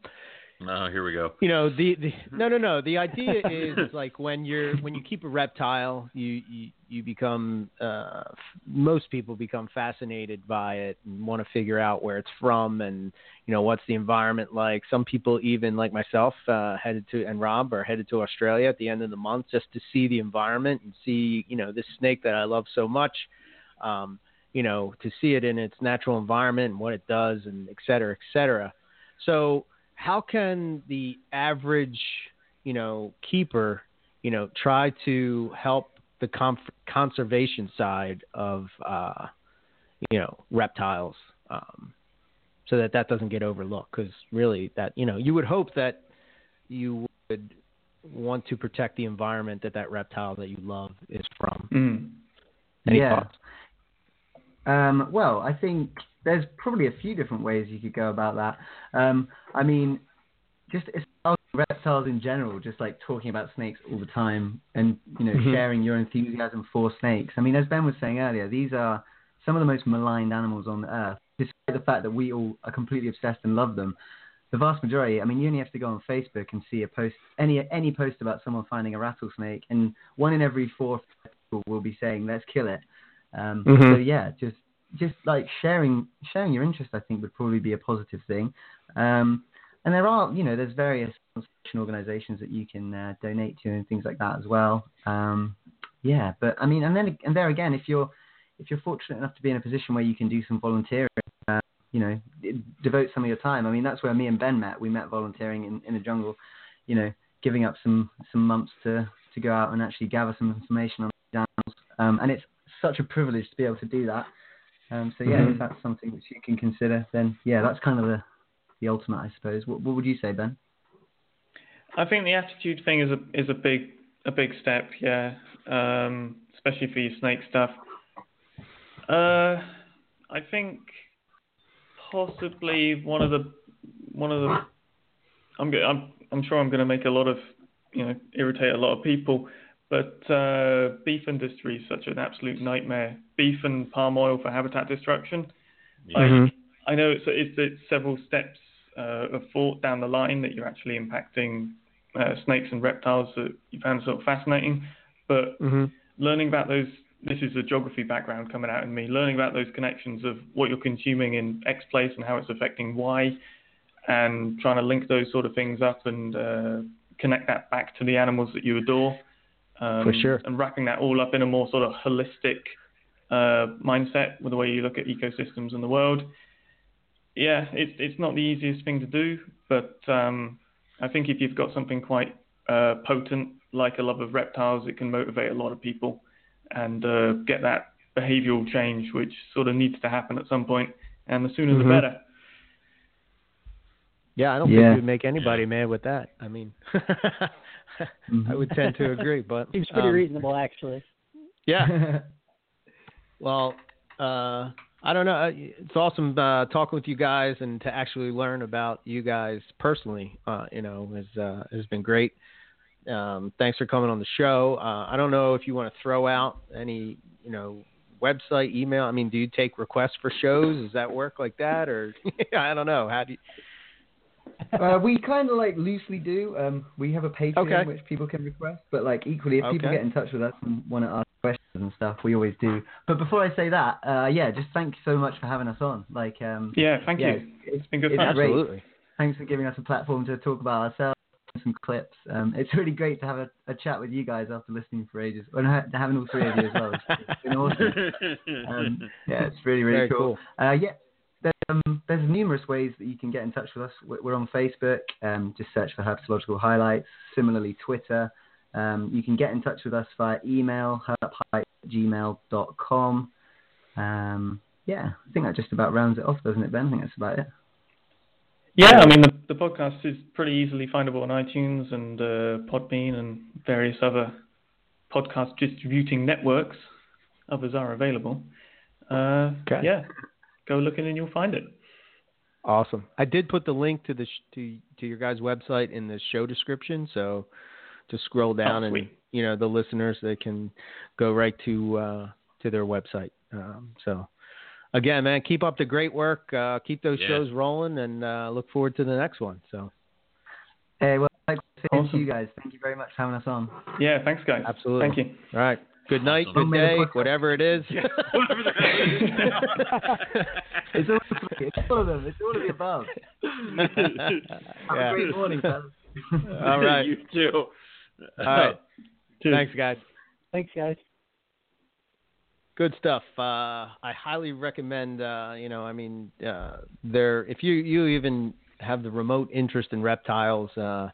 Oh, here we go. you know the, the no no no. The idea is like when you're when you keep a reptile you you, you become uh most people become fascinated by it and want to figure out where it's from and you know what's the environment like. Some people even like myself uh headed to and Rob are headed to Australia at the end of the month just to see the environment and see you know this snake that I love so much um you know to see it in its natural environment and what it does and et cetera et cetera. So how can the average, you know, keeper, you know, try to help the conf- conservation side of, uh, you know, reptiles, um, so that that doesn't get overlooked? Because really, that you know, you would hope that you would want to protect the environment that that reptile that you love is from. Mm. Any yeah. thoughts? Um, well, I think there's probably a few different ways you could go about that. Um, I mean, just reptiles in general, just like talking about snakes all the time and, you know, Mhm. sharing your enthusiasm for snakes. I mean, as Ben was saying earlier, these are some of the most maligned animals on earth, despite the fact that we all are completely obsessed and love them. The vast majority, I mean, you only have to go on Facebook and see a post, any any post about someone finding a rattlesnake, and one in every four people will be saying, "Let's kill it." Um, Mhm. So yeah, just just like sharing sharing your interest, I think would probably be a positive thing. Um, and there are, you know, there's various conservation organisations that you can uh, donate to and things like that as well. Um, yeah, but I mean, and then and there again, if you're if you're fortunate enough to be in a position where you can do some volunteering, uh, you know, devote some of your time. I mean, that's where me and Ben met. We met volunteering in, in the jungle, you know, giving up some some months to to go out and actually gather some information on the animals. Um, and it's such a privilege to be able to do that. Um, so yeah, Mhm. if that's something which you can consider, then yeah, that's kind of the the ultimate, I suppose. What, what would you say, Ben? I think the attitude thing is a is a big a big step, yeah. Um, especially for your snake stuff. Uh, I think possibly one of the one of the I'm I'm I'm sure I'm going to make a lot of you know irritate a lot of people, but uh, beef industry is such an absolute nightmare. Beef and palm oil for habitat destruction. Yeah. Like, Mhm. I know it's, it's, it's several steps uh, of thought down the line that you're actually impacting uh, snakes and reptiles that you found sort of fascinating, but Mhm. learning about those this is a geography background coming out in me learning about those connections of what you're consuming in x place and how it's affecting y and trying to link those sort of things up and uh, connect that back to the animals that you adore um, For sure. and wrapping that all up in a more sort of holistic uh, mindset with the way you look at ecosystems in the world yeah it's it's not the easiest thing to do but um, I think if you've got something quite uh, potent like a love of reptiles, it can motivate a lot of people and uh, get that behavioural change, which sort of needs to happen at some point, and the sooner Mhm. the better. Yeah, I don't Yeah. think we'd make anybody mad with that. I mean, I would tend to agree, but Seems pretty um, reasonable, actually. Yeah. Well, uh, I don't know. Uh, It's awesome uh, talking with you guys and to actually learn about you guys personally. Uh, you know, has uh, has been great. Um, thanks for coming on the show. Uh, I don't know if you want to throw out any, you know, website, email. I mean, do you take requests for shows? Does that work like that, or I don't know? How do you? uh, we kind of like loosely do. Um, we have a Patreon Okay. which people can request, but like equally, if people get in touch with us and want to ask questions and stuff, we always do. But before I say that, uh, yeah, just thank you so much for having us on. Like, um, Yeah, thank yeah, you. It's, It's been good it's fun. great. Absolutely. Thanks for giving us a platform to talk about ourselves, some clips. Um, it's really great to have a, a chat with you guys after listening for ages, and ha- having all three of you as well. It's, it's been awesome. Um, yeah, it's really really Very cool. Uh, yeah, there's, um, there's numerous ways that you can get in touch with us. We're we're on Facebook. Um, just search for Herpetological Highlights. Similarly, Twitter. Um, you can get in touch with us via email, herphighlights@gmail.com. Um, yeah, I think that just about rounds it off, doesn't it, Ben? I think that's about it. Yeah, I mean the the podcast is pretty easily findable on iTunes and uh, Podbean and various other podcast distributing networks. Others are available. Uh, Okay. Yeah, go looking and you'll find it. Awesome. I did put the link to the sh- to to your guys' website in the show description, so just scroll down and you know the listeners they can go right to uh, to their website. Um, so again, man, keep up the great work. Uh, keep those Yeah. shows rolling, and uh, look forward to the next one. So Hey, well, I'd like to say to Awesome. you guys, thank you very much for having us on. Yeah, thanks guys. Absolutely. Thank you. all right, good night, Awesome. good day, whatever it is. Whatever the it is all three. It's all of them. It's all of the above. Have Yeah. a great morning, fellas. All right. you too. All right. Thanks, guys. Thanks, guys. Good stuff. Uh, I highly recommend. Uh, you know, I mean, uh, there. If you you even have the remote interest in reptiles, uh,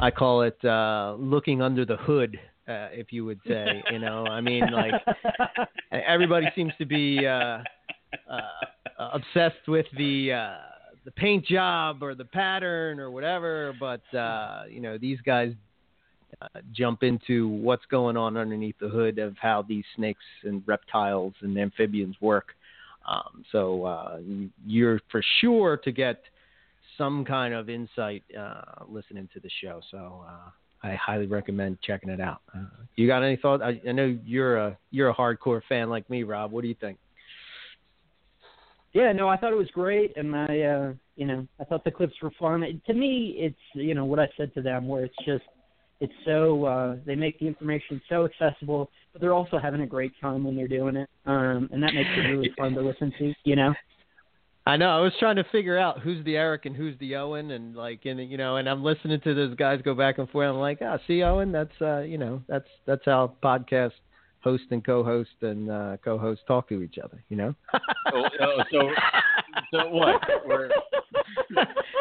I call it uh, looking under the hood. Uh, if you would say, you know, I mean, like everybody seems to be uh, uh, obsessed with the uh, the paint job or the pattern or whatever, but uh, you know, these guys uh, jump into what's going on underneath the hood of how these snakes and reptiles and amphibians work. Um, so uh, you- you're for sure to get some kind of insight uh, listening to the show. So uh, I highly recommend checking it out. Uh, you got any thoughts? I, I know you're a you're a hardcore fan like me, Rob. What do you think? Yeah, no, I thought it was great, and I, uh, you know, I thought the clips were fun. It, to me, it's you know what I said to them, where it's just, it's so uh, they make the information so accessible, but they're also having a great time when they're doing it, um, and that makes it really fun to listen to. You know. I know. I was trying to figure out who's the Eric and who's the Owen, and like, and you know, and I'm listening to those guys go back and forth. I'm like, ah, see, Owen, that's uh, you know, that's that's how podcast host and co-host and uh, co-host talk to each other. You know. Oh, oh, so, so what? We're,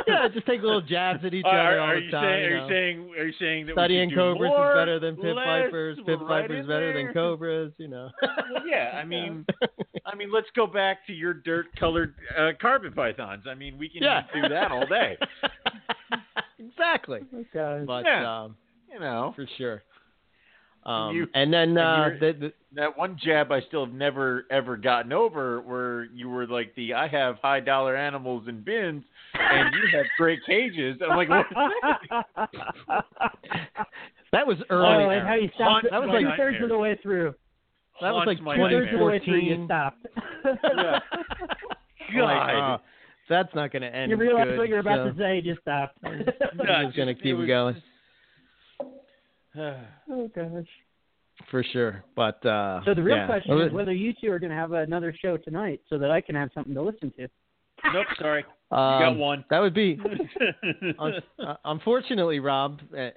yeah, just take little jabs at each are, other all are the you time. saying? you Are you saying? Are you saying that Studying we should do cobras more, is better than pit vipers. Pit right vipers in better there? than cobras. You know. Well, yeah, I mean, I mean, let's go back to your dirt-colored uh, carpet pythons. I mean, we can Yeah. do that all day. exactly. Okay. But Yeah. um, You know, for sure. Um, You- and then and uh, you're- the, the, that one jab I still have never ever gotten over, where you were like the I have high dollar animals in bins, and you have great cages. I'm like, what? that was Oh, early. and how you stopped? Haunts That was like- two thirds of the way through. That was like Two thirds of the way through, 2014. you stopped. Yeah. Like, God. uh, that's not going to end. you realize good, what you're about so to say, just stop. I'm Yeah, just going to keep it was going oh gosh. for sure. But uh, So the real yeah. question is whether you two are going to have another show tonight, so that I can have something to listen to. nope, sorry. You um, got one. That would be un- uh, unfortunately, Rob, uh, uh,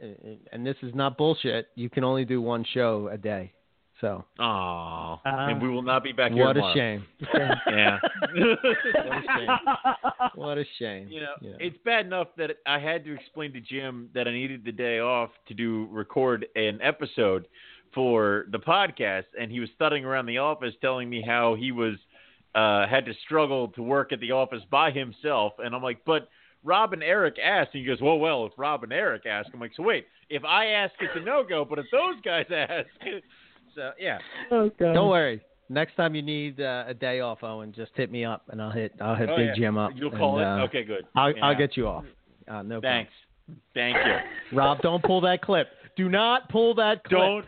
and this is not bullshit. You can only do one show a day. So. Uh, and we will not be back here what a tomorrow. shame. Yeah. What a shame. What a shame. You know, Yeah. it's bad enough that I had to explain to Jim that I needed the day off to do record an episode, for the podcast, and he was studying around the office, telling me how he was uh, had to struggle to work at the office by himself, and I'm like, but Rob and Eric asked, and he goes, well, well, if Rob and Eric ask, I'm like, so wait, if I ask, it's a no go, but if those guys ask, so yeah, Okay. Don't worry. Next time you need uh, a day off, Owen, just hit me up and I'll hit I'll hit Oh, Big yeah. Jim up. you'll and, call it. uh, okay, good. I'll Yeah. I'll get you off. Uh, no Thanks, thank you. Rob, don't pull that clip. Do not pull that clip. Don't,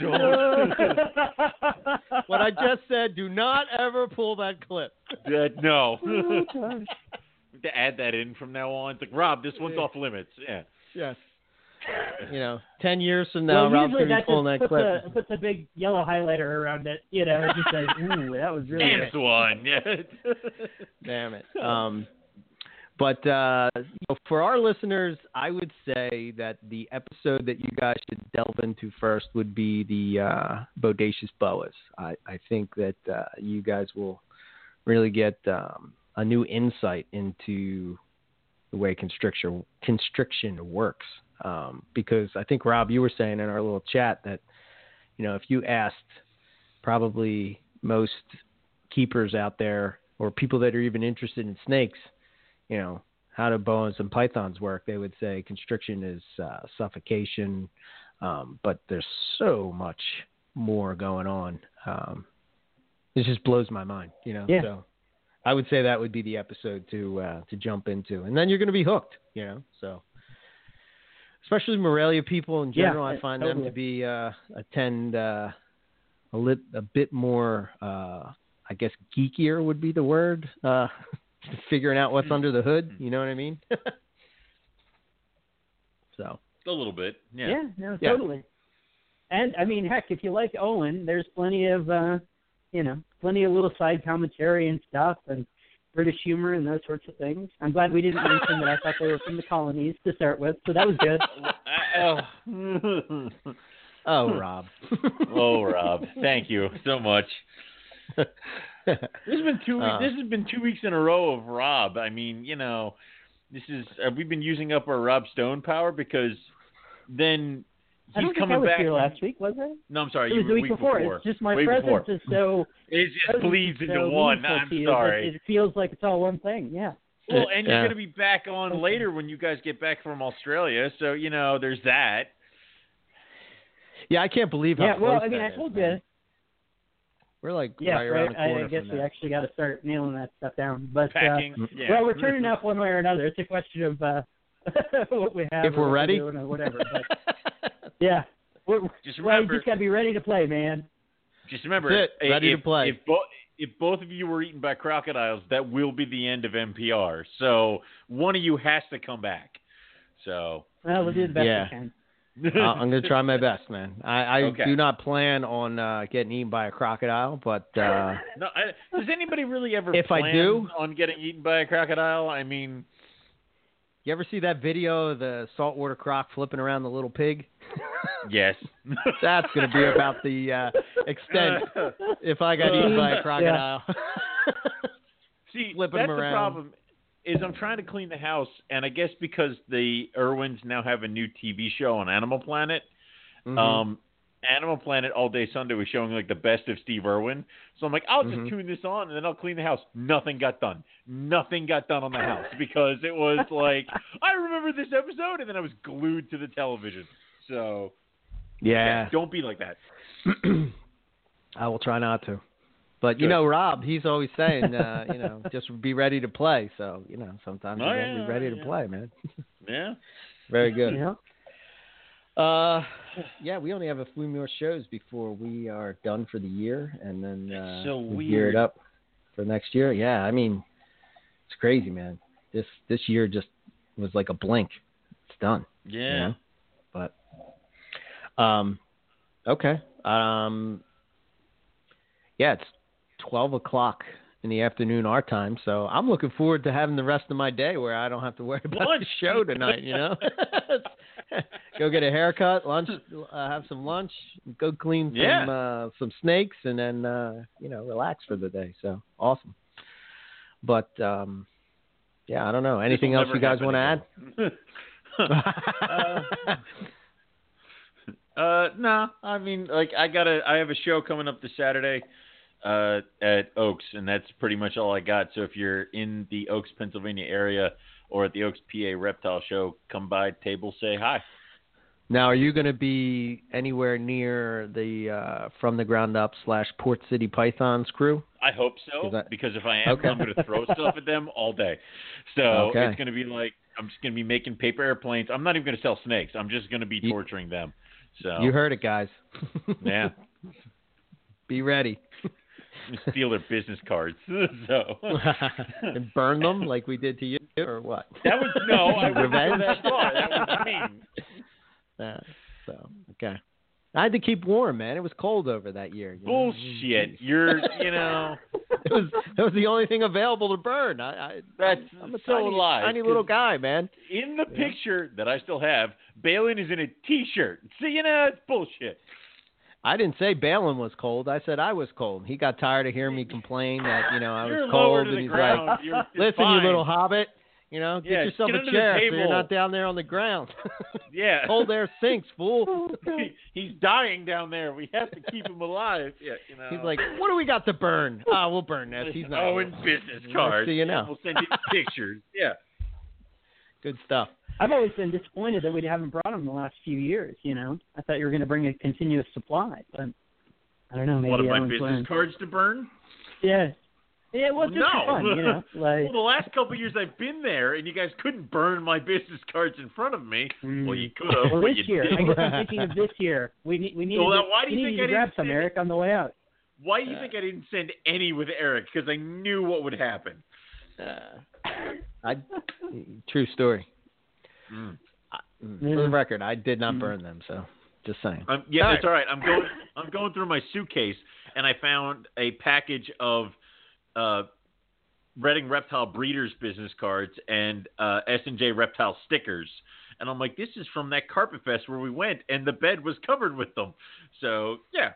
don't. what I just said. Do not ever pull that clip. Uh, no. Oh, to add that in from now on. It's like Rob, this one's off limits. Yeah. Yes. You know, ten years from now, well, Rob's gonna be that pulling that puts clip. a, puts a big yellow highlighter around it. You know, it just says, "Ooh, that was really Dance good." one. Yeah. Damn it. Um, but uh, you know, for our listeners, I would say that the episode that you guys should delve into first would be the uh, bodacious boas. I, I think that uh, you guys will really get um, a new insight into the way constriction constriction works. Um, because I think Rob, you were saying in our little chat that you know if you asked probably most keepers out there or people that are even interested in snakes, you know, how do boas and pythons work? They would say constriction is uh, suffocation, um, but there's so much more going on. Um, it just blows my mind, you know. Yeah. So I would say that would be the episode to uh, to jump into, and then you're going to be hooked, you know. So especially Morelia people in Yeah, general, I uh, find them to be uh, attend uh, a lit a bit more, uh, I guess, geekier would be the word. Uh, figuring out what's under the hood, you know what I mean? so A little bit. Yeah. Yeah, no, Yeah. totally. And I mean, heck, if you like Owen, there's plenty of, uh, you know, plenty of little side commentary and stuff, and British humor and those sorts of things. I'm glad we didn't mention that I thought they were from the colonies to start with, so that was good. oh. oh, Rob. oh, Rob, thank you so much. This has been two. Uh. this has been two weeks in a row of Rob. I mean, you know, this is uh, we've been using up our Rob Stone power because then I he's don't think I coming was back. here last week, was I? No, I'm sorry. It you was the week before. before. It's just my Week presence before. is so. It just bleeds into so one. I'm sorry. that It feels like it's all one thing. Yeah. Well, and you're going to be back on later when you guys get back from Australia. So, you know, there's that. Yeah, I can't believe how Yeah. Well, I mean, that I is, told man. you. We're like Yeah, right around right. the corner I, I guess from we that. actually got to start nailing that stuff down. But uh, yeah. well, we're turning up one way or another. It's a question of uh, what we have. If we're ready? doing or whatever. But yeah. We're, Just well, you remember, just got to be ready to play, man. just remember, That's it. i- Ready to play. If, bo- if both of you were eaten by crocodiles, that will be the end of MPR. So one of you has to come back. So Well, we'll do the best Yeah. we can. Uh, I'm gonna try my best, man. I, I Okay. do not plan on uh, getting eaten by a crocodile, but uh, no, I, does anybody really ever If I plan do- on getting eaten by a crocodile? I mean, you ever see that video of the saltwater croc flipping around the little pig? yes. That's gonna be about the uh, extent if I got eaten by a crocodile. See, Flipping that's them the problem. Is I'm trying to clean the house, and I guess because the Irwins now have a new TV show on Animal Planet. Mhm. Um, Animal Planet all day Sunday was showing like the best of Steve Irwin. So I'm like, I'll just Mhm. tune this on and then I'll clean the house. Nothing got done. Nothing got done on the house because it was like I remember this episode, and then I was glued to the television. So yeah, don't be like that. I will try not to. But you Good. know, Rob, he's always saying, uh, you know, just be ready to play. So you know, sometimes Oh, you gotta yeah, be ready to play, man. Yeah. Very good. You know? Uh, yeah, we only have a few more shows before we are done for the year, and then uh, so we gear it up for next year. Yeah, I mean, it's crazy, man. This this year just was like a blink. It's done. Yeah. you know? But um, okay. Um, yeah, it's twelve o'clock in the afternoon our time, so I'm looking forward to having the rest of my day where I don't have to worry about Lunch. the show tonight. You know, go get a haircut, lunch, uh, have some lunch, go clean some Yeah. uh, some snakes, and then uh, you know relax for the day. So awesome. But um, yeah, I don't know. Anything else you guys want to add? uh, uh, nah. I mean, like I got a, I have a show coming up this Saturday, uh, at Oaks, and that's pretty much all I got. So if you're in the Oaks, Pennsylvania area, or at the Oaks, PA Reptile Show, come by table, say hi. Now, are you going to be anywhere near the uh, from the ground up slash Port City Pythons crew? I hope so, because if I am, Okay. I'm going to throw stuff at them all day. So Okay. it's going to be like I'm just going to be making paper airplanes. I'm not even going to sell snakes. I'm just going to be You- torturing them. So You heard it, guys. yeah, Be ready. steal their business cards. so and burn them like we did to you, or what? that was no, I wouldn't go that far. That was mean. Uh, so okay. I had to keep warm, man. It was cold over that year. you know? Bullshit. You're, you know, It was that was the only thing available to burn. I, I that's I'm a so tiny, alive. tiny little guy, man. In the picture that I still have, Balin is in a t-shirt. See, you know, it's bullshit. I didn't say Balin was cold. I said I was cold. He got tired of hearing me complain that you know I was cold, and he's ground. like, You're, "Listen, fine. you little hobbit, you know, get Yeah, yourself get a chair so you're not down there on the ground. Yeah. cold air sinks, fool." He- he's dying down there. We have to keep him alive. Yeah, you know. He's like, "What do we got to burn? Ah, we'll burn this. He's not." Oh, and business cards. So you know. We'll send you pictures. Yeah. Good stuff. I've always been disappointed that we haven't brought them the last few years. You know, I thought you were going to bring a continuous supply, but I don't know. Maybe What of my Alan's business learned. cards to burn? Yeah, yeah. Well, just no. for fun, you know. Like, well, the last couple of years I've been there, and you guys couldn't burn my business cards in front of me. mm. Well, you could have, Well, this year, I didn't. guess I'm thinking of this year. We need we need Well, to, now, why do you think I grab didn't some, Eric, on the way out. Why do you think I didn't send any with Eric? Because I knew what would happen. Uh, I true story. Mm. Mm, For the record, I did not Mm. burn them, so just saying. Um, yeah, All that's all right. I'm going. I'm going through my suitcase, and I found a package of uh, Reading Reptile Breeders business cards and uh, S and J Reptile stickers. And I'm like, this is from that Carpet Fest where we went, and the bed was covered with them. So yeah,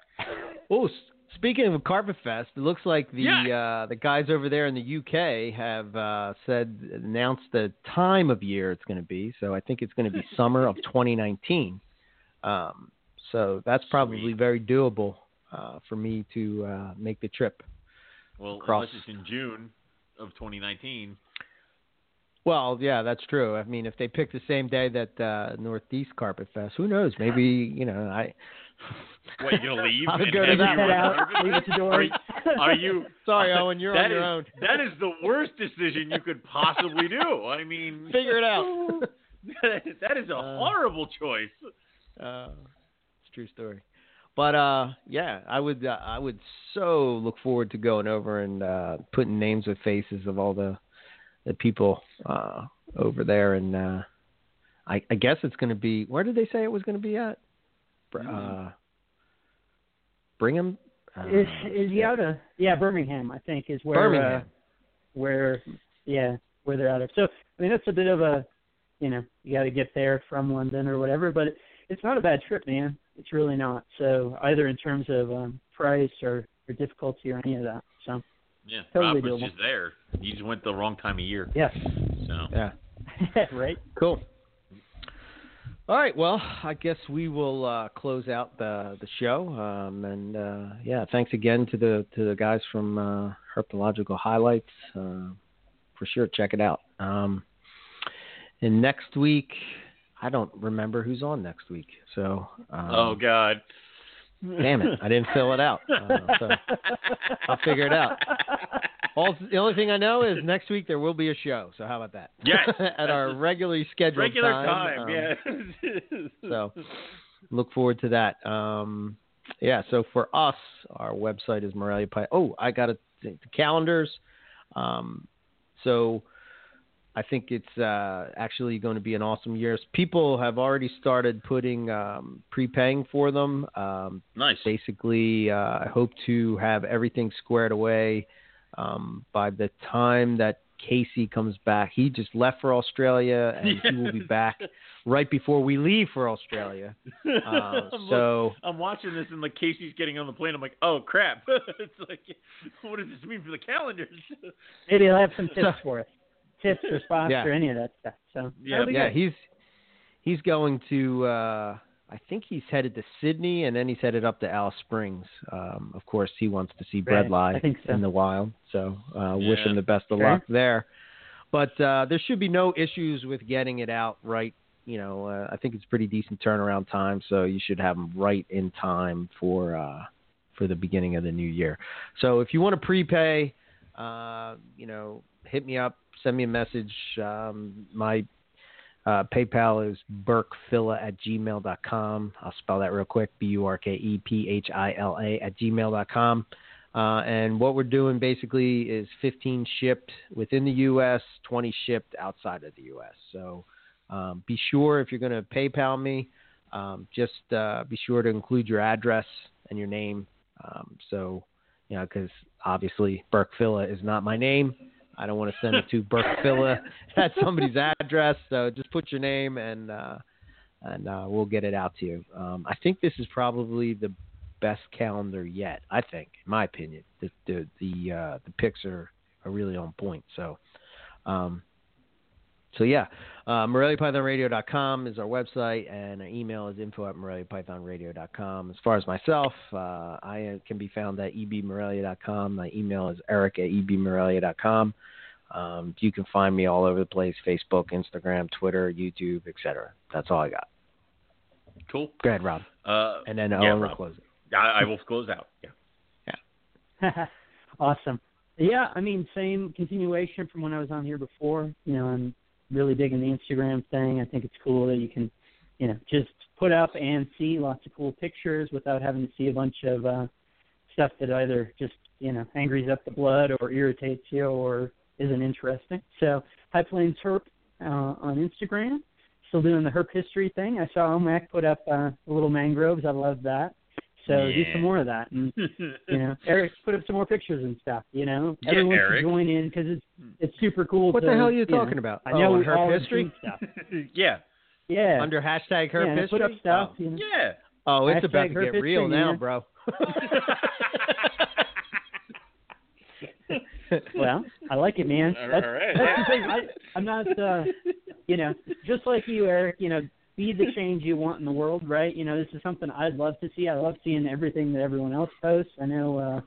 Oh, s- speaking of Carpet Fest, it looks like the Yeah. uh, the guys over there in the UK have uh, said announced the time of year it's going to be. So I think it's going to be summer of 2019. Um, so that's probably Sweet. very doable uh, for me to uh, make the trip. well, Cross. unless it's in June of 2019. Well, yeah, that's true. I mean, if they pick the same day that uh, Northeast Carpet Fest, who knows? Maybe you know I. What, you gonna leave? I would and go to have that your one. Head out, leave Fest? at the door. Are you, are you Sorry, Owen, you're that on your is- own. That is the worst decision you could possibly do. I mean, Figure it out. that is a Uh, horrible choice. Uh, it's a true story. But uh, yeah, I would uh, I would so look forward to going over and uh, putting names with faces of all the the people uh, over there, and uh, I, I guess it's going to be. Where did they say it was going to be at? Br- Uh, Brigham. Uh, Is is he out of yeah Birmingham? I think is where Birmingham. Uh, where yeah where they're out of. So I mean that's a bit of a you know you got to get there from London or whatever, but it's not a bad trip, man. It's really not. So either in terms of um, price or, or difficulty or any of that. So Yeah, Totally Rob doable. just there. You just went the wrong time of year. yeah, So Yeah. right. Cool. All right. Well, I guess we will uh, close out the the show. Um, and uh, yeah, thanks again to the to the guys from uh, Herpetological Highlights. Uh, for sure, check it out. Um, and next week, I don't remember who's on next week. So, um, Oh God. Damn it, I didn't fill it out. Uh, so I'll figure it out. All, the only thing I know is next week there will be a show. So how about that? Yes, At our regularly scheduled Regular time. time, um, yeah. so look forward to that. Um, yeah. So for us, our website is Morelia Pie. Oh, I got to the calendars. Um, so I think it's uh, actually going to be an awesome year. People have already started putting um, prepaying for them. Um, nice. basically, uh, I hope to have everything squared away um, by the time that Casey comes back. He just left for Australia, and he will be back right before we leave for Australia. Uh, I'm, look- so I'm watching this and like Casey's getting on the plane. I'm like, oh crap! it's like, what does this mean for the calendars? Maybe he'll have some tips for us, tips or spots Yeah. or any of that stuff. So Yeah, yeah, good. he's he's going to uh, I think he's headed to Sydney, and then he's headed up to Alice Springs. Um, of course, he wants to see Right. Bredli I so. in the wild, so uh, wish him the best of Sure. luck there. But uh, there should be no issues with getting it out right. You know, uh, I think it's pretty decent turnaround time, so you should have them right in time for uh, for the beginning of the new year. So if you want to prepay, uh, you know, hit me up, send me a message. Um, my uh, PayPal is burkphila at gmail.com. I'll spell that real quick B U R K E P H I L A at gmail.com. Uh, and what we're doing basically is 15 shipped within the U.S., 20 shipped outside of the U.S. So um, be sure if you're going to PayPal me, um, just uh, be sure to include your address and your name. Um, so, you know, because obviously Burkphila is not my name. I don't want to send it to Burkphila at somebody's address. So just put your name and uh, and uh, we'll get it out to you. Um, I think this is probably the best calendar yet. I think, in my opinion, the the the, uh, the picks are, are really on point. So, um, so yeah, uh, MoreliaPythonRadio.com is our website, and our email is info at MoreliaPythonRadio.com. As far as myself, uh, I uh, can be found at ebmorelia.com. My email is eric at ebmorelia.com. Um, you can find me all over the place: Facebook, Instagram, Twitter, YouTube, etc. That's all I got. Cool. Go ahead, Rob, Uh, and then yeah, Owen will close it. I, I will close out. Yeah. Yeah. awesome. Yeah, I mean, same continuation from when I was on here before. You know, I'm really digging the Instagram thing. I think it's cool that you can, you know, just put up and see lots of cool pictures without having to see a bunch of uh stuff that either just, you know, angries up the blood or irritates you or isn't interesting. So, High Plains Herp uh, on Instagram. Still doing the herp history thing. I saw Omac put up uh, the little mangroves. I love that. So do some more of that. And you know, Eric put up some more pictures and stuff. You know, Yeah, everyone Eric. should join in because it's it's super cool. What to, the hell are you know, talking about? I Oh, know on herp history? stuff. yeah. Yeah, Under hashtag herp yeah, history. put up stuff. Oh, You know. Yeah. Oh, it's Hashtag about to herp get real history, now, man. bro. Well, I like it, man. All That's, right. that's the thing. I, I'm not, uh, you know, just like you, Eric. You know, be the change you want in the world, right? You know, this is something I'd love to see. I love seeing everything that everyone else posts. I know, uh,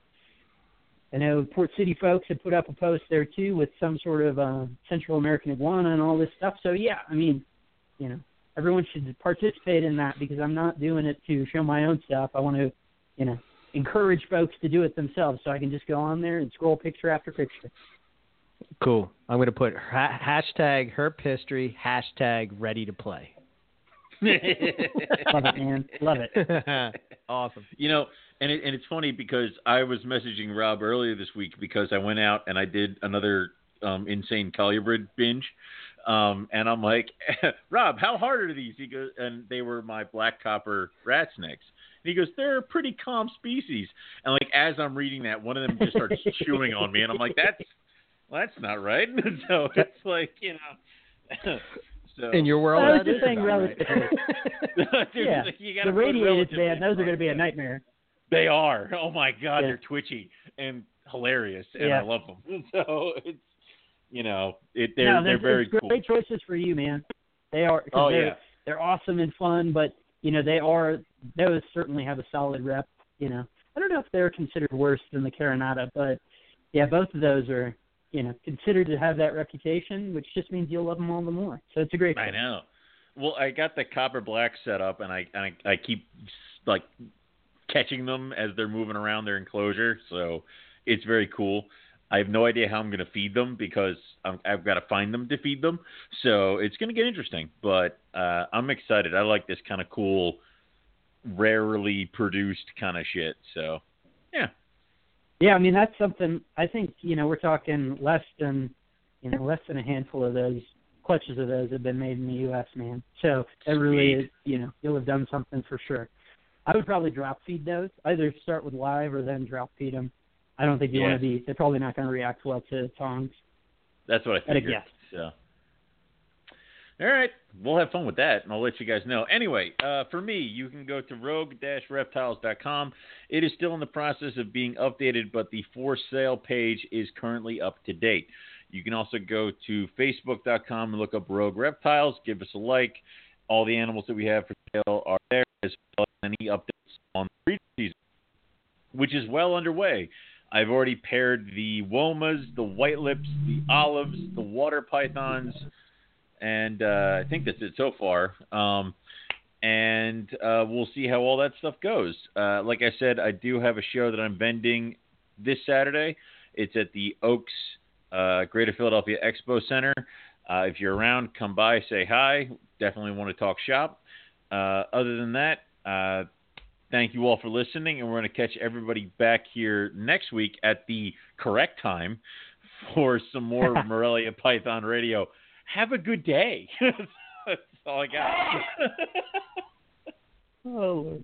I know Port City folks had put up a post there too with some sort of uh, Central American iguana and all this stuff. So yeah, I mean, you know, everyone should participate in that because I'm not doing it to show my own stuff. I want to, you know, encourage folks to do it themselves so I can just go on there and scroll picture after picture. Cool. I'm going to put ha- hashtag herp history, hashtag ready to play. Love it, man. Love it. awesome. You know, and it, and it's funny because I was messaging Rob earlier this week because I went out and I did another um, insane Colubrid binge, um, and I'm like, Rob, how hard are these? He goes, and they were my black copper rat snakes. And he goes, they're a pretty calm species. And like as I'm reading that, one of them just starts chewing on me, and I'm like, that's well, that's not right. so it's like you know. So, In your world, I was that just saying about right. relatively. yeah, you the put radiated relatively man, those are going to be a nightmare. They are. Oh my god, Yeah. they're twitchy and hilarious, and Yeah. I love them. So it's you know, it they're no, they're very there's cool. great choices for you, man. They are. Oh they're, yeah, they're awesome and fun, but you know they are. Those certainly have a solid rep. You know, I don't know if they're considered worse than the Carinata, but yeah, both of those are you know considered to have that reputation, which just means you'll love them all the more. So it's a great. I know. Well, I got the copper black set up, and I and I, I keep like catching them as they're moving around their enclosure, so it's very cool. I have no idea how I'm going to feed them because I'm, I've got to find them to feed them. So it's going to get interesting, but uh, I'm excited. I like this kind of cool, rarely produced kind of shit. So yeah, Yeah, I mean that's something. I think you know we're talking less than you know less than a handful of those clutches of those have been made in the U.S. Man. So it really is. You know, you'll have done something for sure. I would probably drop feed those. Either start with live or then drop feed them. I don't think you Yeah. want to be. They're probably not going to react well to tongs. that's what I At a figured. guess. So. All right, we'll have fun with that, and I'll let you guys know. Anyway, uh, for me, you can go to rogue-reptiles.com. It is still in the process of being updated, but the for sale page is currently up to date. You can also go to facebook.com and look up Rogue Reptiles. Give us a like. All the animals that we have for sale are there. as well as any updates on the breeding season, which is well underway. I've already paired the womas, the white lips, the olives, the water pythons, and uh, I think that's it so far. Um, and uh, we'll see how all that stuff goes. Uh, like I said, I do have a show that I'm vending this Saturday. It's at the Oaks uh, Greater Philadelphia Expo Center. Uh, if you're around, come by, say hi. Definitely want to talk shop. Uh, other than that, uh, thank you all for listening, and we're going to catch everybody back here next week at the correct time for some more Morelia Python Radio. Have a good day. That's all I got. Oh.